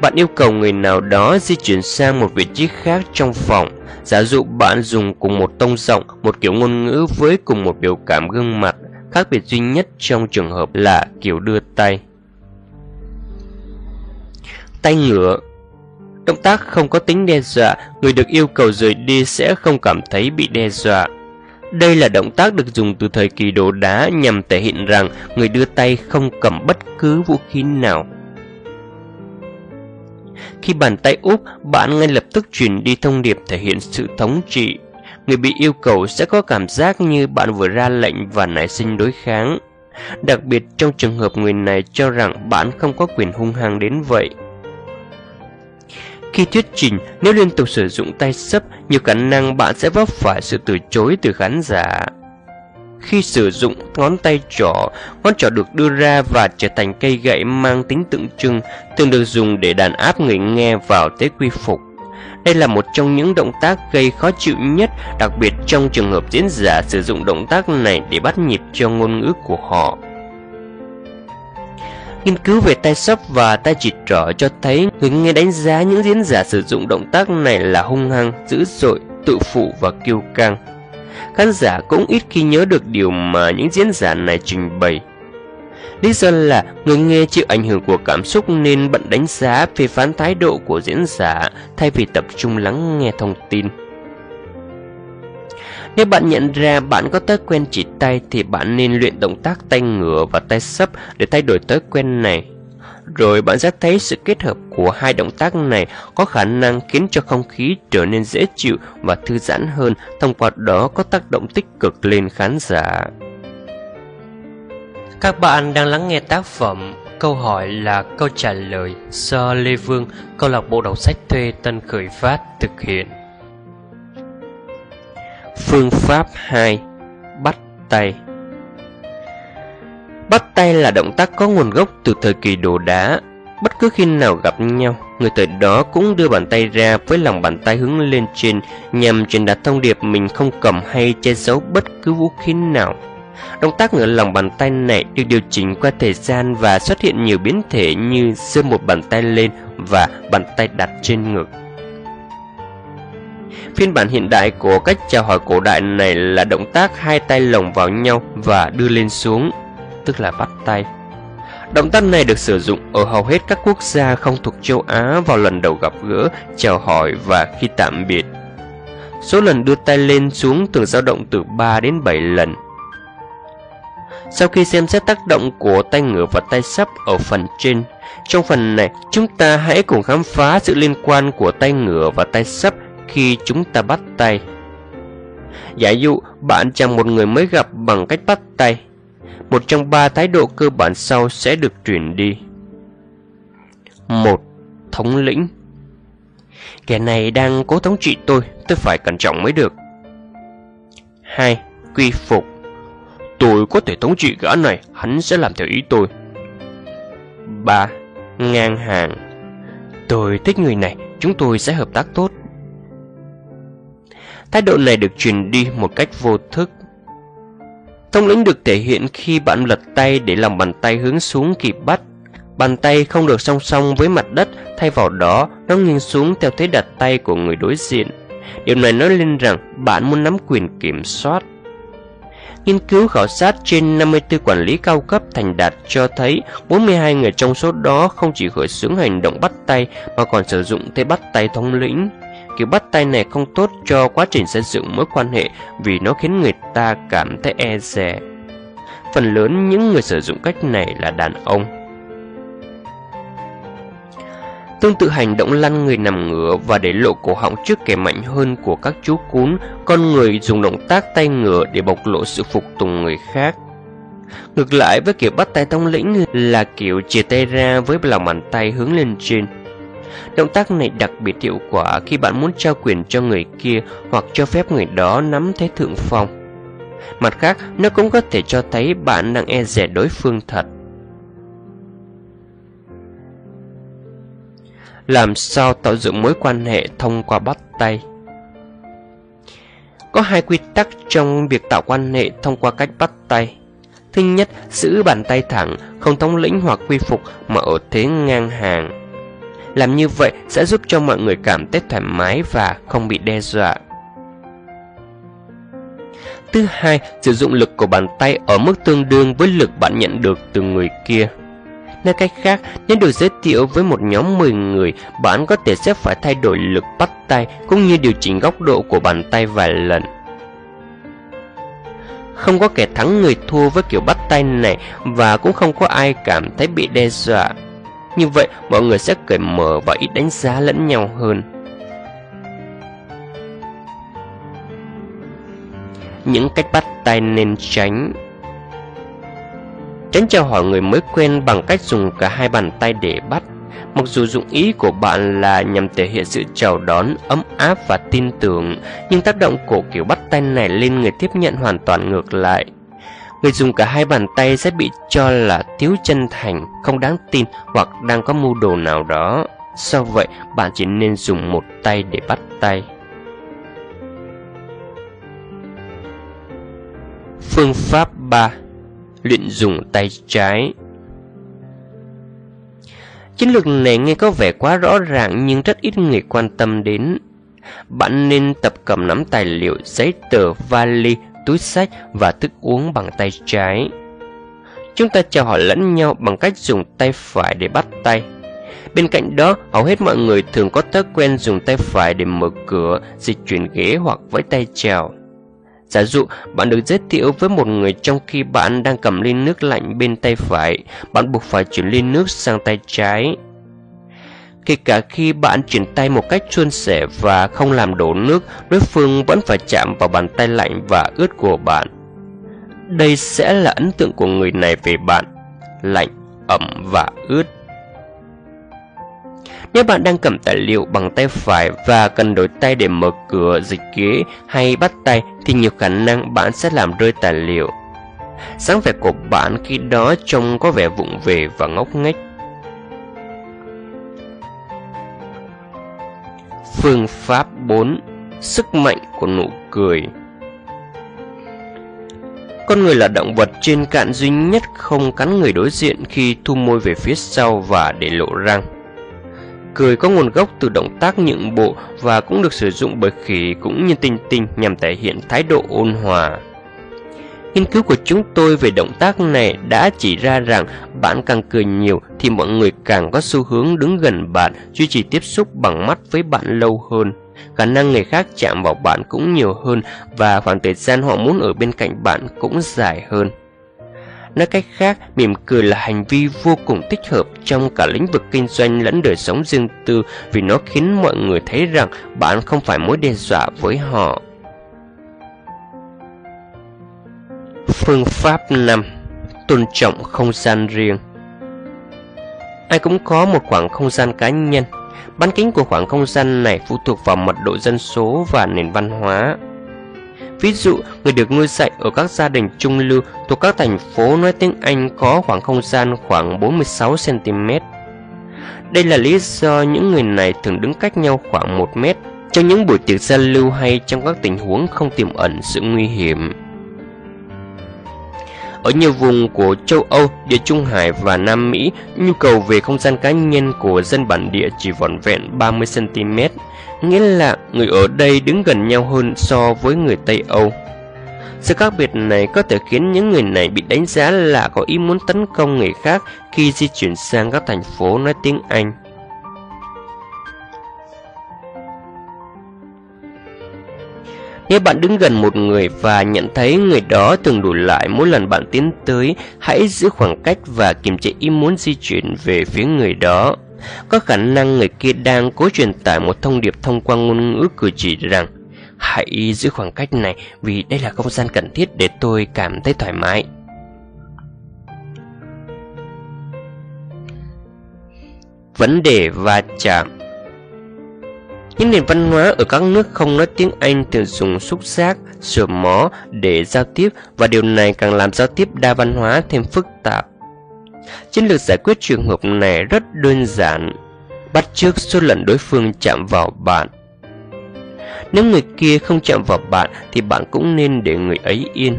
Bạn yêu cầu người nào đó di chuyển sang một vị trí khác trong phòng. Giả dụ bạn dùng cùng một tông giọng, một kiểu ngôn ngữ với cùng một biểu cảm gương mặt. Khác biệt duy nhất trong trường hợp là kiểu đưa tay. Tay ngửa Động tác không có tính đe dọa, người được yêu cầu rời đi sẽ không cảm thấy bị đe dọa. Đây là động tác được dùng từ thời kỳ đồ đá nhằm thể hiện rằng người đưa tay không cầm bất cứ vũ khí nào. Khi bàn tay úp, bạn ngay lập tức truyền đi thông điệp thể hiện sự thống trị. Người bị yêu cầu sẽ có cảm giác như bạn vừa ra lệnh và nảy sinh đối kháng. Đặc biệt trong trường hợp người này cho rằng bạn không có quyền hung hăng đến vậy. Khi thuyết trình, nếu liên tục sử dụng tay sấp, nhiều khả năng bạn sẽ vấp phải sự từ chối từ khán giả. Khi sử dụng ngón tay trỏ, ngón trỏ được đưa ra và trở thành cây gậy mang tính tượng trưng, thường được dùng để đàn áp người nghe vào thế quy phục. Đây là một trong những động tác gây khó chịu nhất, đặc biệt trong trường hợp diễn giả sử dụng động tác này để bắt nhịp cho ngôn ngữ của họ. Nghiên cứu về tay sấp và tay chỉ trỏ cho thấy người nghe đánh giá những diễn giả sử dụng động tác này là hung hăng, dữ dội, tự phụ và kiêu căng. Khán giả cũng ít khi nhớ được điều mà những diễn giả này trình bày. Lý do là người nghe chịu ảnh hưởng của cảm xúc nên bận đánh giá phê phán thái độ của diễn giả thay vì tập trung lắng nghe thông tin. Nếu bạn nhận ra bạn có thói quen chỉ tay thì bạn nên luyện động tác tay ngửa và tay sấp để thay đổi thói quen này. Rồi bạn sẽ thấy sự kết hợp của hai động tác này có khả năng khiến cho không khí trở nên dễ chịu và thư giãn hơn, thông qua đó có tác động tích cực lên khán giả. Các bạn đang lắng nghe tác phẩm Câu hỏi là câu trả lời do Lê Vương, câu lạc bộ đọc sách thuê Tân Khởi Phát thực hiện. Phương pháp 2 Bắt tay Bắt tay là động tác có nguồn gốc từ thời kỳ đồ đá. Bất cứ khi nào gặp nhau, người thời đó cũng đưa bàn tay ra với lòng bàn tay hướng lên trên nhằm truyền đạt thông điệp mình không cầm hay che giấu bất cứ vũ khí nào. Động tác ngửa lòng bàn tay này được điều chỉnh qua thời gian và xuất hiện nhiều biến thể như giơ một bàn tay lên và bàn tay đặt trên ngực. Phiên bản hiện đại của cách chào hỏi cổ đại này là động tác hai tay lồng vào nhau và đưa lên xuống, tức là bắt tay. Động tác này được sử dụng ở hầu hết các quốc gia không thuộc châu Á vào lần đầu gặp gỡ, chào hỏi và khi tạm biệt. Số lần đưa tay lên xuống thường dao động từ 3 đến 7 lần. Sau khi xem xét tác động của tay ngửa và tay sắp ở phần trên, trong phần này chúng ta hãy cùng khám phá sự liên quan của tay ngửa và tay sắp khi chúng ta bắt tay. Giả dụ bạn chào một người mới gặp bằng cách bắt tay, một trong ba thái độ cơ bản sau sẽ được truyền đi. một Thống lĩnh Kẻ này đang cố thống trị tôi, tôi phải cẩn trọng mới được. 2. Quy phục Tôi có thể thống trị gã này, hắn sẽ làm theo ý tôi. 3. Ngang hàng Tôi thích người này, chúng tôi sẽ hợp tác tốt. Thái độ này được truyền đi một cách vô thức. Thông lĩnh được thể hiện khi bạn lật tay để lòng bàn tay hướng xuống kịp bắt. Bàn tay không được song song với mặt đất, thay vào đó nó nghiêng xuống theo thế đặt tay của người đối diện. Điều này nói lên rằng bạn muốn nắm quyền kiểm soát. Nghiên cứu khảo sát trên 54 quản lý cao cấp thành đạt cho thấy 42 người trong số đó không chỉ khởi xướng hành động bắt tay mà còn sử dụng thế bắt tay thống lĩnh. Kiểu bắt tay này không tốt cho quá trình xây dựng mối quan hệ vì nó khiến người ta cảm thấy e dè. Phần lớn những người sử dụng cách này là đàn ông. Tương tự hành động lăn người nằm ngửa và để lộ cổ họng trước kẻ mạnh hơn của các chú cún, con người dùng động tác tay ngửa để bộc lộ sự phục tùng người khác. Ngược lại với kiểu bắt tay tông lĩnh là kiểu chia tay ra với lòng bàn tay hướng lên trên. Động tác này đặc biệt hiệu quả khi bạn muốn trao quyền cho người kia hoặc cho phép người đó nắm thế thượng phong. Mặt khác, nó cũng có thể cho thấy bạn đang e dè đối phương thật. Làm sao tạo dựng mối quan hệ thông qua bắt tay? Có hai quy tắc trong việc tạo quan hệ thông qua cách bắt tay. Thứ nhất, giữ bàn tay thẳng, không thống lĩnh hoặc quy phục mà ở thế ngang hàng. Làm như vậy sẽ giúp cho mọi người cảm thấy thoải mái và không bị đe dọa. Thứ hai, sử dụng lực của bàn tay ở mức tương đương với lực bạn nhận được từ người kia. Nói cách khác, nếu được giới thiệu với một nhóm 10 người, bạn có thể sẽ phải thay đổi lực bắt tay cũng như điều chỉnh góc độ của bàn tay vài lần. Không có kẻ thắng người thua với kiểu bắt tay này và cũng không có ai cảm thấy bị đe dọa. Như vậy, mọi người sẽ cởi mở và ít đánh giá lẫn nhau hơn. Những cách bắt tay nên tránh. Tránh chào hỏi người mới quen bằng cách dùng cả hai bàn tay để bắt. Mặc dù dụng ý của bạn là nhằm thể hiện sự chào đón, ấm áp và tin tưởng Nhưng tác động của kiểu bắt tay này lên người tiếp nhận hoàn toàn ngược lại. Người dùng cả hai bàn tay sẽ bị cho là thiếu chân thành, không đáng tin hoặc đang có mưu đồ nào đó. Do vậy, bạn chỉ nên dùng một tay để bắt tay. Phương pháp 3 Luyện dùng tay trái Chiến lược này nghe có vẻ quá rõ ràng nhưng rất ít người quan tâm đến. Bạn nên tập cầm nắm tài liệu, giấy tờ, vali túi sách và thức uống bằng tay trái. Chúng ta chào hỏi lẫn nhau bằng cách dùng tay phải để bắt tay. Bên cạnh đó, hầu hết mọi người thường có thói quen dùng tay phải để mở cửa, dịch chuyển ghế hoặc với tay chào. Giả dụ bạn được giới thiệu với một người trong khi bạn đang cầm ly nước lạnh bên tay phải, bạn buộc phải chuyển ly nước sang tay trái. Kể cả khi bạn chuyển tay một cách suôn sẻ và không làm đổ nước, đối phương vẫn phải chạm vào bàn tay lạnh và ướt của bạn. Đây sẽ là ấn tượng của người này về bạn, lạnh, ẩm và ướt. Nếu bạn đang cầm tài liệu bằng tay phải và cần đổi tay để mở cửa, dịch ghế hay bắt tay thì nhiều khả năng bạn sẽ làm rơi tài liệu. Sáng vẻ của bạn khi đó trông có vẻ vụng về và ngốc nghếch. Phương pháp 4 Sức mạnh của nụ cười Con người là động vật trên cạn duy nhất không cắn người đối diện khi thu môi về phía sau và để lộ răng. Cười có nguồn gốc từ động tác nhượng bộ và cũng được sử dụng bởi khỉ cũng như tinh tinh nhằm thể hiện thái độ ôn hòa. Nghiên cứu của chúng tôi về động tác này đã chỉ ra rằng bạn càng cười nhiều thì mọi người càng có xu hướng đứng gần bạn, duy trì tiếp xúc bằng mắt với bạn lâu hơn. Khả năng người khác chạm vào bạn cũng nhiều hơn và khoảng thời gian họ muốn ở bên cạnh bạn cũng dài hơn. Nói cách khác, mỉm cười là hành vi vô cùng thích hợp trong cả lĩnh vực kinh doanh lẫn đời sống riêng tư vì nó khiến mọi người thấy rằng bạn không phải mối đe dọa với họ. Phương pháp 5 Tôn trọng không gian riêng Ai cũng có một khoảng không gian cá nhân Bán kính của khoảng không gian này phụ thuộc vào mật độ dân số và nền văn hóa Ví dụ, người được nuôi dạy ở các gia đình trung lưu thuộc các thành phố nói tiếng Anh có khoảng không gian khoảng 46cm. Đây là lý do những người này thường đứng cách nhau khoảng 1 mét trong những buổi tiệc giao lưu hay trong các tình huống không tiềm ẩn sự nguy hiểm. Ở nhiều vùng của châu Âu, Địa Trung Hải và Nam Mỹ, nhu cầu về không gian cá nhân của dân bản địa chỉ vỏn vẹn 30cm, nghĩa là người ở đây đứng gần nhau hơn so với người Tây Âu. Sự khác biệt này có thể khiến những người này bị đánh giá là có ý muốn tấn công người khác khi di chuyển sang các thành phố nói tiếng Anh. Nếu bạn đứng gần một người và nhận thấy người đó thường đủ lại mỗi lần bạn tiến tới, hãy giữ khoảng cách và kiềm chế ý muốn di chuyển về phía người đó. Có khả năng người kia đang cố truyền tải một thông điệp thông qua ngôn ngữ cử chỉ rằng Hãy giữ khoảng cách này vì đây là không gian cần thiết để tôi cảm thấy thoải mái. Vấn đề va chạm những nền văn hóa ở các nước không nói tiếng Anh thường dùng xúc giác, sửa mó để giao tiếp và điều này càng làm giao tiếp đa văn hóa thêm phức tạp. Chiến lược giải quyết trường hợp này rất đơn giản, bắt chước số lần đối phương chạm vào bạn. Nếu người kia không chạm vào bạn thì bạn cũng nên để người ấy yên.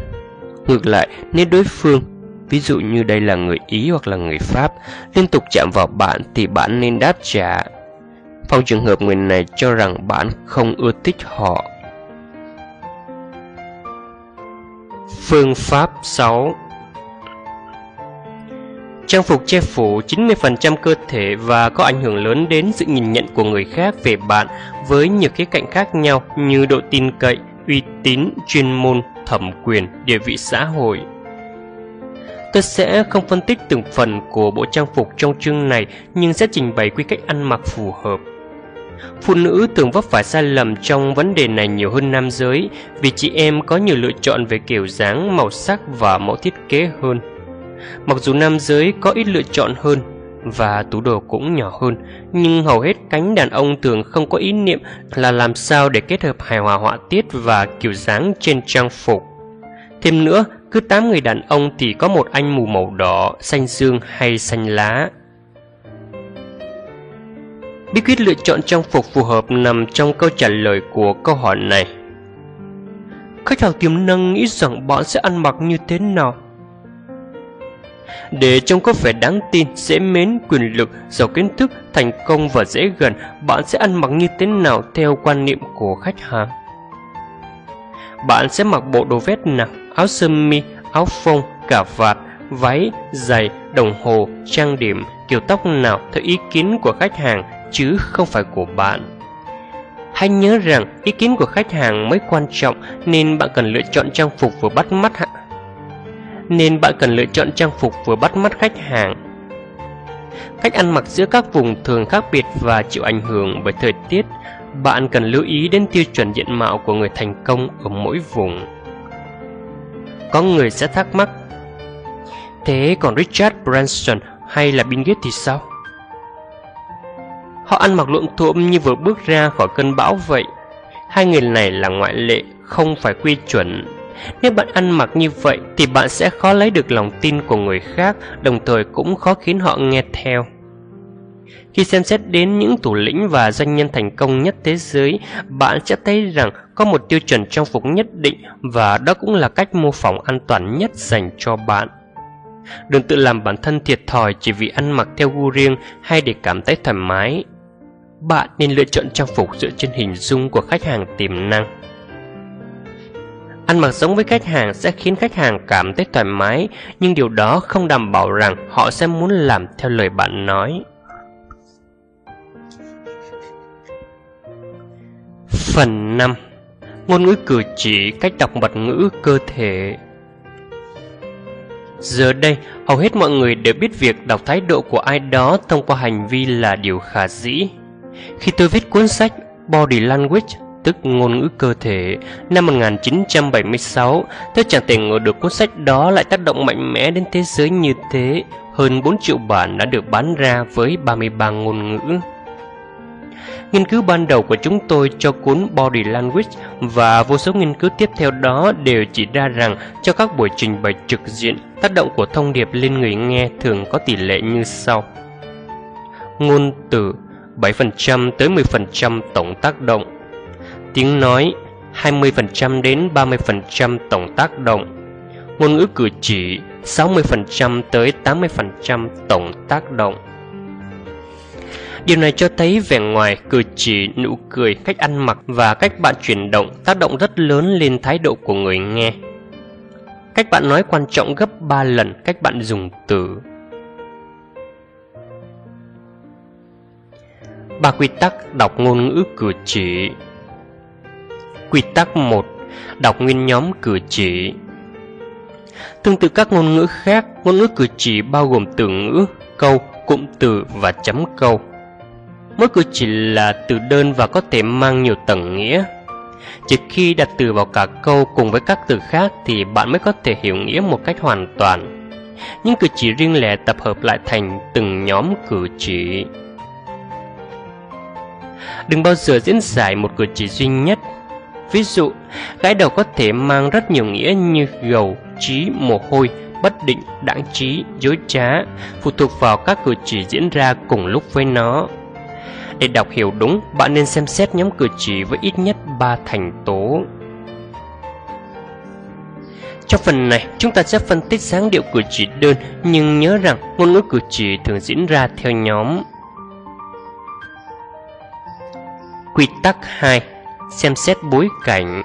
Ngược lại, nếu đối phương, ví dụ như đây là người Ý hoặc là người Pháp, liên tục chạm vào bạn thì bạn nên đáp trả. Phòng trường hợp người này cho rằng bạn không ưa thích họ. Phương pháp 6 Trang phục che phủ 90% cơ thể và có ảnh hưởng lớn đến sự nhìn nhận của người khác về bạn với nhiều khía cạnh khác nhau như độ tin cậy, uy tín, chuyên môn, thẩm quyền, địa vị xã hội. Tôi sẽ không phân tích từng phần của bộ trang phục trong chương này nhưng sẽ trình bày quy cách ăn mặc phù hợp. Phụ nữ thường vấp phải sai lầm trong vấn đề này nhiều hơn nam giới vì chị em có nhiều lựa chọn về kiểu dáng, màu sắc và mẫu thiết kế hơn. Mặc dù nam giới có ít lựa chọn hơn và tủ đồ cũng nhỏ hơn, nhưng hầu hết cánh đàn ông thường không có ý niệm là làm sao để kết hợp hài hòa họa tiết và kiểu dáng trên trang phục. Thêm nữa, cứ 8 người đàn ông thì có một anh mù màu đỏ, xanh dương hay xanh lá. Bí quyết lựa chọn trang phục phù hợp nằm trong câu trả lời của câu hỏi này. Khách hàng tiềm năng nghĩ rằng bạn sẽ ăn mặc như thế nào? Để trông có vẻ đáng tin, dễ mến, quyền lực, giàu kiến thức, thành công và dễ gần, bạn sẽ ăn mặc như thế nào theo quan niệm của khách hàng? Bạn sẽ mặc bộ đồ vest nào, áo sơ mi, áo phông, cà vạt, váy, giày, đồng hồ, trang điểm, kiểu tóc nào theo ý kiến của khách hàng chứ không phải của bạn. Hãy nhớ rằng ý kiến của khách hàng mới quan trọng nên bạn cần lựa chọn trang phục vừa bắt mắt nên bạn cần lựa chọn trang phục vừa bắt mắt khách hàng. Cách ăn mặc giữa các vùng thường khác biệt và chịu ảnh hưởng bởi thời tiết. Bạn cần lưu ý đến tiêu chuẩn diện mạo của người thành công ở mỗi vùng. Có người sẽ thắc mắc, thế còn Richard Branson hay là Bill Gates thì sao? Họ ăn mặc luộm thuộm như vừa bước ra khỏi cơn bão vậy. Hai người này là ngoại lệ, không phải quy chuẩn nếu bạn ăn mặc như vậy thì bạn sẽ khó lấy được lòng tin của người khác, đồng thời cũng khó khiến họ nghe theo. Khi xem xét đến những thủ lĩnh và doanh nhân thành công nhất thế giới, bạn sẽ thấy rằng có một tiêu chuẩn trang phục nhất định và đó cũng là cách mô phỏng an toàn nhất dành cho bạn. Đừng tự làm bản thân thiệt thòi chỉ vì ăn mặc theo gu riêng hay để cảm thấy thoải mái. Bạn nên lựa chọn trang phục dựa trên hình dung của khách hàng tiềm năng. Ăn mặc giống với khách hàng sẽ khiến khách hàng cảm thấy thoải mái, nhưng điều đó không đảm bảo rằng họ sẽ muốn làm theo lời bạn nói. Phần 5 Ngôn ngữ cử chỉ, cách đọc mật ngữ cơ thể Giờ đây, hầu hết mọi người đều biết việc đọc thái độ của ai đó thông qua hành vi là điều khả dĩ. Khi tôi viết cuốn sách Body Language tức ngôn ngữ cơ thể năm 1976, tôi chẳng thể ngờ được cuốn sách đó lại tác động mạnh mẽ đến thế giới như thế. Hơn 4 triệu bản đã được bán ra với 33 ngôn ngữ. Nghiên cứu ban đầu của chúng tôi cho cuốn Body Language và vô số nghiên cứu tiếp theo đó đều chỉ ra rằng cho các buổi trình bày trực diện, tác động của thông điệp lên người nghe thường có tỷ lệ như sau. Ngôn từ 7% tới 10% tổng tác động tiếng nói 20% đến 30% tổng tác động, ngôn ngữ cử chỉ 60% tới 80% tổng tác động. Điều này cho thấy vẻ ngoài, cử chỉ, nụ cười, cách ăn mặc và cách bạn chuyển động tác động rất lớn lên thái độ của người nghe. Cách bạn nói quan trọng gấp 3 lần cách bạn dùng từ. Ba quy tắc đọc ngôn ngữ cử chỉ Quy tắc 1. Đọc nguyên nhóm cử chỉ Tương tự các ngôn ngữ khác, ngôn ngữ cử chỉ bao gồm từ ngữ, câu, cụm từ và chấm câu. Mỗi cử chỉ là từ đơn và có thể mang nhiều tầng nghĩa. Chỉ khi đặt từ vào cả câu cùng với các từ khác thì bạn mới có thể hiểu nghĩa một cách hoàn toàn. Những cử chỉ riêng lẻ tập hợp lại thành từng nhóm cử chỉ. Đừng bao giờ diễn giải một cử chỉ duy nhất. Ví dụ, gái đầu có thể mang rất nhiều nghĩa như gầu, trí, mồ hôi, bất định, đãng trí, dối trá, phụ thuộc vào các cử chỉ diễn ra cùng lúc với nó. Để đọc hiểu đúng, bạn nên xem xét nhóm cử chỉ với ít nhất 3 thành tố. Trong phần này, chúng ta sẽ phân tích dáng điệu cử chỉ đơn, nhưng nhớ rằng ngôn ngữ cử chỉ thường diễn ra theo nhóm. Quy tắc 2. Xem xét bối cảnh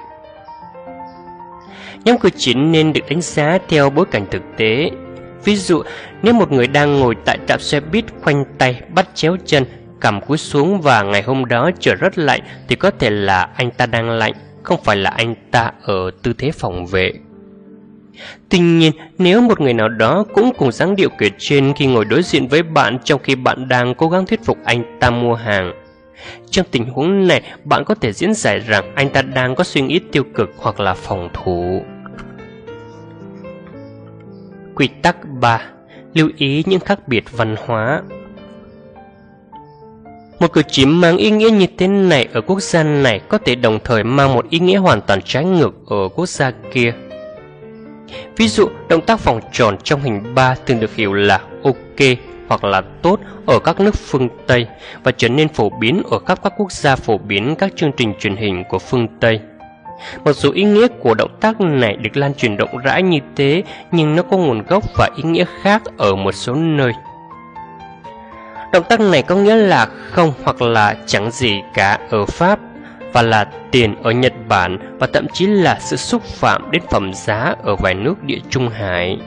Nhóm cử chỉ nên được đánh giá theo bối cảnh thực tế. Ví dụ, nếu một người đang ngồi tại trạm xe buýt khoanh tay, bắt chéo chân, cầm cúi xuống và ngày hôm đó trời rất lạnh thì có thể là anh ta đang lạnh, không phải là anh ta ở tư thế phòng vệ. Tuy nhiên, nếu một người nào đó cũng cùng dáng điệu kể trên khi ngồi đối diện với bạn trong khi bạn đang cố gắng thuyết phục anh ta mua hàng, trong tình huống này, bạn có thể diễn giải rằng anh ta đang có suy nghĩ tiêu cực hoặc là phòng thủ. Quy tắc 3. Lưu ý những khác biệt văn hóa một cử chỉ mang ý nghĩa như thế này ở quốc gia này có thể đồng thời mang một ý nghĩa hoàn toàn trái ngược ở quốc gia kia. Ví dụ, động tác vòng tròn trong hình 3 thường được hiểu là ok hoặc là tốt ở các nước phương Tây và trở nên phổ biến ở khắp các quốc gia phổ biến các chương trình truyền hình của phương Tây. Mặc dù ý nghĩa của động tác này được lan truyền rộng rãi như thế, nhưng nó có nguồn gốc và ý nghĩa khác ở một số nơi. Động tác này có nghĩa là không hoặc là chẳng gì cả ở Pháp và là tiền ở Nhật Bản và thậm chí là sự xúc phạm đến phẩm giá ở vài nước địa Trung Hải.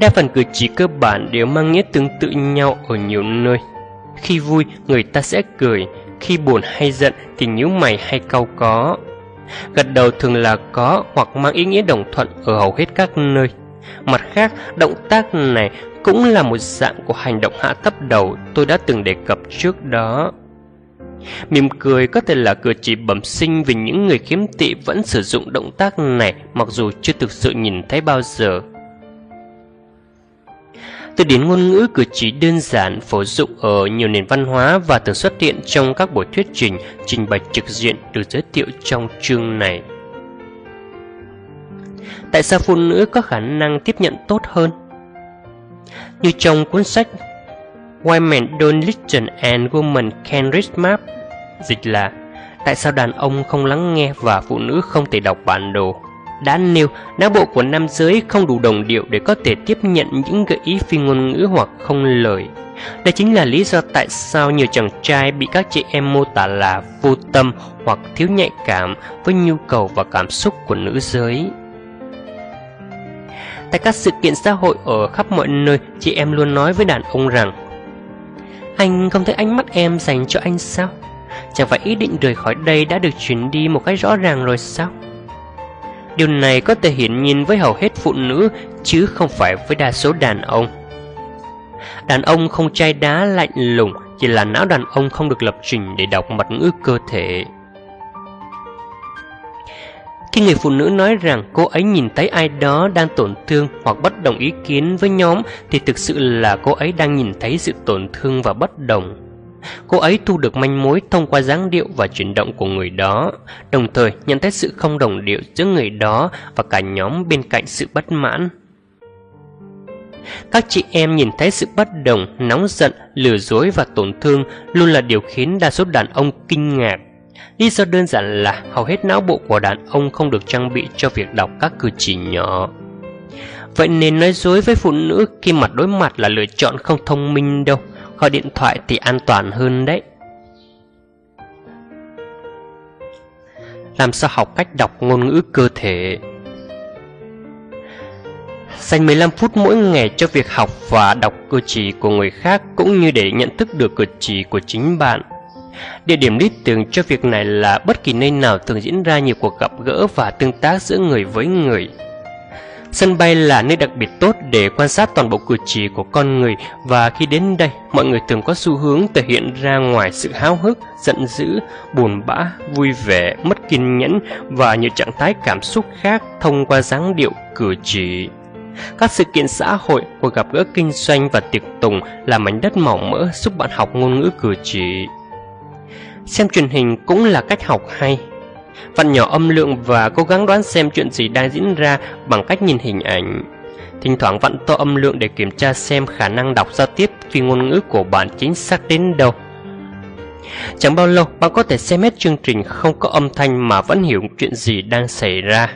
Đa phần cử chỉ cơ bản đều mang nghĩa tương tự nhau ở nhiều nơi. Khi vui, người ta sẽ cười, khi buồn hay giận thì nhíu mày hay cau có. Gật đầu thường là có hoặc mang ý nghĩa đồng thuận ở hầu hết các nơi. Mặt khác, động tác này cũng là một dạng của hành động hạ thấp đầu tôi đã từng đề cập trước đó. Mỉm cười có thể là cử chỉ bẩm sinh vì những người khiếm tị vẫn sử dụng động tác này mặc dù chưa thực sự nhìn thấy bao giờ. Từ điển ngôn ngữ cử chỉ đơn giản phổ dụng ở nhiều nền văn hóa và thường xuất hiện trong các buổi thuyết trình, trình bày trực diện được giới thiệu trong chương này. Tại sao phụ nữ có khả năng tiếp nhận tốt hơn? Như trong cuốn sách Why Men Don't Listen and Women Can Read Map Dịch là Tại sao đàn ông không lắng nghe và phụ nữ không thể đọc bản đồ đã nêu não bộ của nam giới không đủ đồng điệu để có thể tiếp nhận những gợi ý phi ngôn ngữ hoặc không lời. Đây chính là lý do tại sao nhiều chàng trai bị các chị em mô tả là vô tâm hoặc thiếu nhạy cảm với nhu cầu và cảm xúc của nữ giới. Tại các sự kiện xã hội ở khắp mọi nơi, chị em luôn nói với đàn ông rằng Anh không thấy ánh mắt em dành cho anh sao? Chẳng phải ý định rời khỏi đây đã được chuyển đi một cách rõ ràng rồi sao? Điều này có thể hiển nhiên với hầu hết phụ nữ chứ không phải với đa số đàn ông. Đàn ông không chai đá lạnh lùng, chỉ là não đàn ông không được lập trình để đọc mặt ngữ cơ thể. Khi người phụ nữ nói rằng cô ấy nhìn thấy ai đó đang tổn thương hoặc bất đồng ý kiến với nhóm thì thực sự là cô ấy đang nhìn thấy sự tổn thương và bất đồng. Cô ấy thu được manh mối thông qua dáng điệu và chuyển động của người đó, đồng thời nhận thấy sự không đồng điệu giữa người đó và cả nhóm bên cạnh sự bất mãn. Các chị em nhìn thấy sự bất đồng, nóng giận, lừa dối và tổn thương luôn là điều khiến đa số đàn ông kinh ngạc. Lý do đơn giản là hầu hết não bộ của đàn ông không được trang bị cho việc đọc các cử chỉ nhỏ. Vậy nên nói dối với phụ nữ khi mặt đối mặt là lựa chọn không thông minh đâu gọi điện thoại thì an toàn hơn đấy. Làm sao học cách đọc ngôn ngữ cơ thể? Dành 15 phút mỗi ngày cho việc học và đọc cử chỉ của người khác cũng như để nhận thức được cử chỉ của chính bạn. Địa điểm lý tưởng cho việc này là bất kỳ nơi nào thường diễn ra nhiều cuộc gặp gỡ và tương tác giữa người với người. Sân bay là nơi đặc biệt tốt để quan sát toàn bộ cử chỉ của con người và khi đến đây, mọi người thường có xu hướng thể hiện ra ngoài sự háo hức, giận dữ, buồn bã, vui vẻ, mất kiên nhẫn và nhiều trạng thái cảm xúc khác thông qua dáng điệu cử chỉ. Các sự kiện xã hội, cuộc gặp gỡ kinh doanh và tiệc tùng là mảnh đất mỏng mỡ giúp bạn học ngôn ngữ cử chỉ. Xem truyền hình cũng là cách học hay. Vặn nhỏ âm lượng và cố gắng đoán xem chuyện gì đang diễn ra bằng cách nhìn hình ảnh. Thỉnh thoảng vặn to âm lượng để kiểm tra xem khả năng đọc giao tiếp vì ngôn ngữ của bạn chính xác đến đâu. Chẳng bao lâu bạn có thể xem hết chương trình không có âm thanh mà vẫn hiểu chuyện gì đang xảy ra.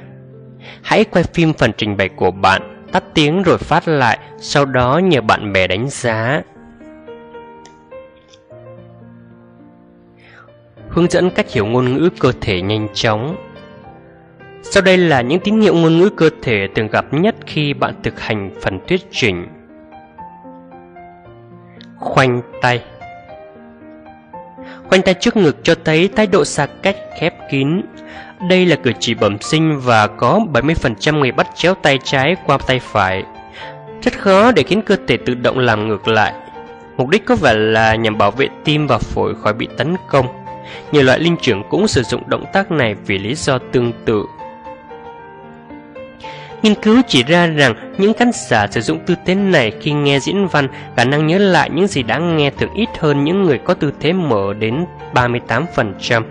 Hãy quay phim phần trình bày của bạn, tắt tiếng rồi phát lại, sau đó nhờ bạn bè đánh giá. Hướng dẫn cách hiểu ngôn ngữ cơ thể nhanh chóng. Sau đây là những tín hiệu ngôn ngữ cơ thể thường gặp nhất khi bạn thực hành phần thuyết trình. Khoanh tay Khoanh tay trước ngực cho thấy thái độ xa cách, khép kín. Đây là cử chỉ bẩm sinh và có 70% người bắt chéo tay trái qua tay phải. Rất khó để khiến cơ thể tự động làm ngược lại. Mục đích có vẻ là nhằm bảo vệ tim và phổi khỏi bị tấn công. Nhiều loại linh trưởng cũng sử dụng động tác này vì lý do tương tự. Nghiên cứu chỉ ra rằng những khán giả sử dụng tư thế này khi nghe diễn văn khả năng nhớ lại những gì đã nghe thường ít hơn những người có tư thế mở đến 38%.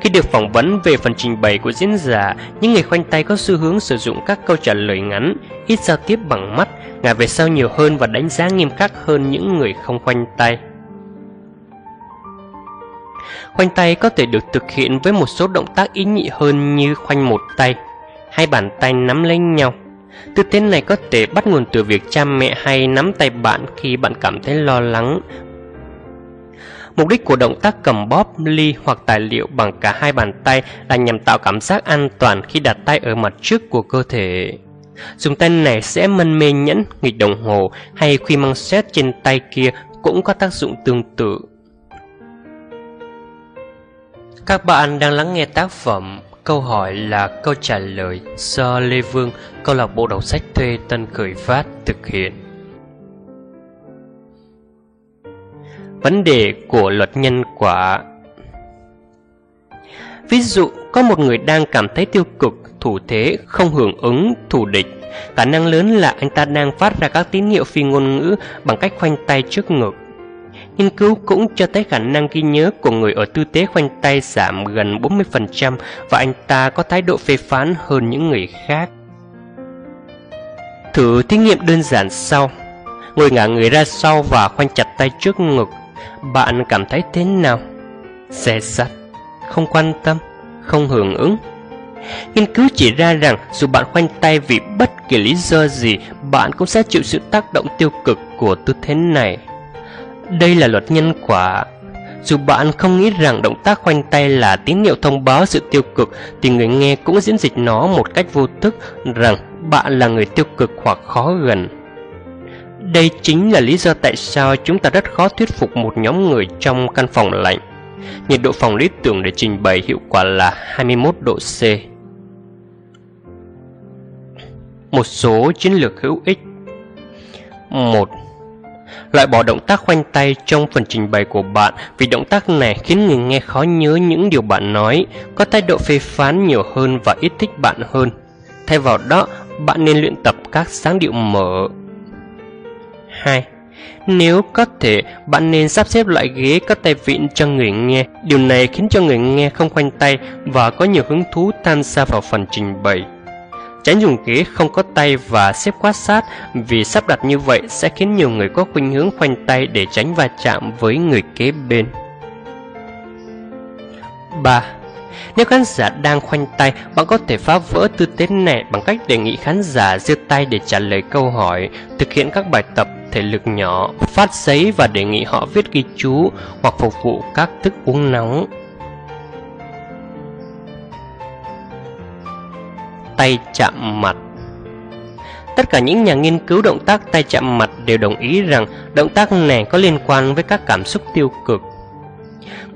Khi được phỏng vấn về phần trình bày của diễn giả, những người khoanh tay có xu hướng sử dụng các câu trả lời ngắn, ít giao tiếp bằng mắt, ngả về sau nhiều hơn và đánh giá nghiêm khắc hơn những người không khoanh tay. Khoanh tay có thể được thực hiện với một số động tác ý nhị hơn như khoanh một tay, hai bàn tay nắm lấy nhau. Tư thế này có thể bắt nguồn từ việc cha mẹ hay nắm tay bạn khi bạn cảm thấy lo lắng. Mục đích của động tác cầm bóp, ly hoặc tài liệu bằng cả hai bàn tay là nhằm tạo cảm giác an toàn khi đặt tay ở mặt trước của cơ thể. Dùng tay này sẽ mân mê nhẫn, nghịch đồng hồ hay khi mang xét trên tay kia cũng có tác dụng tương tự. Các bạn đang lắng nghe tác phẩm Câu hỏi là câu trả lời do Lê Vương, câu lạc bộ đọc sách thuê Tân Khởi Phát thực hiện. Vấn đề của luật nhân quả Ví dụ, có một người đang cảm thấy tiêu cực, thủ thế, không hưởng ứng, thủ địch. Khả năng lớn là anh ta đang phát ra các tín hiệu phi ngôn ngữ bằng cách khoanh tay trước ngực. Nghiên cứu cũng cho thấy khả năng ghi nhớ của người ở tư thế khoanh tay giảm gần 40% và anh ta có thái độ phê phán hơn những người khác. Thử thí nghiệm đơn giản sau. Ngồi ngả người ra sau và khoanh chặt tay trước ngực. Bạn cảm thấy thế nào? Xe sắt, không quan tâm, không hưởng ứng. Nghiên cứu chỉ ra rằng dù bạn khoanh tay vì bất kỳ lý do gì, bạn cũng sẽ chịu sự tác động tiêu cực của tư thế này. Đây là luật nhân quả. Dù bạn không nghĩ rằng động tác khoanh tay là tín hiệu thông báo sự tiêu cực, thì người nghe cũng diễn dịch nó một cách vô thức rằng bạn là người tiêu cực hoặc khó gần. Đây chính là lý do tại sao chúng ta rất khó thuyết phục một nhóm người trong căn phòng lạnh. Nhiệt độ phòng lý tưởng để trình bày hiệu quả là 21 độ C. Một số chiến lược hữu ích 1 loại bỏ động tác khoanh tay trong phần trình bày của bạn vì động tác này khiến người nghe khó nhớ những điều bạn nói, có thái độ phê phán nhiều hơn và ít thích bạn hơn. Thay vào đó, bạn nên luyện tập các sáng điệu mở. 2. Nếu có thể, bạn nên sắp xếp loại ghế có tay vịn cho người nghe. Điều này khiến cho người nghe không khoanh tay và có nhiều hứng thú tham gia vào phần trình bày. Tránh dùng ghế không có tay và xếp quá sát vì sắp đặt như vậy sẽ khiến nhiều người có khuynh hướng khoanh tay để tránh va chạm với người kế bên. 3. Nếu khán giả đang khoanh tay, bạn có thể phá vỡ tư thế này bằng cách đề nghị khán giả giơ tay để trả lời câu hỏi, thực hiện các bài tập thể lực nhỏ, phát giấy và đề nghị họ viết ghi chú hoặc phục vụ các thức uống nóng. Tay chạm mặt. Tất cả những nhà nghiên cứu động tác tay chạm mặt đều đồng ý rằng động tác này có liên quan với các cảm xúc tiêu cực.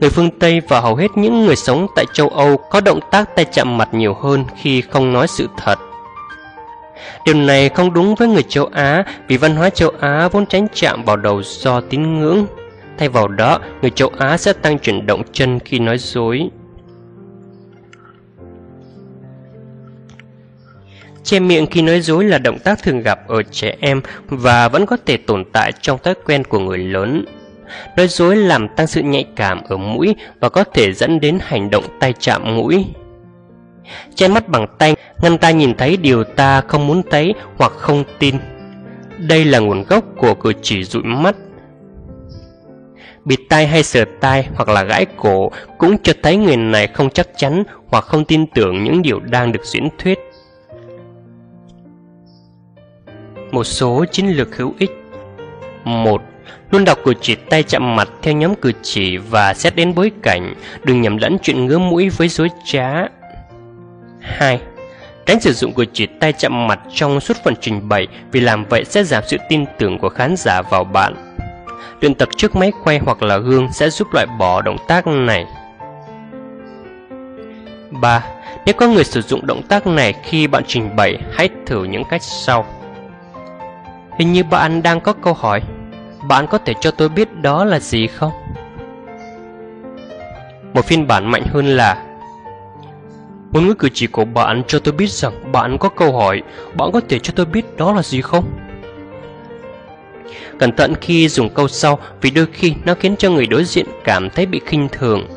Người phương Tây và hầu hết những người sống tại châu Âu có động tác tay chạm mặt nhiều hơn khi không nói sự thật. Điều này không đúng với người châu Á vì văn hóa châu Á vốn tránh chạm vào đầu do tín ngưỡng. Thay vào đó, người châu Á sẽ tăng chuyển động chân khi nói dối. Che miệng khi nói dối là động tác thường gặp ở trẻ em và vẫn có thể tồn tại trong thói quen của người lớn. Nói dối làm tăng sự nhạy cảm ở mũi và có thể dẫn đến hành động tay chạm mũi. Che mắt bằng tay, ngăn ta nhìn thấy điều ta không muốn thấy hoặc không tin. Đây là nguồn gốc của cử chỉ dụi mắt. Bịt tai hay sờ tai hoặc là gãi cổ cũng cho thấy người này không chắc chắn hoặc không tin tưởng những điều đang được diễn thuyết. Một số chiến lược hữu ích một Luôn đọc cử chỉ tay chạm mặt theo nhóm cử chỉ và xét đến bối cảnh, đừng nhầm lẫn chuyện ngứa mũi với dối trá. 2. Tránh sử dụng cử chỉ tay chạm mặt trong suốt phần trình bày vì làm vậy sẽ giảm sự tin tưởng của khán giả vào bạn. Luyện tập trước máy quay hoặc là gương sẽ giúp loại bỏ động tác này. 3. Nếu có người sử dụng động tác này khi bạn trình bày, hãy thử những cách sau. Hình như bạn đang có câu hỏi. Bạn có thể cho tôi biết đó là gì không? Một phiên bản mạnh hơn là Ngôn ngữ cử chỉ của bạn cho tôi biết rằng bạn có câu hỏi Bạn có thể cho tôi biết đó là gì không? Cẩn thận khi dùng câu sau vì đôi khi nó khiến cho người đối diện cảm thấy bị khinh thường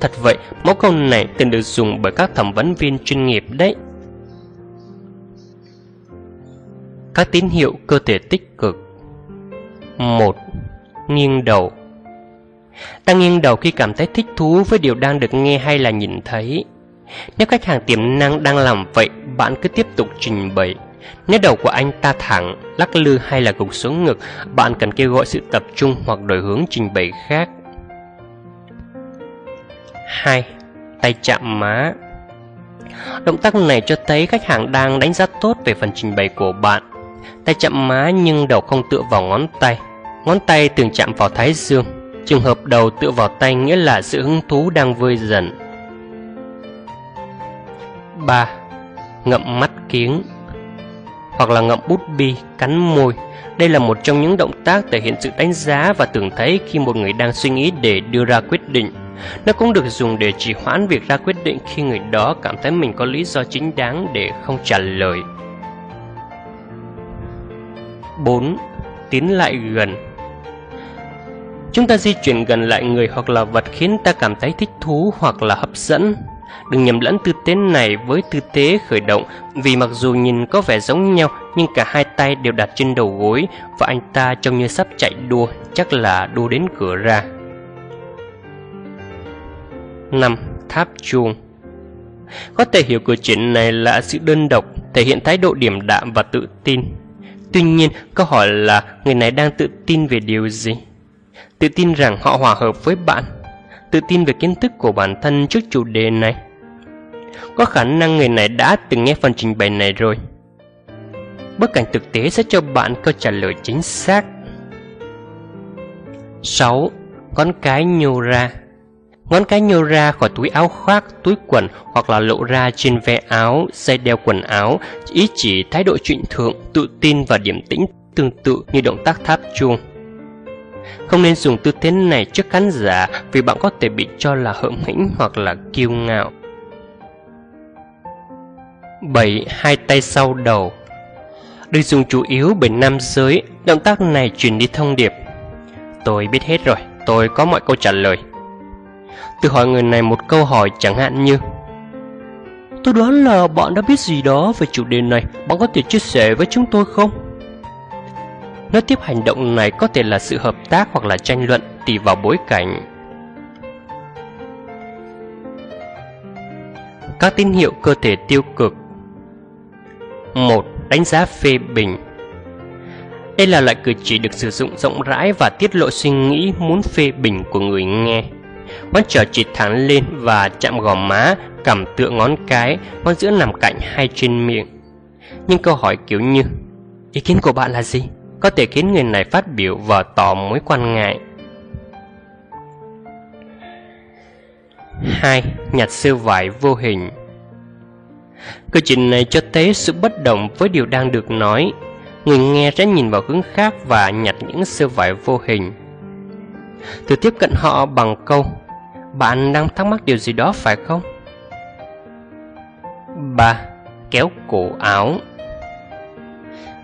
Thật vậy, mẫu câu này từng được dùng bởi các thẩm vấn viên chuyên nghiệp đấy Các tín hiệu cơ thể tích cực 1. Nghiêng đầu Ta nghiêng đầu khi cảm thấy thích thú với điều đang được nghe hay là nhìn thấy. Nếu khách hàng tiềm năng đang làm vậy, bạn cứ tiếp tục trình bày. Nếu đầu của anh ta thẳng, lắc lư hay là gục xuống ngực, bạn cần kêu gọi sự tập trung hoặc đổi hướng trình bày khác. 2. Tay chạm má Động tác này cho thấy khách hàng đang đánh giá tốt về phần trình bày của bạn. Tay chạm má nhưng đầu không tựa vào ngón tay. Ngón tay từng chạm vào thái dương. Trường hợp đầu tựa vào tay nghĩa là sự hứng thú đang vơi dần. 3. Ngậm mắt kiếng hoặc là ngậm bút bi, cắn môi. Đây là một trong những động tác thể hiện sự đánh giá và tưởng thấy khi một người đang suy nghĩ để đưa ra quyết định. Nó cũng được dùng để trì hoãn việc ra quyết định khi người đó cảm thấy mình có lý do chính đáng để không trả lời. 4. Tiến lại gần Chúng ta di chuyển gần lại người hoặc là vật khiến ta cảm thấy thích thú hoặc là hấp dẫn. Đừng nhầm lẫn tư thế này với tư thế khởi động vì mặc dù nhìn có vẻ giống nhau nhưng cả hai tay đều đặt trên đầu gối và anh ta trông như sắp chạy đua, chắc là đua đến cửa ra. 5. Tháp chuông Có thể hiểu cử chỉ này là sự đơn độc, thể hiện thái độ điểm đạm và tự tin. Tuy nhiên, câu hỏi là người này đang tự tin về điều gì? Tự tin rằng họ hòa hợp với bạn Tự tin về kiến thức của bản thân trước chủ đề này Có khả năng người này đã từng nghe phần trình bày này rồi Bức cảnh thực tế sẽ cho bạn câu trả lời chính xác 6. con cái nhô ra Ngón cái nhô ra khỏi túi áo khoác, túi quần hoặc là lộ ra trên ve áo, dây đeo quần áo, ý chỉ thái độ trịnh thượng, tự tin và điểm tĩnh tương tự như động tác tháp chuông. Không nên dùng tư thế này trước khán giả vì bạn có thể bị cho là hợm hĩnh hoặc là kiêu ngạo. 7. Hai tay sau đầu Được dùng chủ yếu bởi nam giới, động tác này truyền đi thông điệp. Tôi biết hết rồi, tôi có mọi câu trả lời. Tự hỏi người này một câu hỏi chẳng hạn như Tôi đoán là bạn đã biết gì đó về chủ đề này, bạn có thể chia sẻ với chúng tôi không? Nói tiếp hành động này có thể là sự hợp tác hoặc là tranh luận tùy vào bối cảnh. Các tín hiệu cơ thể tiêu cực 1. Đánh giá phê bình Đây là loại cử chỉ được sử dụng rộng rãi và tiết lộ suy nghĩ muốn phê bình của người nghe. Ngón trỏ chỉ thẳng lên và chạm gò má, cầm tựa ngón cái, ngón giữa nằm cạnh hai trên miệng. Nhưng câu hỏi kiểu như Ý kiến của bạn là gì? có thể khiến người này phát biểu và tỏ mối quan ngại. 2. Nhặt siêu vải vô hình Câu chuyện này cho thấy sự bất đồng với điều đang được nói. Người nghe sẽ nhìn vào hướng khác và nhặt những sơ vải vô hình. Từ tiếp cận họ bằng câu bạn đang thắc mắc điều gì đó phải không? 3. Kéo cổ áo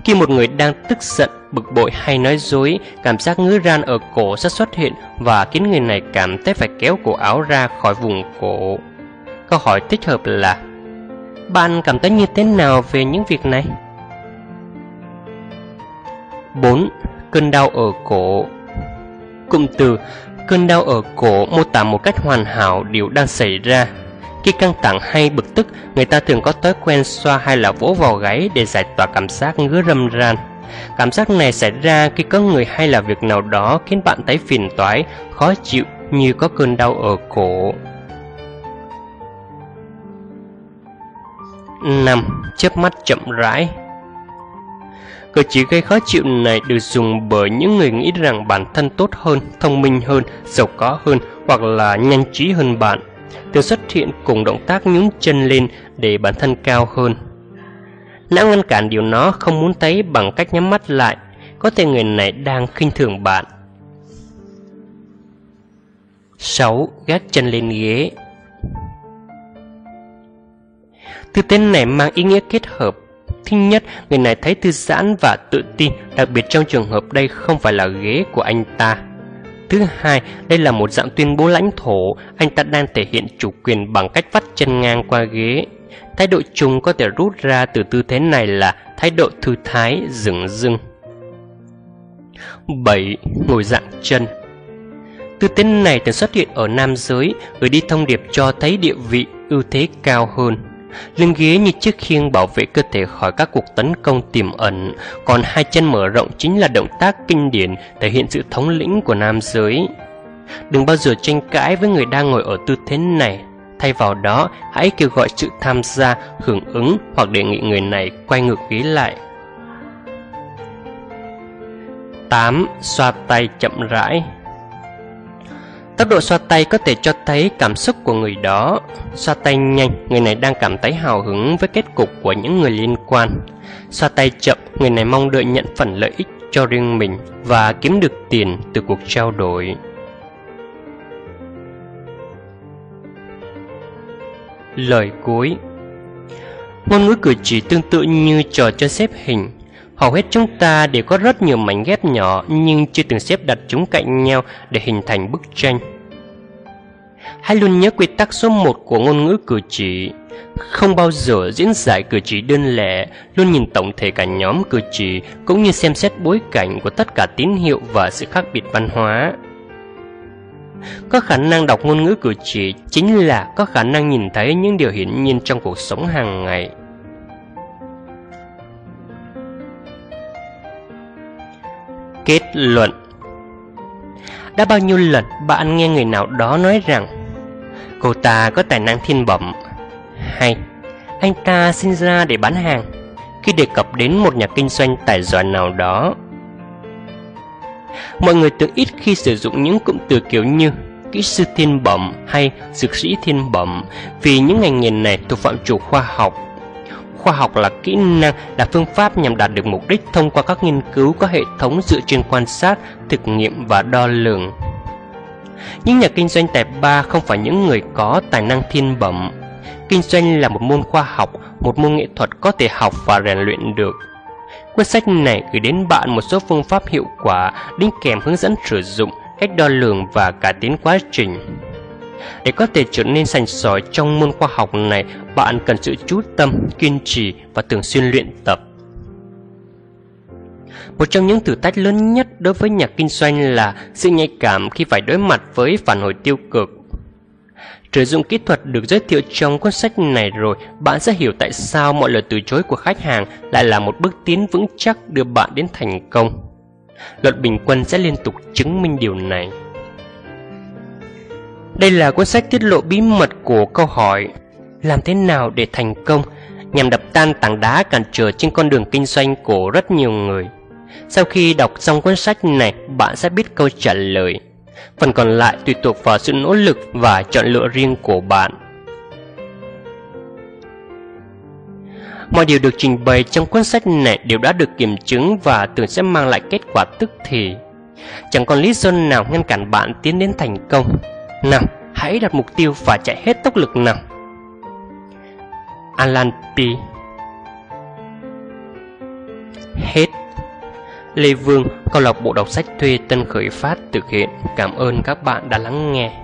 Khi một người đang tức giận, bực bội hay nói dối, cảm giác ngứa ran ở cổ sẽ xuất hiện và khiến người này cảm thấy phải kéo cổ áo ra khỏi vùng cổ. Câu hỏi thích hợp là Bạn cảm thấy như thế nào về những việc này? 4. Cơn đau ở cổ Cụm từ cơn đau ở cổ mô tả một cách hoàn hảo điều đang xảy ra. Khi căng thẳng hay bực tức, người ta thường có thói quen xoa hay là vỗ vào gáy để giải tỏa cảm giác ngứa râm ran. Cảm giác này xảy ra khi có người hay là việc nào đó khiến bạn thấy phiền toái, khó chịu như có cơn đau ở cổ. 5. Chớp mắt chậm rãi Cử chỉ gây khó chịu này được dùng bởi những người nghĩ rằng bản thân tốt hơn, thông minh hơn, giàu có hơn hoặc là nhanh trí hơn bạn. Thường xuất hiện cùng động tác nhún chân lên để bản thân cao hơn. Não ngăn cản điều nó không muốn thấy bằng cách nhắm mắt lại, có thể người này đang khinh thường bạn. 6. Gác chân lên ghế Tư thế này mang ý nghĩa kết hợp Thứ nhất, người này thấy thư giãn và tự tin, đặc biệt trong trường hợp đây không phải là ghế của anh ta. Thứ hai, đây là một dạng tuyên bố lãnh thổ, anh ta đang thể hiện chủ quyền bằng cách vắt chân ngang qua ghế. Thái độ chung có thể rút ra từ tư thế này là thái độ thư thái, dừng dưng. 7. Ngồi dạng chân Tư thế này thường xuất hiện ở nam giới, gửi đi thông điệp cho thấy địa vị, ưu thế cao hơn. Lưng ghế như chiếc khiên bảo vệ cơ thể khỏi các cuộc tấn công tiềm ẩn, còn hai chân mở rộng chính là động tác kinh điển thể hiện sự thống lĩnh của nam giới. Đừng bao giờ tranh cãi với người đang ngồi ở tư thế này. Thay vào đó, hãy kêu gọi sự tham gia, hưởng ứng hoặc đề nghị người này quay ngược ghế lại. 8. Xoa tay chậm rãi Tốc độ xoa tay có thể cho thấy cảm xúc của người đó. Xoa tay nhanh, người này đang cảm thấy hào hứng với kết cục của những người liên quan. Xoa tay chậm, người này mong đợi nhận phần lợi ích cho riêng mình và kiếm được tiền từ cuộc trao đổi. Lời cuối Ngôn ngữ cử chỉ tương tự như trò chơi xếp hình Hầu hết chúng ta đều có rất nhiều mảnh ghép nhỏ nhưng chưa từng xếp đặt chúng cạnh nhau để hình thành bức tranh. Hãy luôn nhớ quy tắc số 1 của ngôn ngữ cử chỉ. Không bao giờ diễn giải cử chỉ đơn lẻ, luôn nhìn tổng thể cả nhóm cử chỉ cũng như xem xét bối cảnh của tất cả tín hiệu và sự khác biệt văn hóa. Có khả năng đọc ngôn ngữ cử chỉ chính là có khả năng nhìn thấy những điều hiển nhiên trong cuộc sống hàng ngày. Kết luận. Đã bao nhiêu lần bạn nghe người nào đó nói rằng, Cô ta có tài năng thiên bẩm. Hay, Anh ta sinh ra để bán hàng. Khi đề cập đến một nhà kinh doanh tài giỏi nào đó, Mọi người thường ít khi sử dụng những cụm từ kiểu như kỹ sư thiên bẩm hay dược sĩ thiên bẩm, vì những ngành nghề này thuộc phạm trù khoa học khoa học là kỹ năng là phương pháp nhằm đạt được mục đích thông qua các nghiên cứu có hệ thống dựa trên quan sát thực nghiệm và đo lường. Những nhà kinh doanh tài ba không phải những người có tài năng thiên bẩm. Kinh doanh là một môn khoa học một môn nghệ thuật có thể học và rèn luyện được. Cuốn sách này gửi đến bạn một số phương pháp hiệu quả đính kèm hướng dẫn sử dụng cách đo lường và cải tiến quá trình. Để có thể trở nên sành sỏi trong môn khoa học này, bạn cần sự chú tâm, kiên trì và thường xuyên luyện tập. Một trong những thử thách lớn nhất đối với nhà kinh doanh là sự nhạy cảm khi phải đối mặt với phản hồi tiêu cực. Sử dụng kỹ thuật được giới thiệu trong cuốn sách này rồi, bạn sẽ hiểu tại sao mọi lời từ chối của khách hàng lại là một bước tiến vững chắc đưa bạn đến thành công. Luật bình quân sẽ liên tục chứng minh điều này. Đây là cuốn sách tiết lộ bí mật của câu hỏi làm thế nào để thành công nhằm đập tan tảng đá cản trở trên con đường kinh doanh của rất nhiều người. Sau khi đọc xong cuốn sách này, bạn sẽ biết câu trả lời. Phần còn lại tùy thuộc vào sự nỗ lực và chọn lựa riêng của bạn. Mọi điều được trình bày trong cuốn sách này đều đã được kiểm chứng và tưởng sẽ mang lại kết quả tức thì. Chẳng còn lý do nào ngăn cản bạn tiến đến thành công. Nào, hãy đặt mục tiêu và chạy hết tốc lực nào. Alan P. Hết Lê Vương, câu lạc bộ đọc sách thuê Tân Khởi Phát thực hiện. Cảm ơn các bạn đã lắng nghe.